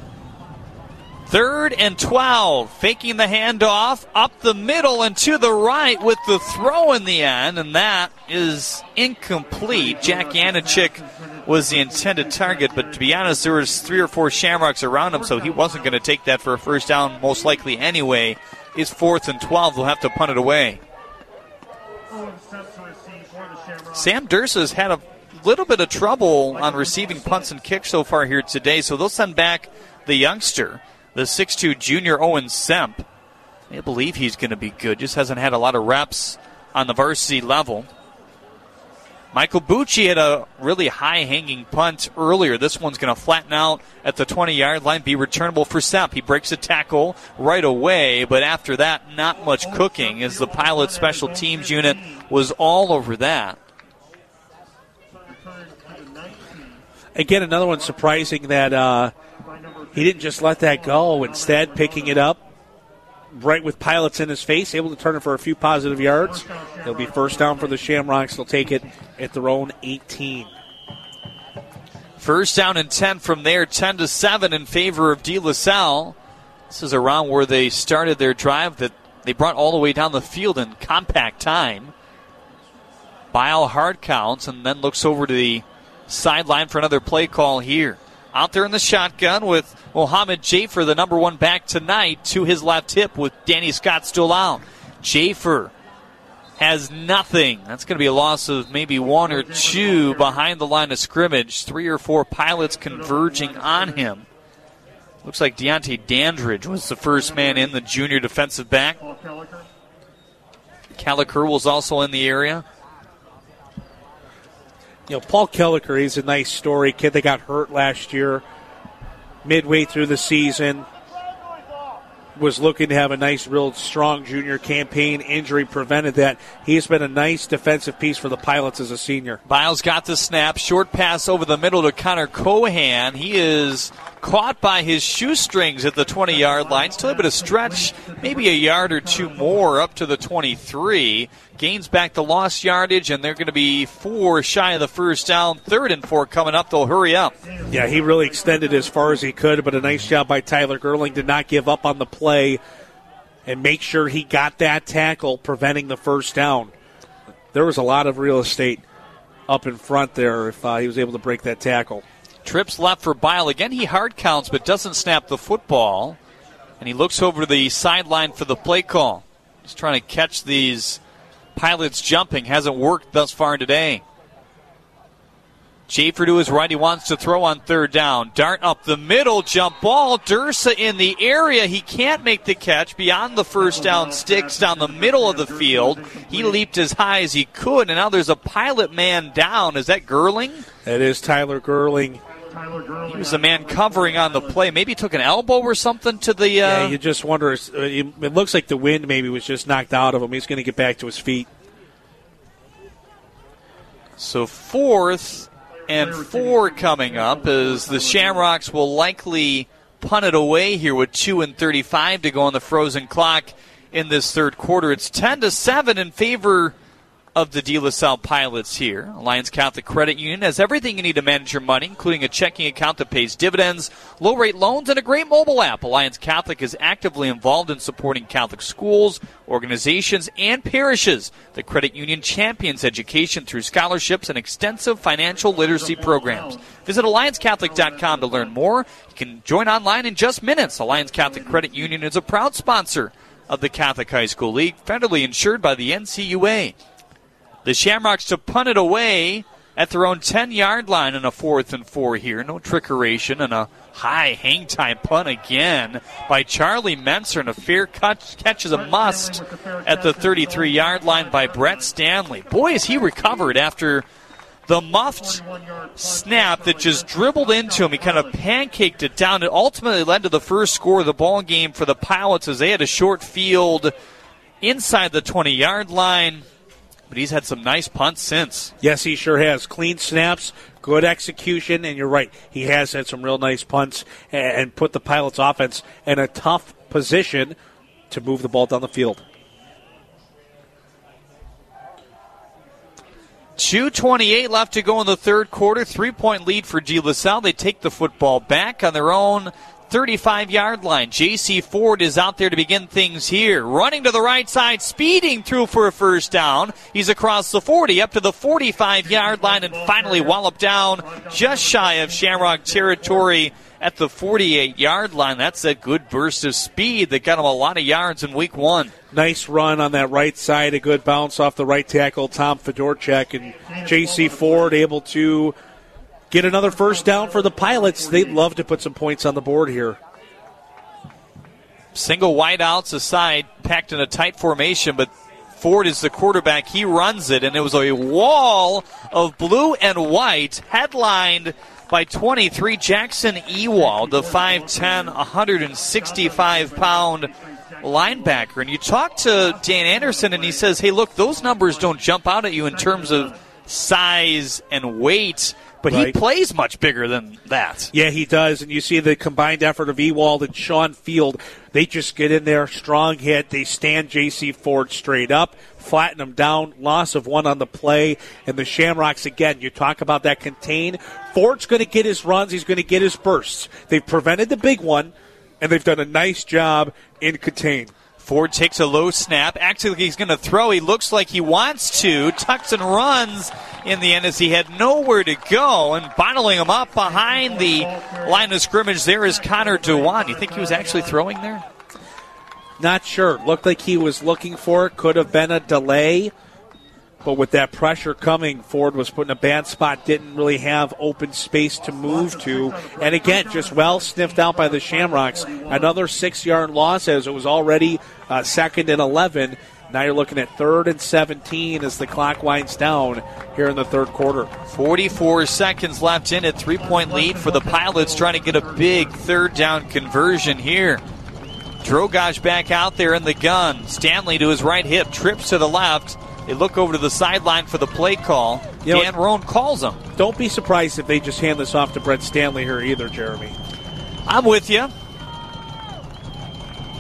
Third and 12. Faking the handoff up the middle and to the right with the throw in the end, and that is incomplete. Jack Yanachik was the intended target, but to be honest, there was three or four shamrocks around him, so he wasn't going to take that for a first down, most likely anyway. It's fourth and 12. They'll have to punt it away. Sam Dursa has had a little bit of trouble on receiving punts and kicks so far here today, so they'll send back the youngster, the 6'2 junior Owen Semp. I believe he's going to be good, just hasn't had a lot of reps on the varsity level. Michael Bucci had a really high hanging punt earlier. This one's going to flatten out at the 20 yard line, be returnable for Semp. He breaks a tackle right away, but after that, not much cooking as the pilot special teams unit was all over that. Again, another one surprising that uh, he didn't just let that go. Instead, picking it up right with pilots in his face, able to turn it for a few positive yards. It'll be first down for the Shamrocks. They'll take it at their own 18. First down and 10 from there, 10 to 7 in favor of De La Salle. This is around where they started their drive that they brought all the way down the field in compact time. Bile hard counts and then looks over to the sideline for another play call here. Out there in the shotgun with Mohamed Jafer, the number one back tonight, to his left hip with Danny Scott still out. Jafer has nothing. That's going to be a loss of maybe one or two behind the line of scrimmage. Three or four pilots converging on him. Looks like Deontay Dandridge was the first man in, the junior defensive back. Caliker was also in the area. You know, Paul Kelliker, he's a nice story. Kid that got hurt last year, midway through the season, was looking to have a nice, real strong junior campaign. Injury prevented that. He's been a nice defensive piece for the Pilots as a senior. Biles got the snap. Short pass over the middle to Connor Cohan. He is caught by his shoestrings at the 20 yard line. Still a bit of stretch, maybe a yard or two more up to the 23. Gains back the lost yardage, and they're going to be four shy of the first down. Third and four coming up. They'll hurry up. Yeah, he really extended as far as he could, but a nice job by Tyler Gerling to not give up on the play and make sure he got that tackle, preventing the first down. There was a lot of real estate up in front there if uh, he was able to break that tackle. Trips left for Bile. Again, he hard counts but doesn't snap the football. And he looks over the sideline for the play call. He's trying to catch these pilots jumping. Hasn't worked thus far today. Jafer to his right. He wants to throw on third down. Dart up the middle. Jump ball. Dursa in the area. He can't make the catch beyond the first down sticks down the middle of the field. He leaped as high as he could, and now there's a pilot man down. Is that Gerling? That is Tyler Gerling. He was the man covering on the play. Maybe took an elbow or something to the. Uh... Yeah, you just wonder. Uh, it looks like the wind maybe was just knocked out of him. He's going to get back to his feet. So fourth and four coming up as the Shamrocks will likely punt it away here with two and thirty-five to go on the frozen clock in this third quarter. It's ten to seven in favor of the De La Salle Pilots here. Alliance Catholic Credit Union has everything you need to manage your money, including a checking account that pays dividends, low rate loans, and a great mobile app. Alliance Catholic is actively involved in supporting Catholic schools, organizations, and parishes. The credit union champions education through scholarships and extensive financial literacy programs. Visit AllianceCatholic.com to learn more. You can join online in just minutes. Alliance Catholic Credit Union is a proud sponsor of the Catholic High School League, federally insured by the NCUA. The Shamrocks to punt it away at their own 10 yard line in a fourth and four here. No trickeration and a high hang time punt again by Charlie Menser. And a fair cut, catch is a must at the 33 yard line by Brett Stanley. Boy, is he recovered after the muffed snap that just dribbled into him. He kind of pancaked it down. It ultimately led to the first score of the ball game for the Pilots as they had a short field inside the 20 yard line but he's had some nice punts since. Yes, he sure has. Clean snaps, good execution, and you're right. He has had some real nice punts and put the Pilots' offense in a tough position to move the ball down the field. 2.28 left to go in the third quarter. Three point lead for De LaSalle. They take the football back on their own 35 yard line. JC Ford is out there to begin things here. Running to the right side, speeding through for a first down. He's across the 40 up to the 45 yard line and finally walloped down just shy of Shamrock territory at the 48 yard line. That's a good burst of speed that got him a lot of yards in week one. Nice run on that right side, a good bounce off the right tackle, Tom Fedorchak, and JC Ford able to get another first down for the Pilots. They'd love to put some points on the board here. Single wideouts aside, packed in a tight formation, but Ford is the quarterback. He runs it, and it was a wall of blue and white, headlined by 23 Jackson Ewald, the 5'10, 165 pound linebacker. And you talk to Dan Anderson, and he says, hey, look, those numbers don't jump out at you in terms of size and weight but right. he plays much bigger than that. Yeah, he does. And you see the combined effort of Ewald and Sean Field. They just get in there, strong hit. They stand J.C. Ford straight up, flatten him down, loss of one on the play. And the Shamrocks, again, you talk about that contain. Ford's going to get his runs, he's going to get his bursts. They've prevented the big one and they've done a nice job in contain. Ford takes a low snap. Actually, he's going to throw. He looks like he wants to. Tucks and runs in the end as he had nowhere to go. And bottling him up behind the line of scrimmage there is Connor Dewan. You think he was actually throwing there? Not sure. Looked like he was looking for it. Could have been a delay. But with that pressure coming, Ford was put in a bad spot, didn't really have open space to move to. And again, just well sniffed out by the Shamrocks. Another six yard loss as it was already uh, second and 11. Now you're looking at third and 17 as the clock winds down here in the third quarter. 44 seconds left in it. Three point lead for the Pilots trying to get a big third down conversion here. Drogosh back out there in the gun. Stanley to his right hip, trips to the left. They look over to the sideline for the play call. You know, Dan Rohn calls them. Don't be surprised if they just hand this off to Brett Stanley here either, Jeremy. I'm with you.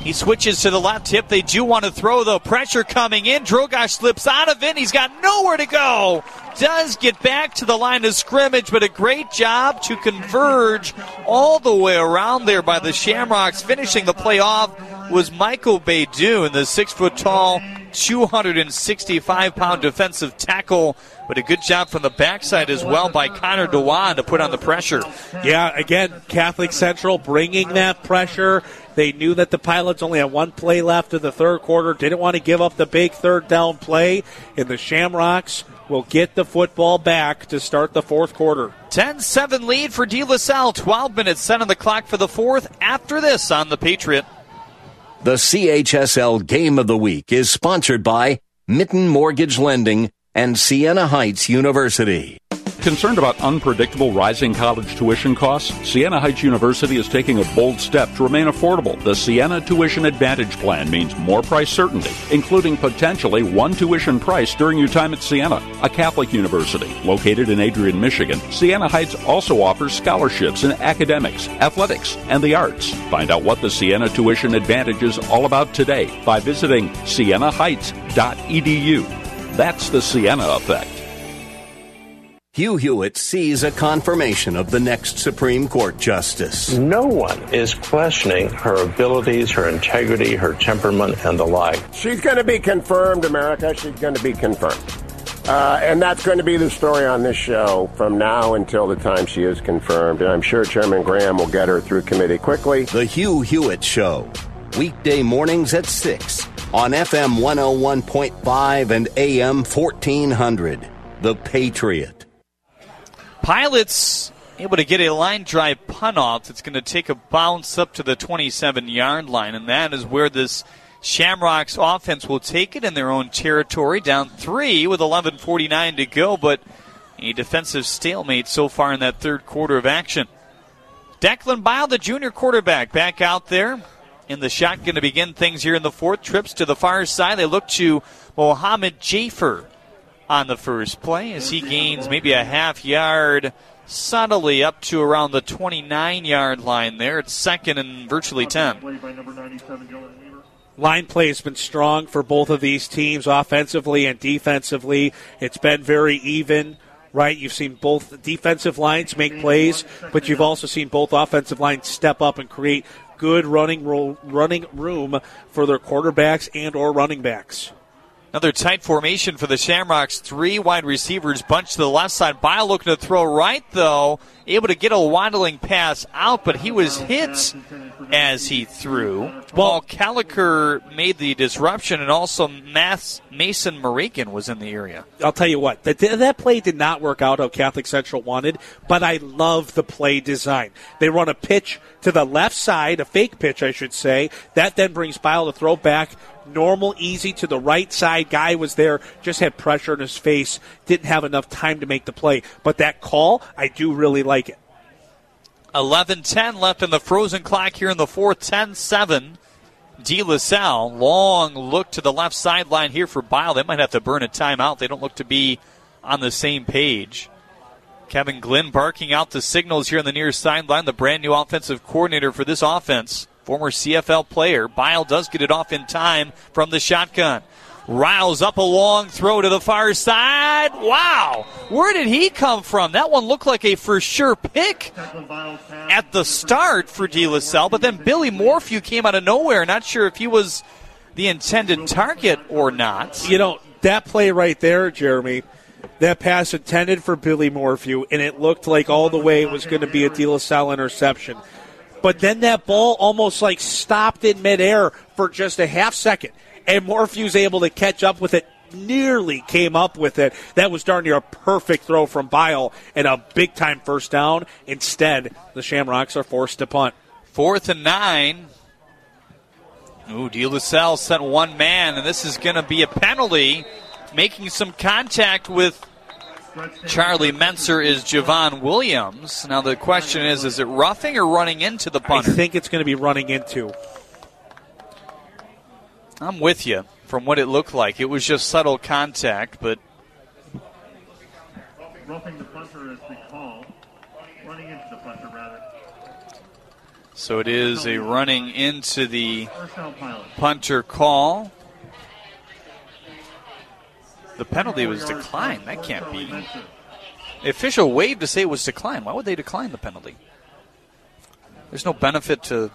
He switches to the left hip. They do want to throw, though. Pressure coming in. Drogosh slips out of it. He's got nowhere to go. Does get back to the line of scrimmage, but a great job to converge all the way around there by the Shamrocks. Finishing the play off was Michael Baydun, the six foot tall 265 pound defensive tackle. But a good job from the backside as well by Connor Dewan to put on the pressure. Yeah, again, Catholic Central bringing that pressure. They knew that the Pilots only had one play left in the third quarter, didn't want to give up the big third down play, and the Shamrocks will get the football back to start the fourth quarter. 10 7 lead for De La Salle. 12 minutes set on the clock for the fourth after this on the Patriot. The CHSL Game of the Week is sponsored by Mitten Mortgage Lending and Siena Heights University. Concerned about unpredictable rising college tuition costs? Siena Heights University is taking a bold step to remain affordable. The Siena Tuition Advantage Plan means more price certainty, including potentially one tuition price during your time at Siena, a Catholic university located in Adrian, Michigan. Siena Heights also offers scholarships in academics, athletics, and the arts. Find out what the Siena Tuition Advantage is all about today by visiting sienaheights.edu. That's the Siena effect. Hugh Hewitt sees a confirmation of the next Supreme Court justice. No one is questioning her abilities, her integrity, her temperament, and the like. She's going to be confirmed, America. She's going to be confirmed. Uh, and that's going to be the story on this show from now until the time she is confirmed. And I'm sure Chairman Graham will get her through committee quickly. The Hugh Hewitt Show, weekday mornings at 6 on FM 101.5 and AM 1400. The Patriot. Pilots able to get a line drive punt off. It's going to take a bounce up to the 27 yard line, and that is where this Shamrocks offense will take it in their own territory, down three with 11:49 to go, but a defensive stalemate so far in that third quarter of action. Declan Bile, the junior quarterback, back out there in the shotgun to begin things here in the fourth. Trips to the far side. They look to Mohammed Jafer on the first play as he gains maybe a half yard subtly up to around the 29 yard line there. It's second and virtually 10. Line play has been strong for both of these teams, offensively and defensively. It's been very even, right? You've seen both defensive lines make plays, but you've also seen both offensive lines step up and create good running ro- running room for their quarterbacks and or running backs. Another tight formation for the Shamrocks. Three wide receivers bunched to the left side. Bile looking to throw right, though. Able to get a waddling pass out, but he was hit as he threw. Paul Caliker made the disruption, and also Mass, Mason Marican was in the area. I'll tell you what, that, that play did not work out how Catholic Central wanted, but I love the play design. They run a pitch to the left side, a fake pitch, I should say. That then brings Bile to throw back normal, easy to the right side. Guy was there, just had pressure in his face, didn't have enough time to make the play. But that call, I do really like it. 11 10 left in the frozen clock here in the fourth, 10 7. De La Salle, long look to the left sideline here for Bile. They might have to burn a timeout. They don't look to be on the same page. Kevin Glenn barking out the signals here on the near sideline, the brand new offensive coordinator for this offense former CFL player. Bile does get it off in time from the shotgun. Riles up a long throw to the far side. Wow. Where did he come from? That one looked like a for sure pick at the start for De La Salle, but then Billy Morphew came out of nowhere. Not sure if he was the intended target or not. You know, that play right there, Jeremy, that pass intended for Billy Morphew, and it looked like all the way it was going to be a De La Salle interception. But then that ball almost like stopped in midair for just a half second and Morphew's able to catch up with it. Nearly came up with it. That was darn near a perfect throw from Bile and a big time first down. Instead, the Shamrocks are forced to punt. Fourth and nine. Ooh, De La Salle sent one man, and this is going to be a penalty. Making some contact with Charlie Menser is Javon Williams. Now the question is, is it roughing or running into the punter? I think it's going to be running into. I'm with you from what it looked like. It was just subtle contact, but. Roughing the punter is the call. Running into the punter, rather. So it is a running into the punter call. The penalty was declined. That can't be. The official waved to say it was declined. Why would they decline the penalty? There's no benefit to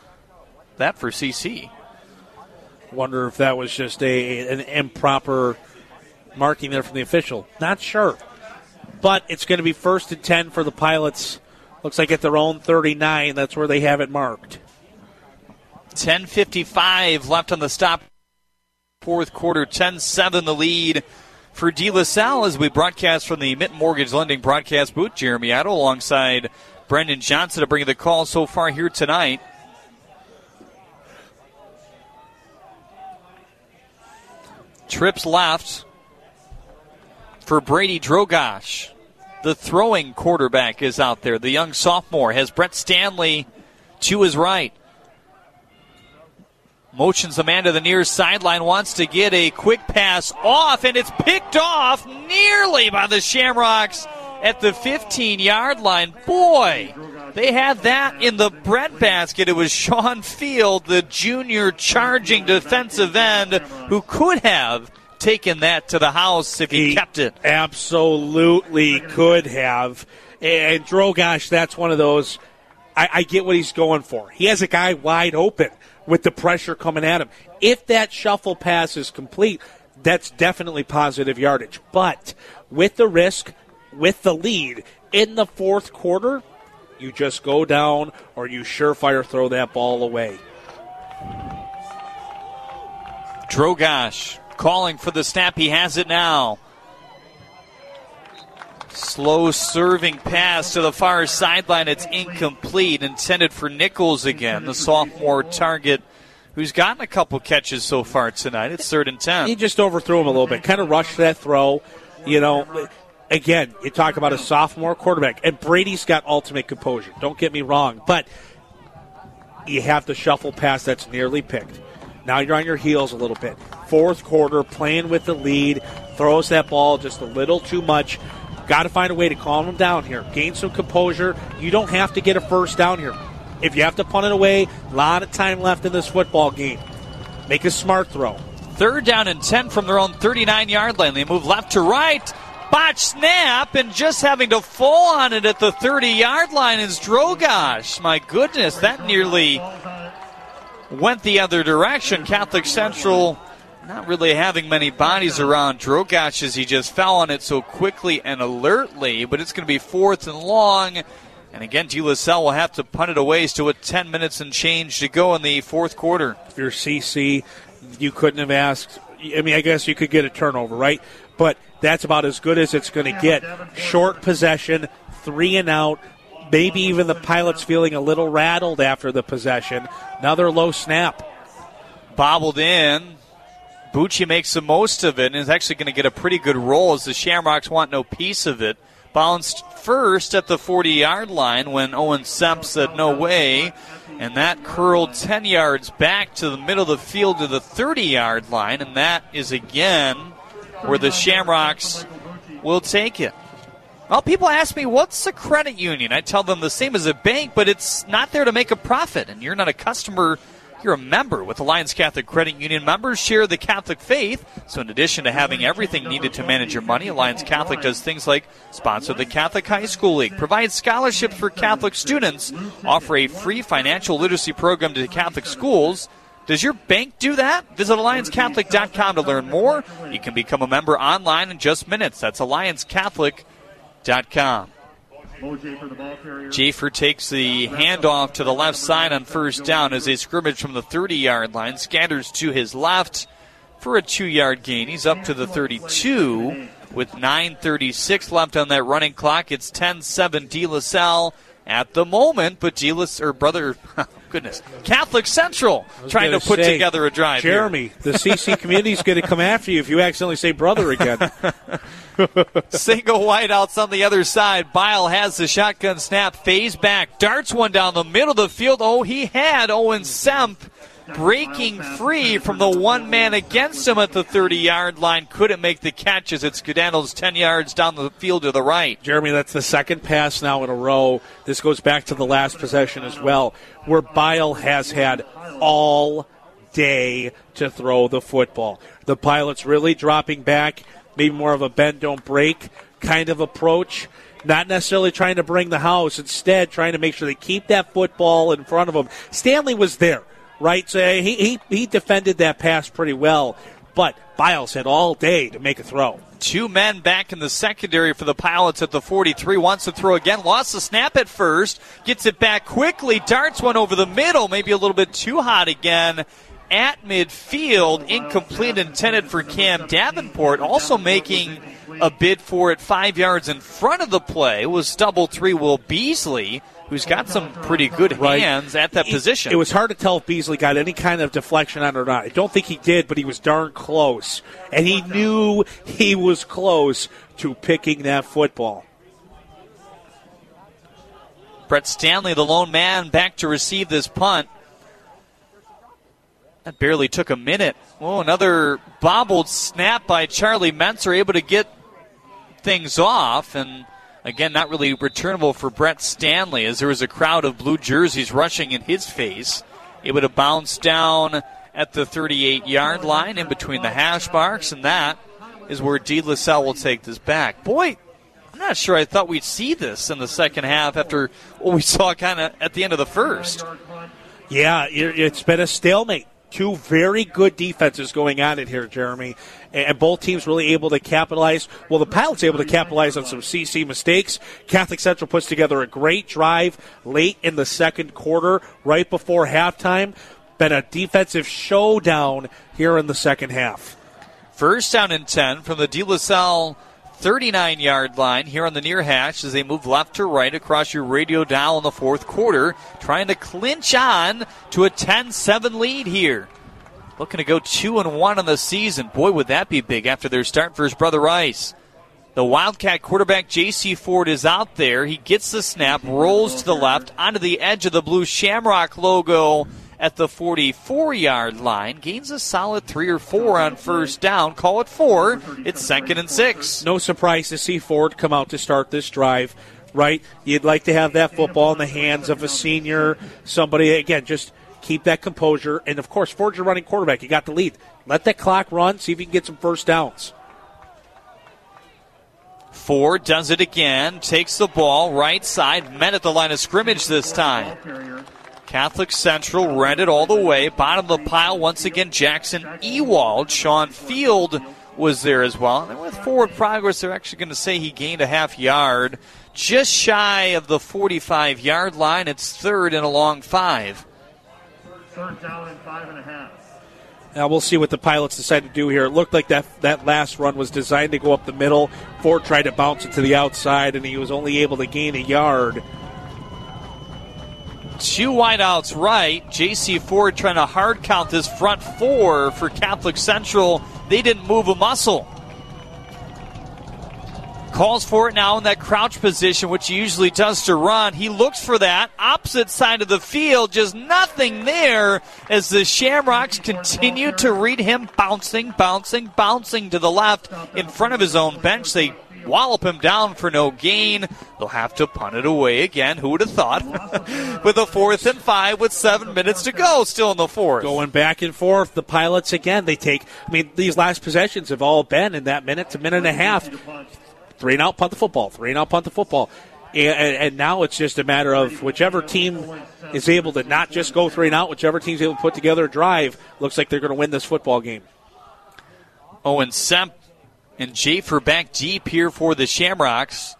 that for CC. Wonder if that was just a an improper marking there from the official. Not sure. But it's going to be first and 10 for the Pilots. Looks like at their own 39. That's where they have it marked. 10.55 left on the stop. Fourth quarter, 10 7 the lead for De La Salle as we broadcast from the Mitten Mortgage Lending broadcast booth. Jeremy Idle alongside Brendan Johnson to bring the call so far here tonight. Trips left for Brady Drogosh. The throwing quarterback is out there. The young sophomore has Brett Stanley to his right. Motions the man to the near sideline, wants to get a quick pass off, and it's picked off nearly by the Shamrocks at the 15 yard line. Boy, they had that in the breadbasket. It was Sean Field, the junior charging defensive end, who could have taken that to the house if he, he kept it. Absolutely could have. And Drogosh, that's one of those. I, I get what he's going for. He has a guy wide open with the pressure coming at him. If that shuffle pass is complete, that's definitely positive yardage. But with the risk, with the lead in the fourth quarter, you just go down or you surefire throw that ball away. Drogosh calling for the snap. He has it now. Slow serving pass to the far sideline. It's incomplete. Intended for Nichols again, the sophomore target who's gotten a couple catches so far tonight. It's third and ten. He just overthrew him a little bit, kind of rushed that throw. You know, again, you talk about a sophomore quarterback, and Brady's got ultimate composure. Don't get me wrong, but you have the shuffle pass that's nearly picked. Now you're on your heels a little bit. Fourth quarter, playing with the lead, throws that ball just a little too much. Got to find a way to calm them down here. Gain some composure. You don't have to get a first down here. If you have to punt it away, a lot of time left in this football game. Make a smart throw. Third down and 10 from their own 39 yard line. They move left to right. Botch snap and just having to fall on it at the 30 yard line is Drogosh. My goodness, that nearly went the other direction. Catholic Central not really having many bodies around Drogosh as he just fell on it so quickly and alertly, but it's going to be fourth and long. And again, De La Salle will have to punt it away still with 10 minutes and change to go in the fourth quarter. If you're CC, you couldn't have asked. I mean, I guess you could get a turnover, right? But that's about as good as it's going to get. Short possession, three and out. Maybe even the Pilots feeling a little rattled after the possession. Another low snap. Bobbled in. Bucci makes the most of it and is actually going to get a pretty good roll as the Shamrocks want no piece of it. Bounced first at the 40 yard line when Owen Semp said no way. And that curled 10 yards back to the middle of the field to the 30 yard line. And that is again where the Shamrocks will take it. Well, people ask me, what's a credit union? I tell them the same as a bank, but it's not there to make a profit. And you're not a customer you're a member with Alliance Catholic Credit Union. Members share the Catholic faith, so in addition to having everything needed to manage your money, Alliance Catholic does things like sponsor the Catholic High School League, provide scholarships for Catholic students, offer a free financial literacy program to Catholic schools. Does your bank do that? Visit AllianceCatholic.com to learn more. You can become a member online in just minutes. That's AllianceCatholic.com. Jafer takes the handoff to the left side on first down as a scrimmage from the 30 yard line. Scatters to his left for a two yard gain. He's up to the 32 with 9.36 left on that running clock. It's 10 7 De La Salle at the moment, but La, or brother, goodness, Catholic Central trying to put say, together a drive. Jeremy, the CC community is going to come after you if you accidentally say brother again. Single wideouts on the other side. Bile has the shotgun snap, phase back, darts one down the middle of the field. Oh, he had Owen Semp breaking free from the one man against him at the 30 yard line. Couldn't make the catch as it skedaddles 10 yards down the field to the right. Jeremy, that's the second pass now in a row. This goes back to the last possession as well, where Bile has had all day to throw the football. The pilot's really dropping back, maybe more of a bend don't break kind of approach. Not necessarily trying to bring the house, instead trying to make sure they keep that football in front of them. Stanley was there right? So he, he, he defended that pass pretty well, but Biles had all day to make a throw. Two men back in the secondary for the Pilots at the 43. Wants to throw again. Lost the snap at first. Gets it back quickly. Darts one over the middle. Maybe a little bit too hot again. At midfield. Incomplete intended for Cam Davenport. Also making a bid for it five yards in front of the play was double three Will Beasley who's got some pretty good right. hands at that it, position. It was hard to tell if Beasley got any kind of deflection on it or not. I don't think he did, but he was darn close. And he knew he was close to picking that football. Brett Stanley, the lone man, back to receive this punt. That barely took a minute. Oh, another bobbled snap by Charlie Menser, able to get things off and Again, not really returnable for Brett Stanley as there was a crowd of blue jerseys rushing in his face. It would have bounced down at the 38 yard line in between the hash marks, and that is where De La will take this back. Boy, I'm not sure I thought we'd see this in the second half after what we saw kind of at the end of the first. Yeah, it's been a stalemate two very good defenses going on in here, Jeremy, and both teams really able to capitalize. Well, the Pilots able to capitalize on some CC mistakes. Catholic Central puts together a great drive late in the second quarter, right before halftime. Been a defensive showdown here in the second half. First down and 10 from the De La Salle 39 yard line here on the near hash as they move left to right across your radio dial in the fourth quarter, trying to clinch on to a 10 7 lead here. Looking to go 2 and 1 on the season. Boy, would that be big after their start for his brother Rice. The Wildcat quarterback J.C. Ford is out there. He gets the snap, rolls to the left onto the edge of the blue Shamrock logo at the 44 yard line. Gains a solid three or four on first down. Call it four. It's second and six. No surprise to see Ford come out to start this drive, right? You'd like to have that football in the hands of a senior, somebody, again, just keep that composure. And of course, Ford's your running quarterback. You got the lead. Let that clock run, see if you can get some first downs. Ford does it again, takes the ball right side, met at the line of scrimmage this time. Catholic Central read it all the way. Bottom of the pile, once again, Jackson Ewald. Sean Field was there as well. And with forward progress, they're actually going to say he gained a half yard. Just shy of the 45 yard line. It's third and a long five. Third down and five and a half. Now we'll see what the pilots decide to do here. It looked like that that last run was designed to go up the middle. Ford tried to bounce it to the outside, and he was only able to gain a yard. Two wideouts right. J.C. Ford trying to hard count this front four for Catholic Central. They didn't move a muscle. Calls for it now in that crouch position, which he usually does to run. He looks for that. Opposite side of the field, just nothing there as the Shamrocks continue to read him bouncing, bouncing, bouncing to the left in front of his own bench. They wallop him down for no gain. They'll have to punt it away again. Who would have thought? with a fourth and five with seven minutes to go, still in the fourth. Going back and forth, the Pilots again, they take, I mean, these last possessions have all been in that minute to minute and a half. Three and out, punt the football. Three and out, punt the football. And, and now it's just a matter of whichever team is able to not just go three and out, whichever team's able to put together a drive, looks like they're going to win this football game. Oh, Owen Semp and Jafer back deep here for the Shamrocks.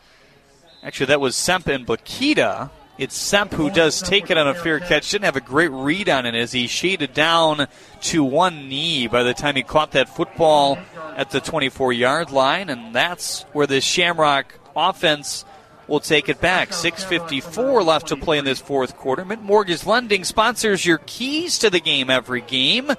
Actually, that was Semp and Bakita. It's Semp who does take it on a fair catch. Didn't have a great read on it as he shaded down to one knee by the time he caught that football at the 24 yard line. And that's where the Shamrock offense will take it back. 6.54 left to play in this fourth quarter. Mitten Mortgage Lending sponsors your keys to the game every game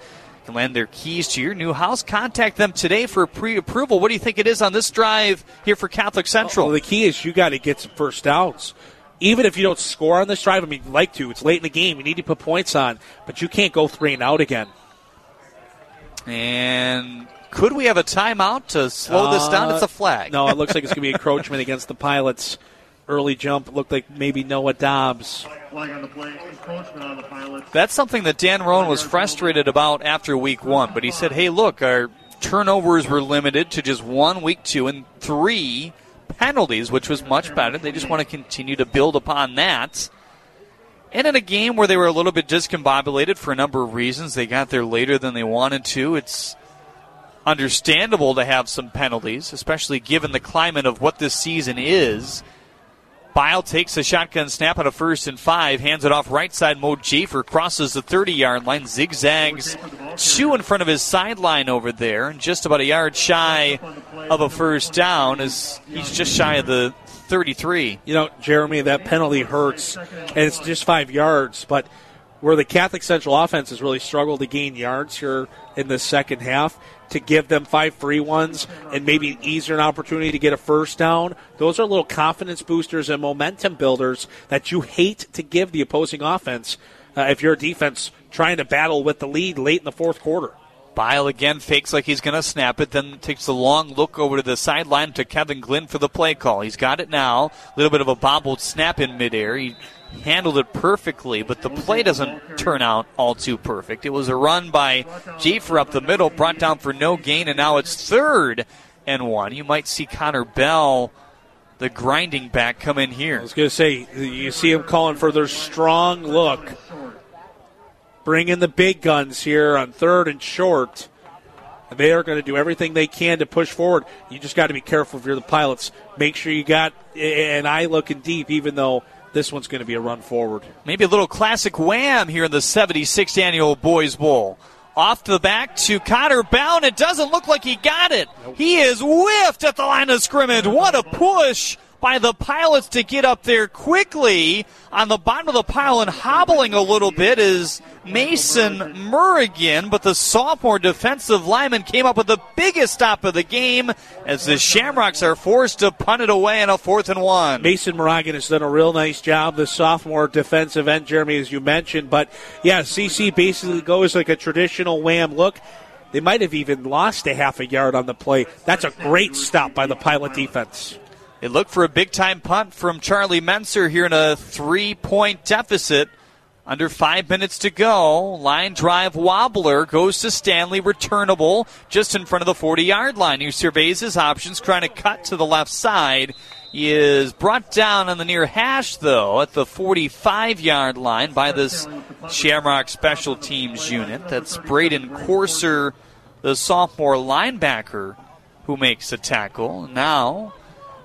can lend their keys to your new house. Contact them today for pre-approval. What do you think it is on this drive here for Catholic Central? Well, the key is you got to get some first downs. Even if you don't score on this drive, I mean, you'd like to. It's late in the game. You need to put points on, but you can't go three and out again. And could we have a timeout to slow uh, this down? It's a flag. no, it looks like it's going to be encroachment against the Pilots. Early jump looked like maybe Noah Dobbs. That's something that Dan Rohn was frustrated about after week one, but he said, hey, look, our turnovers were limited to just one, week two, and three penalties, which was much better. They just want to continue to build upon that. And in a game where they were a little bit discombobulated for a number of reasons, they got there later than they wanted to. It's understandable to have some penalties, especially given the climate of what this season is. Bile takes a shotgun snap on a first and five, hands it off right side. Mo Jafer crosses the 30 yard line, zigzags two in front of his sideline over there, and just about a yard shy of a first down as he's just shy of the 33. You know, Jeremy, that penalty hurts, and it's just five yards, but where the Catholic Central offense has really struggled to gain yards here in the second half, to give them five free ones and maybe an easier opportunity to get a first down. Those are little confidence boosters and momentum builders that you hate to give the opposing offense uh, if you're a defense trying to battle with the lead late in the fourth quarter. Bile again fakes like he's going to snap it, then takes a long look over to the sideline to Kevin Glenn for the play call. He's got it now. A little bit of a bobbled snap in midair. He handled it perfectly, but the play doesn't turn out all too perfect. It was a run by Jafer up the middle, brought down for no gain, and now it's third and one. You might see Connor Bell, the grinding back, come in here. I was going to say, you see him calling for their strong look. Bring in the big guns here on third and short. They are going to do everything they can to push forward. You just got to be careful if you're the pilots. Make sure you got an eye looking deep, even though this one's going to be a run forward. Maybe a little classic wham here in the 76th annual Boys Bowl. Off the back to Connor Bound. It doesn't look like he got it. Nope. He is whiffed at the line of scrimmage. What a push by the pilots to get up there quickly on the bottom of the pile and hobbling a little bit is Mason Murrigan, but the sophomore defensive lineman came up with the biggest stop of the game as the Shamrocks are forced to punt it away in a fourth and one. Mason Murrigan has done a real nice job, the sophomore defensive end, Jeremy, as you mentioned. But yeah, CC basically goes like a traditional wham look. They might have even lost a half a yard on the play. That's a great stop by the pilot defense. They look for a big time punt from Charlie Menser here in a three point deficit. Under five minutes to go. Line drive wobbler goes to Stanley, returnable just in front of the 40 yard line. He surveys his options, trying to cut to the left side. He is brought down on the near hash, though, at the 45 yard line by this Shamrock special teams unit. That's Braden Corser, the sophomore linebacker, who makes the tackle. Now,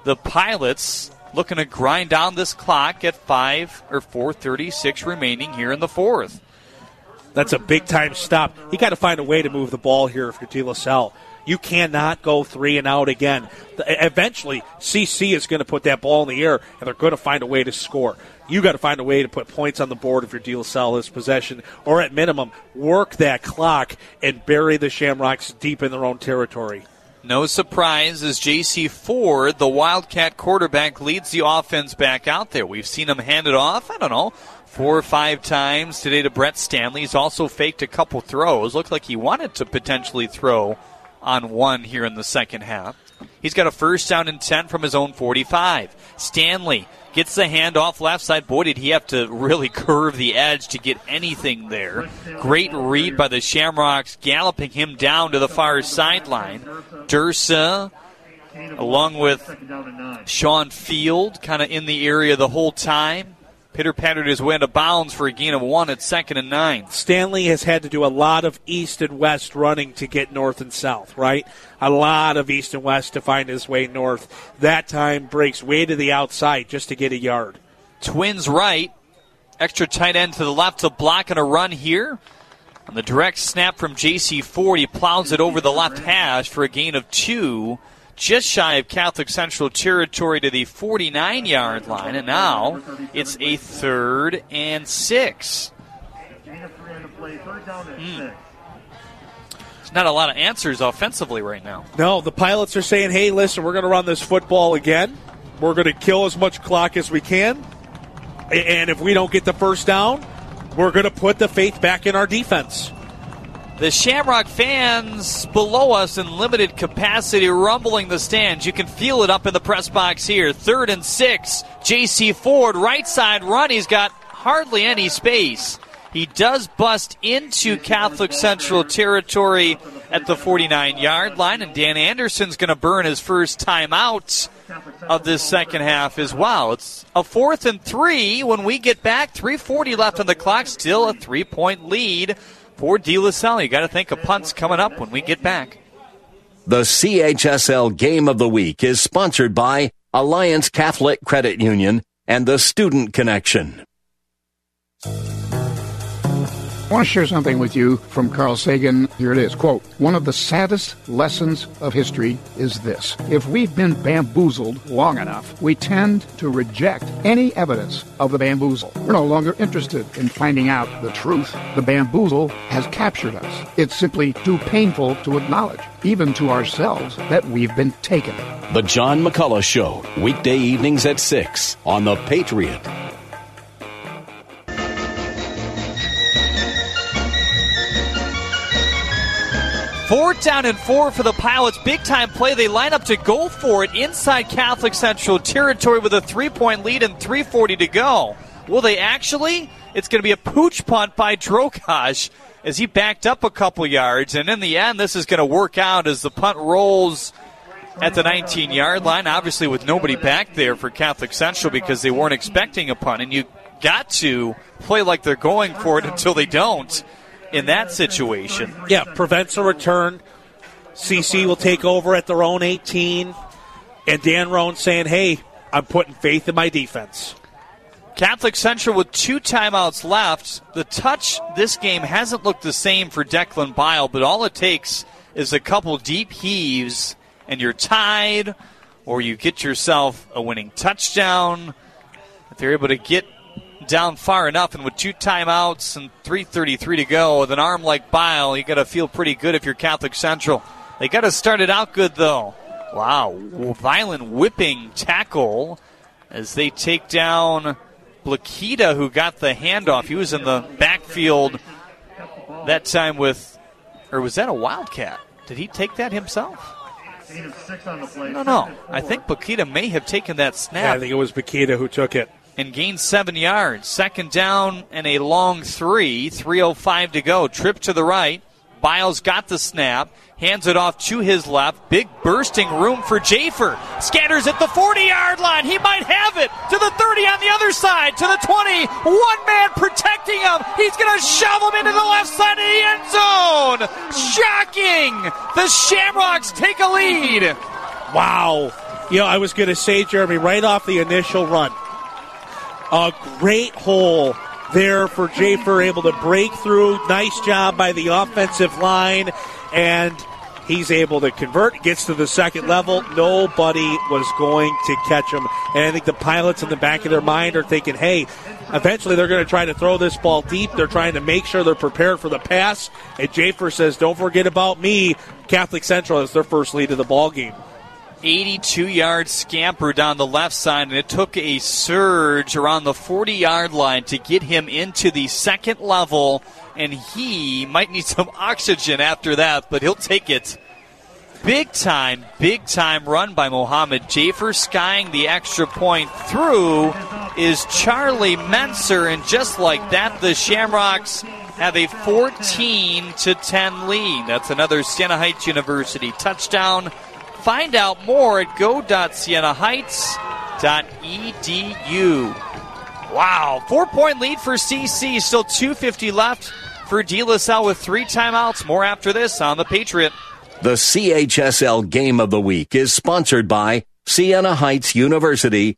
the Pilots looking to grind down this clock at 5 or 436 remaining here in the fourth. That's a big time stop. You got to find a way to move the ball here if you're De La Salle. You cannot go three and out again. Eventually, CC is going to put that ball in the air, and they're going to find a way to score. You got to find a way to put points on the board if you're De La Salle this possession, or at minimum, work that clock and bury the Shamrocks deep in their own territory. No surprise as J.C. Ford, the Wildcat quarterback, leads the offense back out there. We've seen him hand it off, I don't know, four or five times today to Brett Stanley. He's also faked a couple throws. Looked like he wanted to potentially throw on one here in the second half. He's got a first down and 10 from his own 45. Stanley gets the handoff left side. Boy, did he have to really curve the edge to get anything there. Great read by the Shamrocks, galloping him down to the far sideline. Dursa, along with Sean Field, kind of in the area the whole time. Pitter pattered his way into bounds for a gain of one at second and nine. Stanley has had to do a lot of east and west running to get north and south, right? A lot of east and west to find his way north. That time breaks way to the outside just to get a yard. Twins right. Extra tight end to the left to block and a run here. On the direct snap from J.C. Ford, he plows it over the left hash for a gain of two just shy of Catholic Central territory to the 49 yard line, and now it's a third and six. Mm. Not a lot of answers offensively right now. No, the pilots are saying, hey, listen, we're going to run this football again. We're going to kill as much clock as we can. And if we don't get the first down, we're going to put the faith back in our defense. The Shamrock fans below us in limited capacity rumbling the stands. You can feel it up in the press box here. Third and six. J.C. Ford, right side run. He's got hardly any space. He does bust into Catholic Central territory at the 49 yard line, and Dan Anderson's going to burn his first timeout of this second half as well. It's a fourth and three when we get back. 3.40 left on the clock, still a three point lead for De La Salle. You got to think of punts coming up when we get back. The CHSL Game of the Week is sponsored by Alliance Catholic Credit Union and the Student Connection. I want to share something with you from Carl Sagan. Here it is. Quote, one of the saddest lessons of history is this. If we've been bamboozled long enough, we tend to reject any evidence of the bamboozle. We're no longer interested in finding out the truth. The bamboozle has captured us. It's simply too painful to acknowledge, even to ourselves, that we've been taken. The John McCullough Show, weekday evenings at 6 on The Patriot. Fourth down and four for the Pilots. Big time play. They line up to go for it inside Catholic Central territory with a three point lead and 3.40 to go. Will they actually? It's going to be a pooch punt by Drokaj as he backed up a couple yards. And in the end, this is going to work out as the punt rolls at the 19 yard line. Obviously, with nobody back there for Catholic Central because they weren't expecting a punt. And you got to play like they're going for it until they don't in that situation. Yeah, prevents a return. CC will take over at their own 18. And Dan Rohn saying, hey, I'm putting faith in my defense. Catholic Central with two timeouts left. The touch this game hasn't looked the same for Declan Bile, but all it takes is a couple deep heaves and you're tied, or you get yourself a winning touchdown. If they're able to get down far enough, and with two timeouts and 3:33 to go, with an arm like Bile, you got to feel pretty good if you're Catholic Central. They got to start it out good though. Wow, violent whipping tackle as they take down Bakita, who got the handoff. He was in the backfield that time with, or was that a Wildcat? Did he take that himself? No, no. I think Bakita may have taken that snap. Yeah, I think it was Bakita who took it and gained seven yards. Second down and a long three. 3.05 to go. Trip to the right. Biles got the snap, hands it off to his left. Big bursting room for Jafer. Scatters at the 40 yard line. He might have it to the 30 on the other side, to the 20. One man protecting him. He's going to shove him into the left side of the end zone. Shocking. The Shamrocks take a lead. Wow. You know, I was going to say, Jeremy, right off the initial run, a great hole there for Jafer, able to break through. Nice job by the offensive line, and he's able to convert. Gets to the second level. Nobody was going to catch him. And I think the pilots in the back of their mind are thinking, hey, eventually they're going to try to throw this ball deep. They're trying to make sure they're prepared for the pass. And Jafer says, don't forget about me. Catholic Central has their first lead of the ball game. 82 yard scamper down the left side, and it took a surge around the 40 yard line to get him into the second level, and he might need some oxygen after that, but he'll take it. big time, big time run by Mohammed Jafer. Skying the extra point through is Charlie Menser, and just like that, the Shamrocks have a 14 to 10 lead. That's another Siena Heights University touchdown. Find out more at go.sienaheights.edu. Wow, four point lead for CC. Still 250 left for De La Salle with three timeouts. More after this on the Patriot. The CHSL Game of the Week is sponsored by Siena Heights University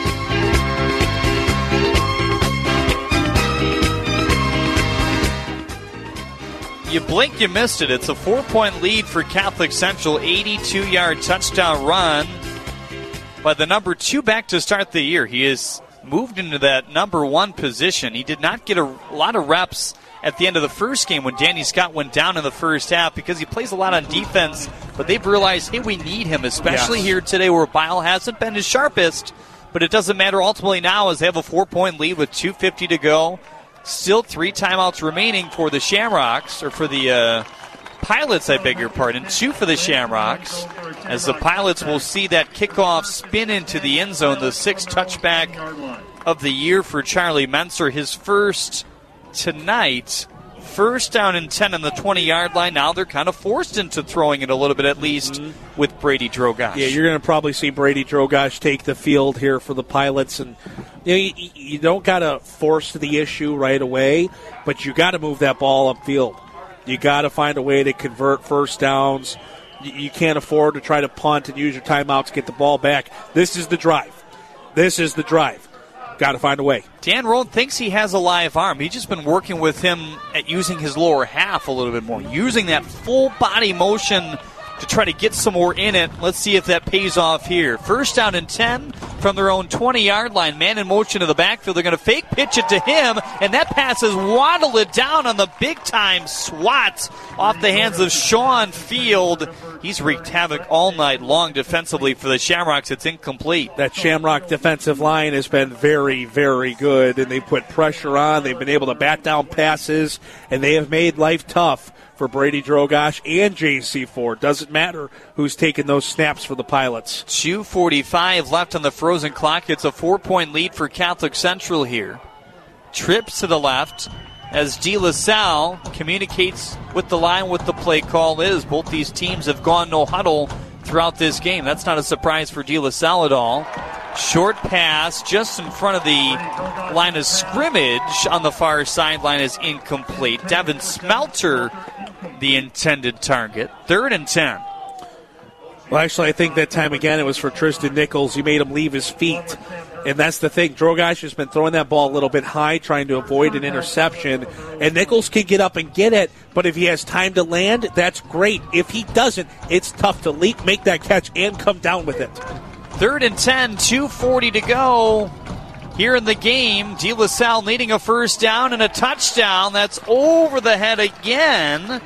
You blink, you missed it. It's a four point lead for Catholic Central, 82 yard touchdown run by the number two back to start the year. He has moved into that number one position. He did not get a lot of reps at the end of the first game when Danny Scott went down in the first half because he plays a lot on defense, but they've realized, hey, we need him, especially Yes. here today where Bile hasn't been his sharpest. But it doesn't matter ultimately now as they have a four point lead with 2.50 to go. Still three timeouts remaining for the Shamrocks, or for the uh, Pilots, I beg your pardon. Two for the Shamrocks, as the Pilots will see that kickoff spin into the end zone, the sixth touchback of the year for Charlie Menser. His first tonight. First down and 10 on the 20 yard line. Now they're kind of forced into throwing it a little bit at least mm-hmm. with Brady Drogosh. Yeah, you're going to probably see Brady Drogosh take the field here for the Pilots, and you, know, you, you don't got to force the issue right away, but you got to move that ball upfield. You got to find a way to convert first downs. You, you can't afford to try to punt and use your timeouts to get the ball back. This is the drive. This is the drive. Got to find a way. Dan Rohn thinks he has a live arm. He's just been working with him at using his lower half a little bit more, using that full body motion to try to get some more in it. Let's see if that pays off here. First down and 10 from their own 20 yard line. Man in motion to the backfield. They're going to fake pitch it to him, and that pass is waddled it down on the big time swat off the hands of Sean Field. He's wreaked havoc all night long defensively for the Shamrocks. It's incomplete. That Shamrock defensive line has been very, very good, and they put pressure on. They've been able to bat down passes, and they have made life tough for Brady Drogosh and JC Ford. Doesn't matter who's taking those snaps for the Pilots. 2.45 left on the frozen clock. It's a four point lead for Catholic Central here. Trips to the left as De La Salle communicates with the line what the play call is. Both these teams have gone no huddle throughout this game. That's not a surprise for De La Salle at all. Short pass just in front of the line of scrimmage on the far sideline is incomplete. Devin Smelter, the intended target. Third and 10. Well, actually, I think that time again it was for Tristan Nichols. You made him leave his feet. And that's the thing. Drogosh has been throwing that ball a little bit high, trying to avoid an interception. And Nichols can get up and get it, but if he has time to land, that's great. If he doesn't, it's tough to leap, make that catch, and come down with it. Third and 10, 2.40 to go here in the game. De La Salle needing a first down and a touchdown. That's over the head again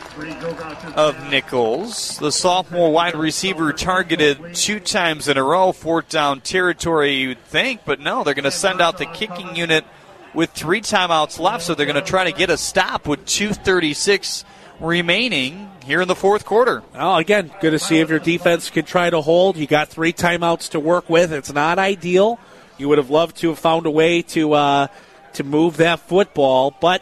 of Nichols. The sophomore wide receiver targeted two times in a row. Fourth down territory, you'd think, but no, they're going to send out the kicking unit with three timeouts left, so they're going to try to get a stop with 2.36 remaining here in the fourth quarter. Well, again, good to see if your defense can try to hold. You got three timeouts to work with. It's not ideal. You would have loved to have found a way to uh, to move that football, but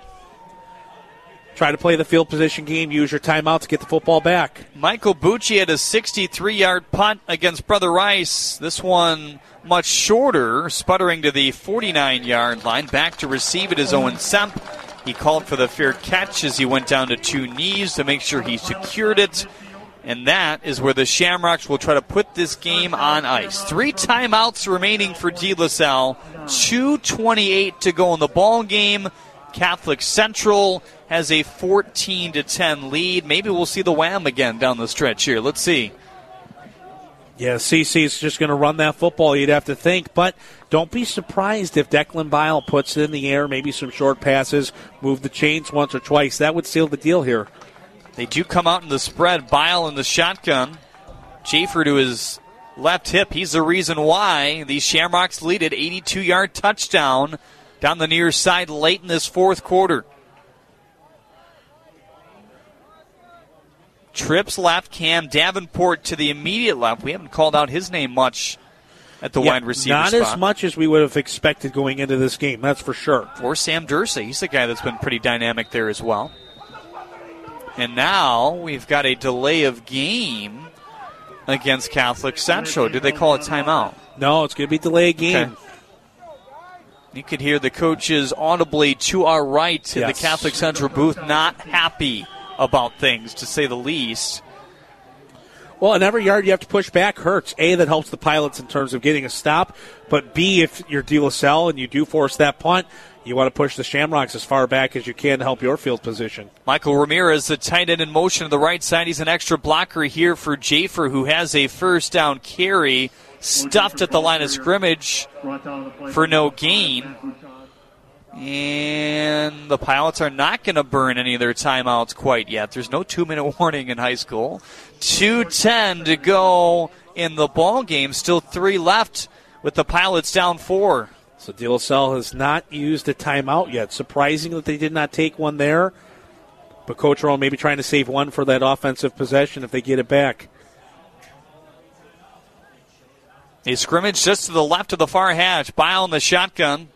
try to play the field position game. Use your timeout to get the football back. Michael Bucci had a 63 yard punt against Brother Rice. This one much shorter, sputtering to the 49 yard line. Back to receive it is Owen Semp. He called for the fair catch as he went down to two knees to make sure he secured it. And that is where the Shamrocks will try to put this game on ice. Three timeouts remaining for De La Salle. 2.28 to go in the ball game. Catholic Central has a 14 to 10 lead. Maybe we'll see the Wham again down the stretch here. Let's see. Yeah, CC's just going to run that football, you'd have to think. But don't be surprised if Declan Bile puts it in the air, maybe some short passes, move the chains once or twice. That would seal the deal here. They do come out in the spread. Bile in the shotgun. Jafer to his left hip. He's the reason why these Shamrocks lead it. 82 yard touchdown down the near side late in this fourth quarter. Trips left, Cam Davenport to the immediate left. We haven't called out his name much at the Yeah, wide receiver Not spot. as much as we would have expected going into this game, that's for sure. For Sam Dursa. He's the guy that's been pretty dynamic there as well. And now we've got a delay of game against Catholic Central. Did they call a timeout? No, it's going to be delay a game. You could hear the coaches audibly to our right in Yes. the Catholic Central booth, not happy about things, to say the least. Well, and every yard you have to push back hurts. A, that helps the pilots in terms of getting a stop. But B, if you're De La Salle and you do force that punt, you want to push the Shamrocks as far back as you can to help your field position. Michael Ramirez, the tight end in motion to the right side. He's an extra blocker here for Jafer, who has a first down carry stuffed at the line of scrimmage for no gain. And the pilots are not going to burn any of their timeouts quite yet. There's no two minute warning in high school. 2.10 to go in the ball game. Still three left with the pilots down four. So De La Salle has not used a timeout yet. Surprising that they did not take one there. But Coach Rohn maybe trying to save one for that offensive possession if they get it back. A scrimmage just to the left of the far hatch. Bile in the shotgun.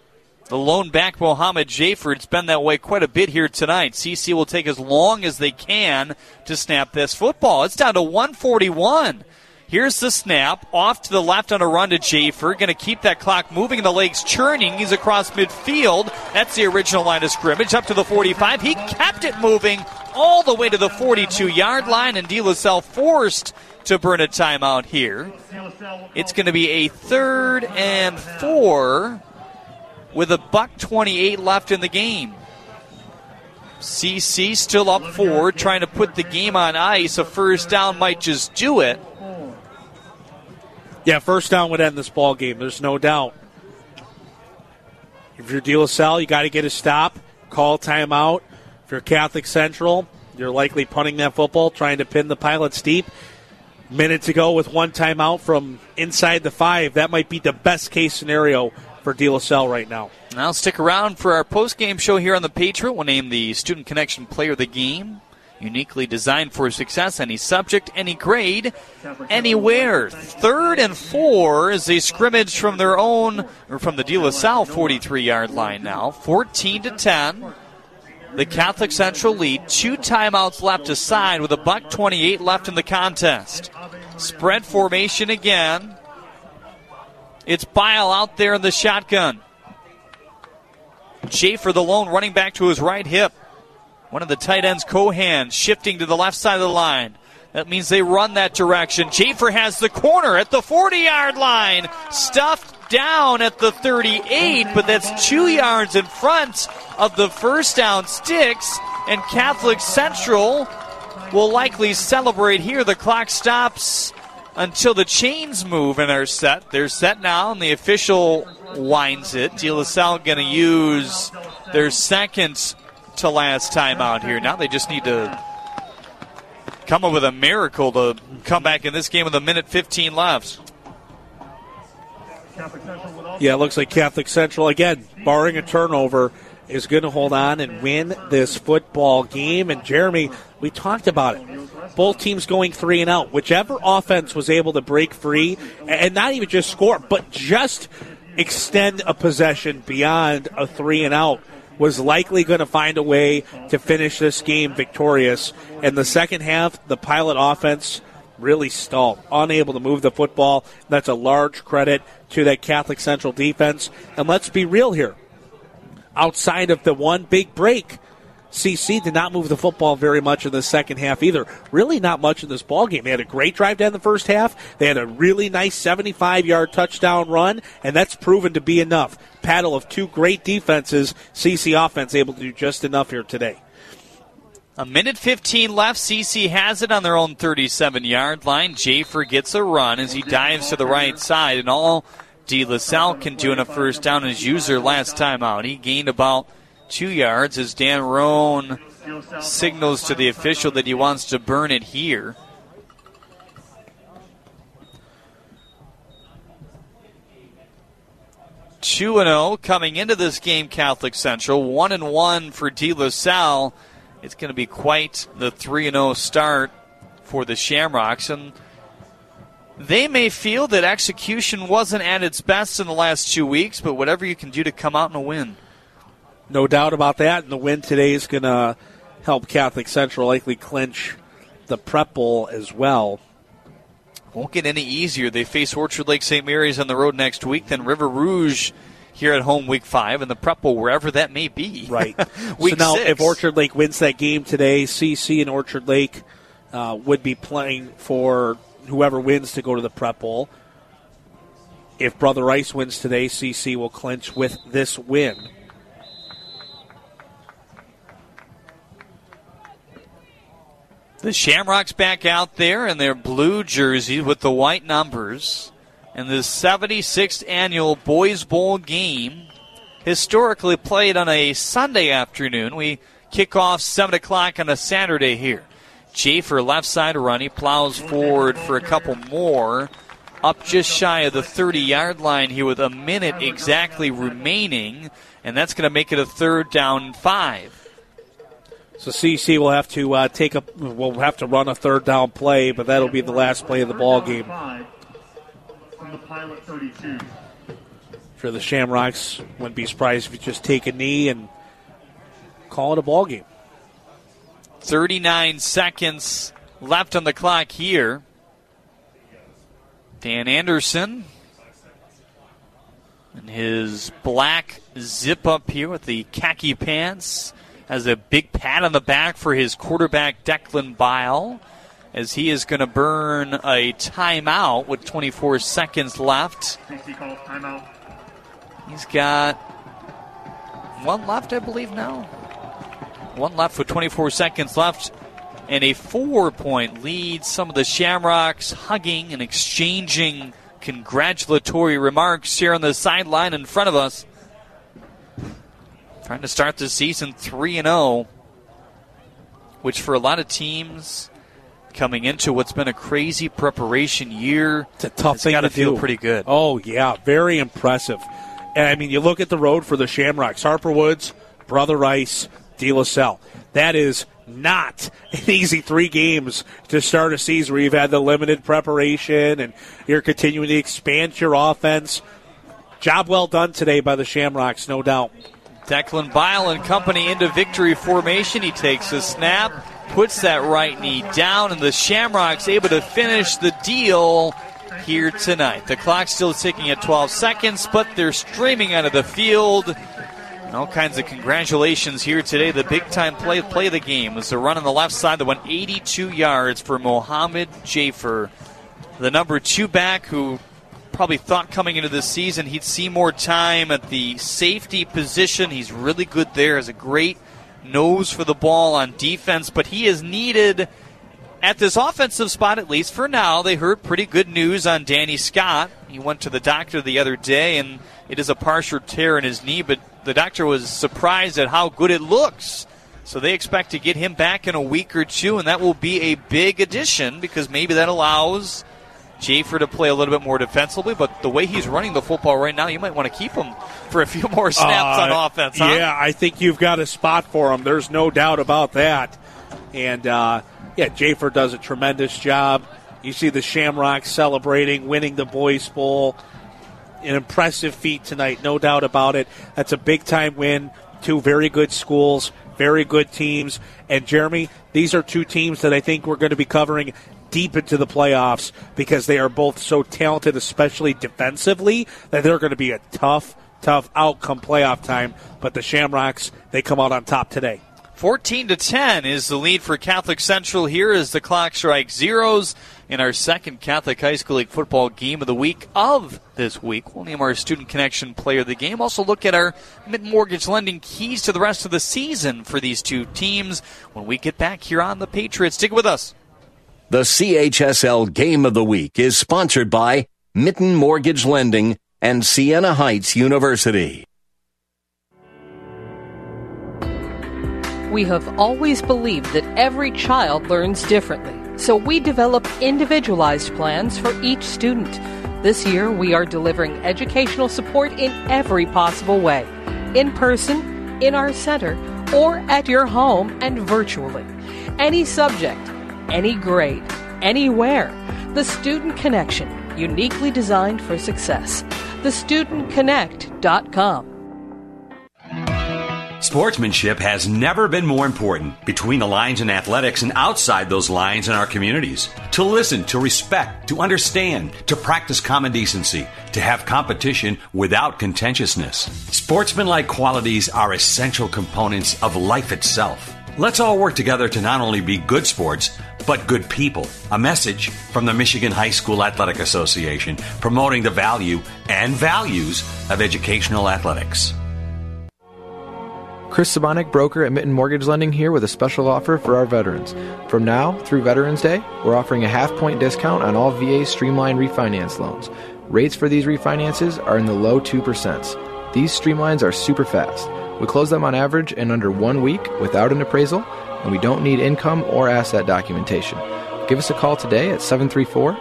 The lone back, Mohammed Jafer. It's been that way quite a bit here tonight. CC will take as long as they can to snap this football. It's down to 141. Here's the snap. Off to the left on a run to Jafer. Going to keep that clock moving the legs churning. He's across midfield. That's the original line of scrimmage. Up to the 45. He kept it moving all the way to the 42 yard line, and De La Salle forced to burn a timeout here. It's going to be a third and four with a buck 28 left in the game. CC still up four, trying to put the game on ice. A first down might just do it. Yeah, first down would end this ball game. There's no doubt. If you're De La Salle, you got to get a stop, call timeout. If you're Catholic Central, you're likely punting that football, trying to pin the Pilots deep. Minutes ago, with one timeout from inside the five, that might be the best case scenario for De La Salle right now. Now stick around for our post-game show here on the Patriot. We'll name the Student Connection Player of the Game. Uniquely designed for success, any subject, any grade, anywhere. Third and four is a scrimmage from their own, or from the De La Salle 43 yard line now. 14 to 10. The Catholic Central lead. Two timeouts left to aside with a buck 28 left in the contest. Spread formation again. It's Bile out there in the shotgun. Jafer, the lone running back to his right hip. One of the tight ends, Cohan, shifting to the left side of the line. That means they run that direction. Jafer has the corner at the 40 yard line. Stuffed down at the 38, but that's two yards in front of the first down sticks. And Catholic Central will likely celebrate here. The clock stops until the chains move and are set. They're set now, and the official winds it. De La Salle going to use their second to last timeout here. Now they just need to come up with a miracle to come back in this game with a minute 15 left. Yeah, it looks like Catholic Central, again, barring a turnover, is going to hold on and win this football game. And Jeremy, we talked about it. Both teams going three and out. Whichever offense was able to break free and not even just score, but just extend a possession beyond a three and out was likely going to find a way to finish this game victorious. In the second half, the pilot offense really stalled, unable to move the football. That's a large credit to that Catholic Central defense. And let's be real here. Outside of the one big break CC did not move the football very much in the second half either. Really, not much in this ball game. They had a great drive down the first half. They had a really nice 75 yard touchdown run, and that's proven to be enough. Paddle of two great defenses. CC offense able to do just enough here today. A minute 15 left. CC has it on their own 37 yard line. Jafer gets a run as he dives to the right side, and all De La Salle can do in a first down is user last time out. He gained about two yards as Dan Rohn signals to the official that he wants to burn it here. Two and zero oh coming into this game. Catholic Central one and one for De La Salle. It's going to be quite the three and zero oh start for the Shamrocks, and they may feel that execution wasn't at its best in the last two weeks. But whatever you can do to come out and win. No doubt about that. And the win today is going to help Catholic Central likely clinch the prep bowl as well. Won't get any easier. They face Orchard Lake St. Mary's on the road next week, then River Rouge here at home week five, and the prep bowl wherever that may be. Right. week so now, six. if Orchard Lake wins that game today, CC and Orchard Lake uh, would be playing for whoever wins to go to the prep bowl. If Brother Rice wins today, CC will clinch with this win. The Shamrocks back out there in their blue jerseys with the white numbers. And the 76th annual Boys Bowl game, historically played on a Sunday afternoon. We kick off 7 o'clock on a Saturday here. Jafer left side run. He plows forward for a couple more. Up just shy of the 30 yard line here with a minute exactly remaining. And that's going to make it a third down five. So CC will have to uh, take a will have to run a third down play, but that'll be the last play of the ball game. From the pilot 32. For the Shamrocks, wouldn't be surprised if you just take a knee and call it a ball game. 39 seconds left on the clock here. Dan Anderson in his black zip up here with the khaki pants has a big pat on the back for his quarterback Declan Bile as he is going to burn a timeout with 24 seconds left. He's got one left, I believe, now. One left with 24 seconds left. And a four point lead. Some of the Shamrocks hugging and exchanging congratulatory remarks here on the sideline in front of us. Trying to start the season 3 and 0, which for a lot of teams coming into what's been a crazy preparation year, it's a tough thing got to feel do. pretty good. Oh yeah, very impressive. And I mean, you look at the road for the Shamrocks: Harper Woods, Brother Rice, De La Salle. That is not an easy three games to start a season where you've had the limited preparation and you're continuing to expand your offense. Job well done today by the Shamrocks, no doubt. Declan Bile and company into victory formation. He takes a snap, puts that right knee down, and the Shamrocks able to finish the deal here tonight. The clock's still ticking at 12 seconds, but they're streaming out of the field. And all kinds of congratulations here today. The big time play play of the game was the run on the left side that went 82 yards for Mohammed Jafer, the number two back who probably thought coming into this season he'd see more time at the safety position. He's really good there, has a great nose for the ball on defense, but he is needed at this offensive spot, at least for now. They heard pretty good news on Danny Scott. He went to the doctor the other day, and it is a partial tear in his knee, but the doctor was surprised at how good it looks. So they expect to get him back in a week or two, and that will be a big addition because maybe that allows Jafer to play a little bit more defensively, but the way he's running the football right now, you might want to keep him for a few more snaps Uh, on offense. Huh? Yeah, I think you've got a spot for him. There's no doubt about that. And uh, yeah, Jafer does a tremendous job. You see the Shamrocks celebrating, winning the Boys Bowl. An impressive feat tonight, no doubt about it. That's a big time win. Two very good schools, very good teams. And Jeremy, these are two teams that I think we're going to be covering deep into the playoffs because they are both so talented, especially defensively, that they're going to be a tough, tough outcome playoff time. But the Shamrocks, they come out on top today. 14 to 10 is the lead for Catholic Central here as the clock strikes zeros in our second Catholic High School League football game of the week of this week. We'll name our Student Connection player of the game. Also look at our Mitten Mortgage lending keys to the rest of the season for these two teams when we get back here on the Patriots. Stick with us. The CHSL Game of the Week is sponsored by Mitten Mortgage Lending and Siena Heights University. We have always believed that every child learns differently, so we develop individualized plans for each student. This year, we are delivering educational support in every possible way in person, in our center, or at your home and virtually. Any subject, any grade, anywhere. The Student Connection, uniquely designed for success. TheStudentConnect.com. Sportsmanship has never been more important between the lines in athletics and outside those lines in our communities. To listen, to respect, to understand, to practice common decency, to have competition without contentiousness. Sportsmanlike qualities are essential components of life itself. Let's all work together to not only be good sports, but good people. A message from the Michigan High School Athletic Association promoting the value and values of educational athletics. Chris Sabonik, broker at Mitten Mortgage Lending, here with a special offer for our veterans. From now through Veterans Day, we're offering a half point discount on all VA Streamline refinance loans. Rates for these refinances are in the low 2%. These streamlines are super fast. We close them on average in under one week without an appraisal, and we don't need income or asset documentation. Give us a call today at 734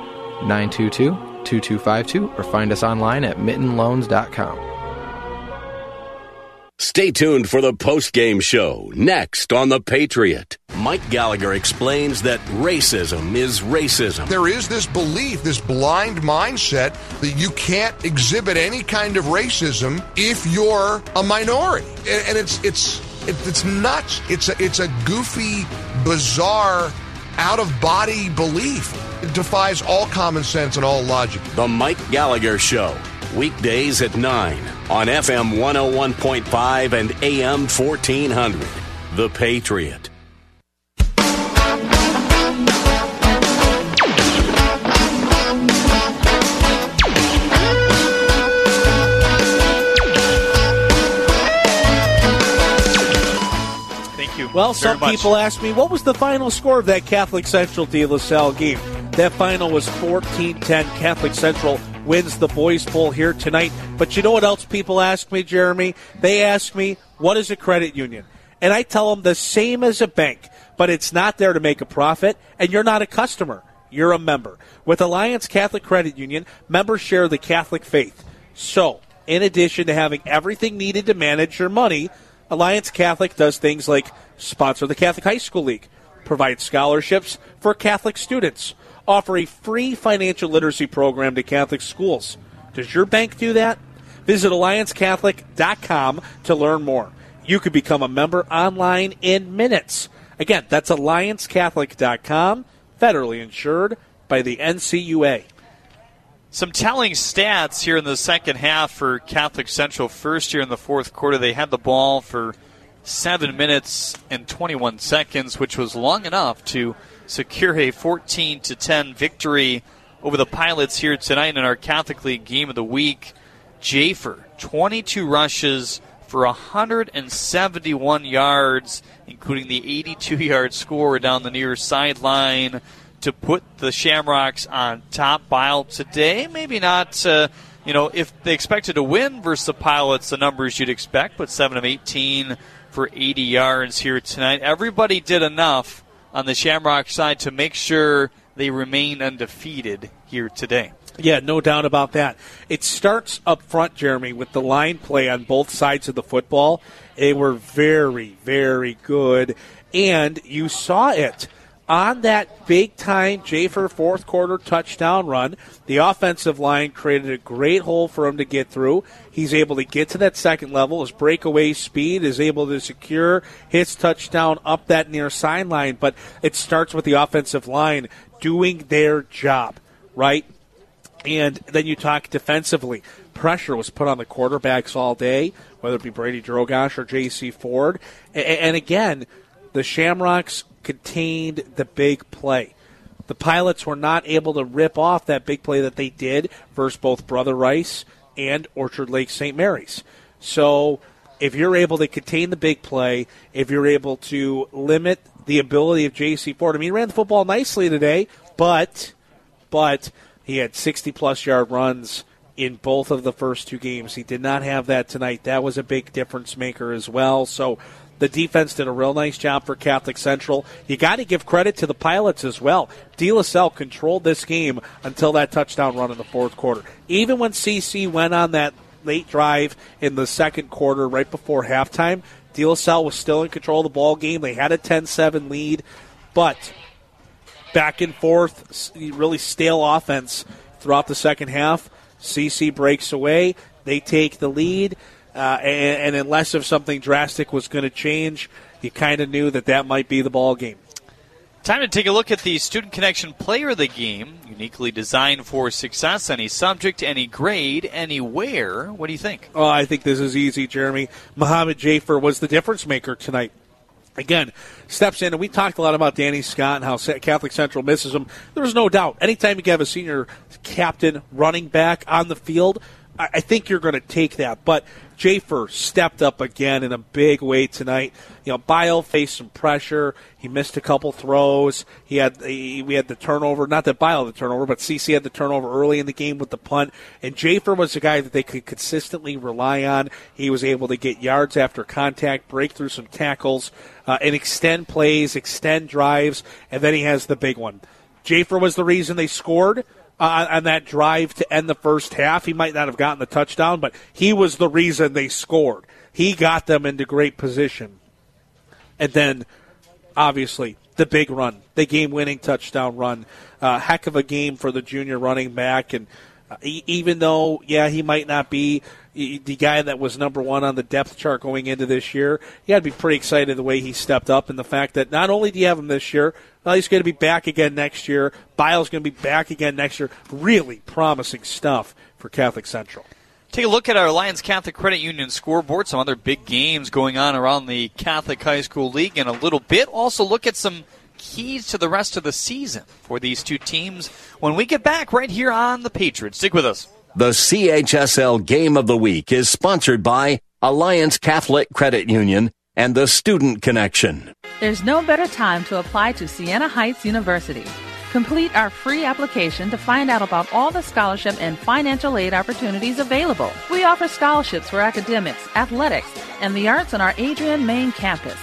922 2252 or find us online at mittenloans.com. Stay tuned for the post-game show next on The Patriot. Mike Gallagher explains that racism is racism. There is this belief, this blind mindset that you can't exhibit any kind of racism if you're a minority. And, and it's it's it's nuts. It's a it's a goofy, bizarre, out of body belief. It defies all common sense and all logic. The Mike Gallagher Show, weekdays at 9 on FM 101.5 and AM 1400. The Patriot. Thank you. Well, very some much. people ask me, what was the final score of that Catholic Central De La Salle game? That final was 14 10. Catholic Central wins the boys' bowl here tonight. But you know what else people ask me, Jeremy? They ask me, what is a credit union? And I tell them the same as a bank, but it's not there to make a profit, and you're not a customer. You're a member. With Alliance Catholic Credit Union, members share the Catholic faith. So, in addition to having everything needed to manage your money, Alliance Catholic does things like sponsor the Catholic High School League, provide scholarships for Catholic students, offer a free financial literacy program to Catholic schools. Does your bank do that? Visit alliancecatholic.com to learn more. You could become a member online in minutes. Again, that's alliancecatholic.com, federally insured by the NCUA. Some telling stats here in the second half for Catholic Central. First year in the fourth quarter, they had the ball for seven minutes and 21 seconds, which was long enough to secure a 14 to 10 victory over the Pilots here tonight in our Catholic League game of the week. Jafer, 22 rushes for 171 yards, including the 82 yard score down the near sideline to put the Shamrocks on top. Bile today, maybe not. Uh, you know, if they expected to win versus the Pilots, the numbers you'd expect, but 7 of 18 for 80 yards here tonight. Everybody did enough on the Shamrock side to make sure they remain undefeated here today. Yeah, no doubt about that. It starts up front, Jeremy, with the line play on both sides of the football. They were very, very good, and you saw it on that big time Jafer fourth quarter touchdown run. The offensive line created a great hole for him to get through. He's able to get to that second level. His breakaway speed is able to secure his touchdown up that near sideline. But it starts with the offensive line doing their job, right? And then you talk defensively. Pressure was put on the quarterbacks all day, whether it be Brady Drogosh or J.C. Ford. And again, the Shamrocks contained the big play. The Pilots were not able to rip off that big play that they did versus both Brother Rice and Orchard Lake St. Mary's. So if you're able to contain the big play, if you're able to limit the ability of J.C. Ford, I mean, he ran the football nicely today, but but he had 60 plus yard runs in both of the first two games. He did not have that tonight. That was a big difference maker as well. So the defense did a real nice job for Catholic Central. You got to give credit to the pilots as well. De La Salle controlled this game until that touchdown run in the fourth quarter. Even when CC went on that late drive in the second quarter, right before halftime, De La Salle was still in control of the ball game. They had a 10-7 lead, but back and forth, really stale offense throughout the second half. CC breaks away. They take the lead. Uh, and, and, unless if something drastic was going to change, you kind of knew that that might be the ball game. Time to take a look at the Student Connection Player of the Game, uniquely designed for success, any subject, any grade, anywhere. What do you think? Oh, I think this is easy, Jeremy. Muhammad Jafer was the difference maker tonight again, steps in, and we talked a lot about Danny Scott and how Catholic Central misses him. There's no doubt. Anytime you have a senior captain running back on the field, I think you're going to take that. But Jafer stepped up again in a big way tonight. You know, Bile faced some pressure. He missed a couple throws. He had he, we had the turnover. Not that Bile had the turnover, but CC had the turnover early in the game with the punt. And Jafer was the guy that they could consistently rely on. He was able to get yards after contact, break through some tackles, uh, and extend plays, extend drives. And then he has the big one. Jafer was the reason they scored uh, on that drive to end the first half. He might not have gotten the touchdown, but he was the reason they scored. He got them into great position. And then, obviously, the big run, the game winning touchdown run. Uh, heck of a game for the junior running back. And uh, even though, yeah, he might not be the guy that was number one on the depth chart going into this year, you got to be pretty excited the way he stepped up and the fact that not only do you have him this year, well, he's going to be back again next year. Biles is going to be back again next year. Really promising stuff for Catholic Central. Take a look at our Alliance Catholic Credit Union scoreboard. Some other big games going on around the Catholic High School League in a little bit. Also, look at some keys to the rest of the season for these two teams when we get back right here on the Patriots. Stick with us. The CHSL Game of the Week is sponsored by Alliance Catholic Credit Union and the Student Connection. There's no better time to apply to Siena Heights University. Complete our free application to find out about all the scholarship and financial aid opportunities available. We offer scholarships for academics, athletics, and the arts on our Adrian main campus.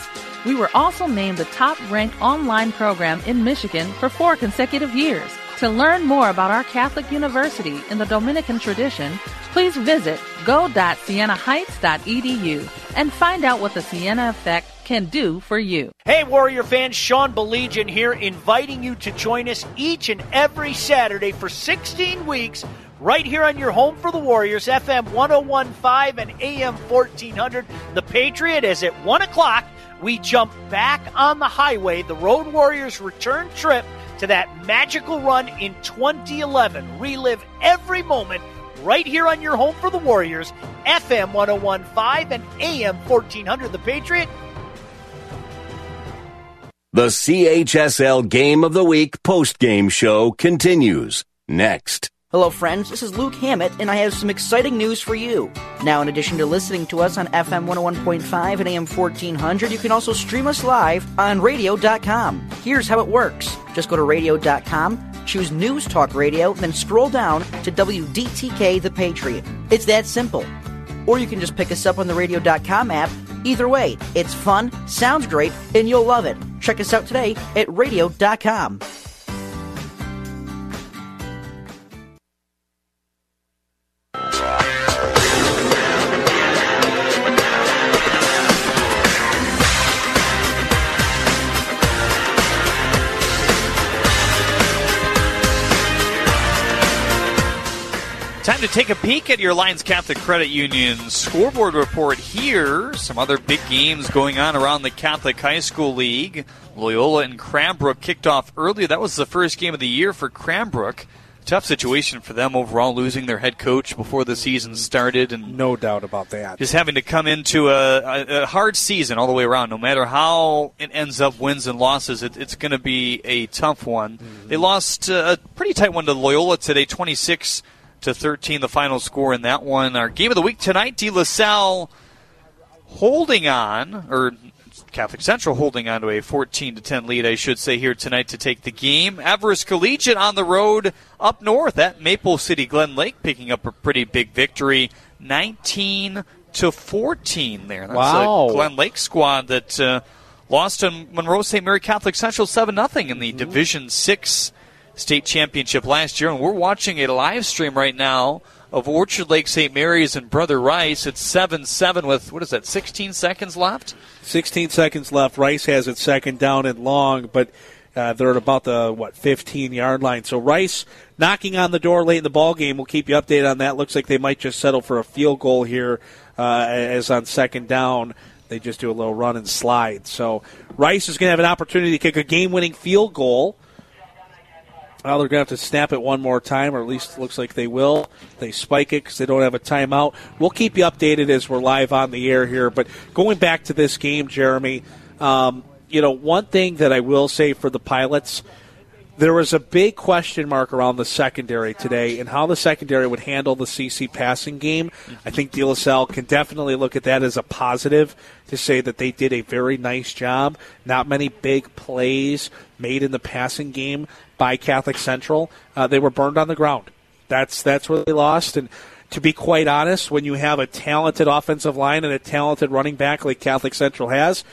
We were also named the top ranked online program in Michigan for four consecutive years. To learn more about our Catholic University in the Dominican tradition, please visit go.sienaheights.edu and find out what the Siena Effect can do for you. Hey, Warrior fans, Sean Baligian here, inviting you to join us each and every Saturday for 16 weeks right here on your home for the Warriors, FM 1015 and AM 1400. The Patriot is at 1 o'clock. We jump back on the highway, the Road Warriors return trip to that magical run in 2011. Relive every moment right here on your home for the Warriors, FM 1015 and AM 1400. The Patriot. The CHSL Game of the Week post game show continues next. Hello, friends. This is Luke Hammett, and I have some exciting news for you. Now, in addition to listening to us on FM 101.5 and AM 1400, you can also stream us live on radio.com. Here's how it works just go to radio.com, choose News Talk Radio, then scroll down to WDTK The Patriot. It's that simple. Or you can just pick us up on the radio.com app. Either way, it's fun, sounds great, and you'll love it. Check us out today at radio.com. Time to take a peek at your Alliance Catholic Credit Union scoreboard report here. Some other big games going on around the Catholic High School League. Loyola and Cranbrook kicked off earlier. That was the first game of the year for Cranbrook. tough situation for them overall, losing their head coach before the season started, and no doubt about that. Just having to come into a, a, a hard season all the way around. No matter how it ends up, wins and losses, it, it's going to be a tough one. Mm-hmm. They lost uh, a pretty tight one to Loyola today, twenty six to thirteen. The final score in that one. Our game of the week tonight, De La Salle holding on, or Catholic Central holding on to a 14 to 10 lead, I should say, here tonight to take the game. Everest Collegiate on the road up north at Maple City Glen Lake, picking up a pretty big victory, 19 to 14 there. That's wow. a Glen Lake squad that uh, lost to Monroe St. Mary Catholic Central 7 0 in the mm-hmm. Division 6 state championship last year. And we're watching a live stream right now of Orchard Lake St. Mary's and Brother Rice. It's 7 7 with, what is that, 16 seconds left? 16 seconds left. Rice has it second down and long, but uh, they're at about the, what, 15 yard line. So Rice knocking on the door late in the ball game. We'll keep you updated on that. Looks like they might just settle for a field goal here uh, as on second down. They just do a little run and slide. So Rice is going to have an opportunity to kick a game winning field goal well, they're going to have to snap it one more time, or at least looks like they will. They spike it because they don't have a timeout. We'll keep you updated as we're live on the air here. But going back to this game, Jeremy, um, you know, one thing that I will say for the Pilots, there was a big question mark around the secondary today and how the secondary would handle the CC passing game. I think De La Salle can definitely look at that as a positive to say that they did a very nice job. Not many big plays made in the passing game by Catholic Central. Uh, they were burned on the ground. That's that's where they lost. And to be quite honest, when you have a talented offensive line and a talented running back like Catholic Central has,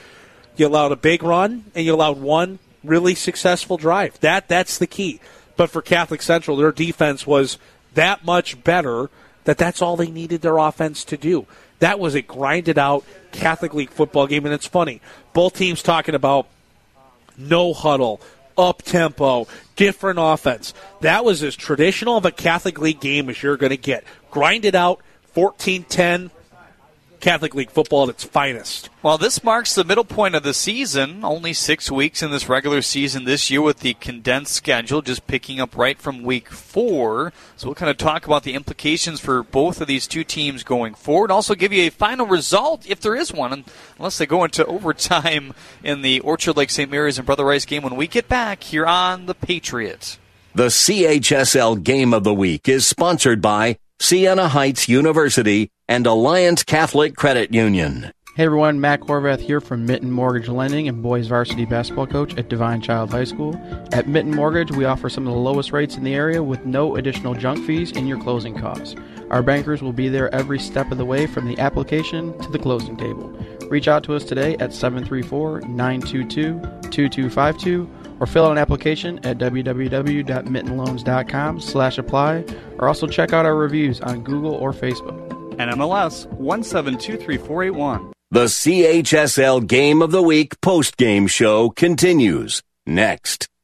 you allowed a big run and you allowed one really successful drive. That that's the key. But for Catholic Central, their defense was that much better that that's all they needed their offense to do. That was a grinded out Catholic League football game, and it's funny. Both teams talking about no huddle, up tempo, different offense. That was as traditional of a Catholic League game as you're going to get. Grind it out, 14 10, Catholic League football at its finest. Well, this marks the middle point of the season. Only six weeks in this regular season this year with the condensed schedule, just picking up right from week four. So we'll kind of talk about the implications for both of these two teams going forward. Also give you a final result, if there is one, unless they go into overtime in the Orchard Lake St. Mary's and Brother Rice game when we get back here on The Patriots. The CHSL Game of the Week is sponsored by Siena Heights University and Alliance Catholic Credit Union. Hey everyone, Matt Horvath here from Mitten Mortgage Lending and boys varsity basketball coach at Divine Child High School. At Mitten Mortgage, we offer some of the lowest rates in the area with no additional junk fees in your closing costs. Our bankers will be there every step of the way from the application to the closing table. Reach out to us today at 734 922 2252 or fill out an application at www.mittenloans.com slash apply or also check out our reviews on Google or Facebook. NMLS 1723481. The CHSL Game of the Week post-game show continues next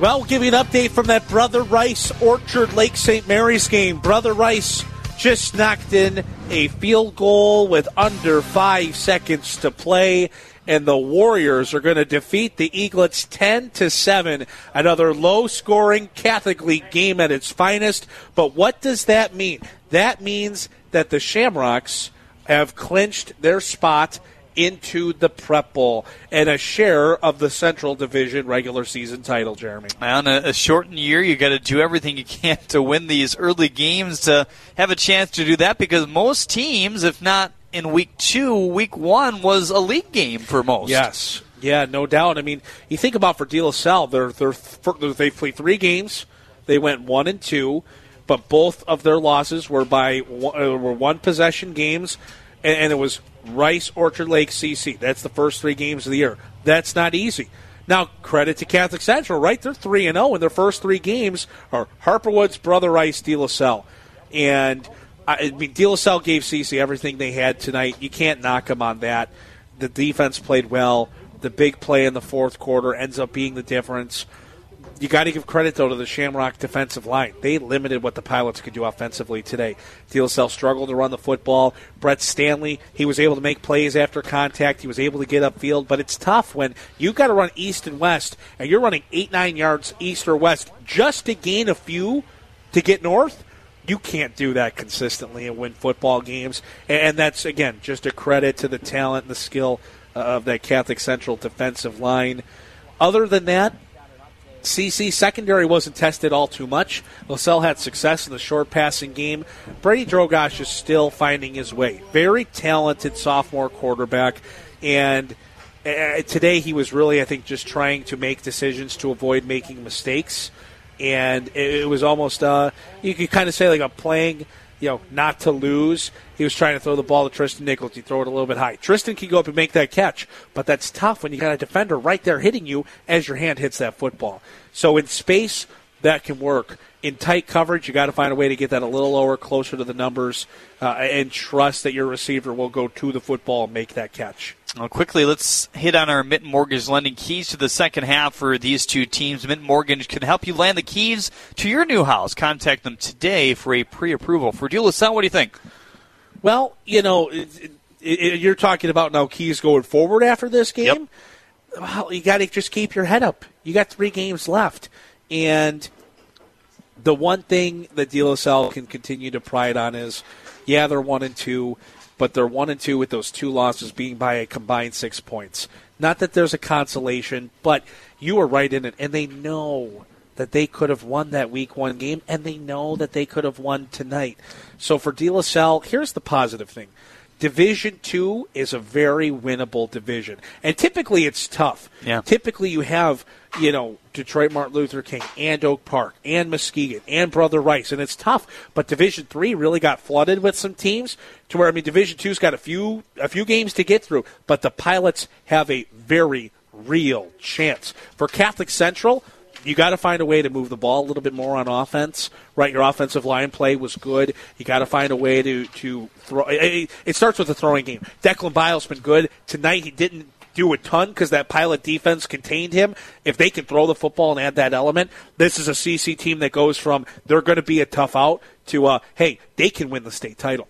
Well, we'll give you an update from that Brother Rice Orchard Lake St. Mary's game. Brother Rice just knocked in a field goal with under five seconds to play and the Warriors are going to defeat the Eaglets 10 to 7. Another low scoring Catholic League game at its finest. But what does that mean? That means that the Shamrocks have clinched their spot into the Prep Bowl and a share of the Central Division regular season title, Jeremy. On a, a shortened year, you got to do everything you can to win these early games to have a chance to do that because most teams, if not in week two, week one was a league game for most. Yes. Yeah, no doubt. I mean, you think about for De La Salle, they're, they're, they played three games. They went one and two. but both of their losses were by uh, were one possession games, and, and it was Rice, Orchard Lake, CC. That's the first three games of the year. That's not easy. Now, credit to Catholic Central, right? They're 3 and 0 in their first three games are Harper Woods, Brother Rice, De La Salle. And I mean, Salle gave CC everything they had tonight. You can't knock them on that. The defense played well. The big play in the fourth quarter ends up being the difference. You got to give credit though to the Shamrock defensive line. They limited what the Pilots could do offensively today. Salle struggled to run the football. Brett Stanley, he was able to make plays after contact. He was able to get upfield, but it's tough when you've got to run east and west, and you're running eight nine yards east or west just to gain a few to get north. You can't do that consistently and win football games, and that's again just a credit to the talent and the skill of that Catholic Central defensive line. Other than that, CC secondary wasn't tested all too much. LaSalle had success in the short passing game. Brady Drogosh is still finding his way. Very talented sophomore quarterback, and uh, today he was really, I think, just trying to make decisions to avoid making mistakes. And it, it was almost, uh, you could kind of say, like a playing you know, not to lose. He was trying to throw the ball to Tristan Nichols. He throw it a little bit high. Tristan can go up and make that catch, but that's tough when you got a defender right there hitting you as your hand hits that football. So in space, that can work. In tight coverage, you got to find a way to get that a little lower, closer to the numbers, uh, and trust that your receiver will go to the football and make that catch. Well, quickly, let's hit on our Mitten Mortgage lending keys to the second half for these two teams. Mitten Mortgage can help you land the keys to your new house. Contact them today for a pre-approval. For De La what do you think? Well, you know, it, it, it, you're talking about now keys going forward after this game. Yep. Well, you got to just keep your head up. You got three games left, and the one thing that De La Salle can continue to pride on is, yeah, they're one and two but they're one and two with those two losses being by a combined six points. Not that there's a consolation, but you are right in it, and they know that they could have won that week one game, and they know that they could have won tonight. So for De La Salle, here's the positive thing. Division two is a very winnable division, and typically it's tough. Yeah. Typically you have you know Detroit Martin Luther King and Oak Park and Muskegon and Brother Rice, and it's tough. But Division three really got flooded with some teams to where I mean Division two's got a few a few games to get through, but the Pilots have a very real chance for Catholic Central you got to find a way to move the ball a little bit more on offense, right? Your offensive line play was good. You got to find a way to to throw. It, starts with the throwing game. Declan Biles been good tonight. He didn't do a ton because that pilot defense contained him. If they can throw the football and add that element, this is a CC team that goes from they're going to be a tough out to uh, hey, they can win the state title.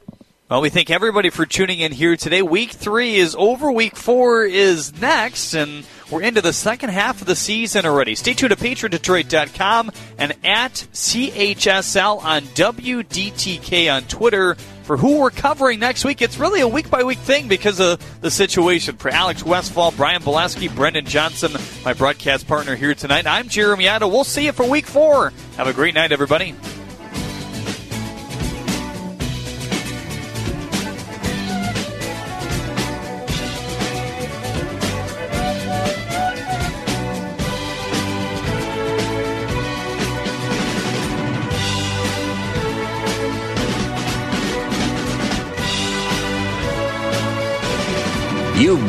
Well, we thank everybody for tuning in here today. Week three is over. Week four is next, and we're into the second half of the season already. Stay tuned to PatriotDetroit.com and at CHSL on WDTK on Twitter for who we're covering next week. It's really a week by week thing because of the situation. For Alex Westfall, Brian Belaski, Brendan Johnson, my broadcast partner here tonight, I'm Jeremy Otto. We'll see you for week four. Have a great night, everybody.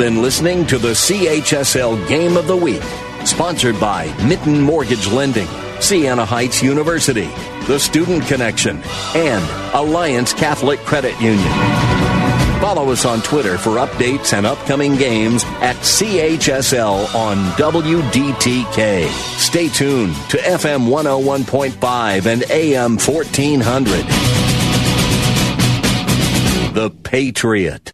Been listening to the CHSL Game of the Week, sponsored by Mitten Mortgage Lending, Siena Heights University, The Student Connection, and Alliance Catholic Credit Union. Follow us on Twitter for updates and upcoming games at CHSL on WDTK. Stay tuned to FM 101.5 and AM 1400. The Patriot.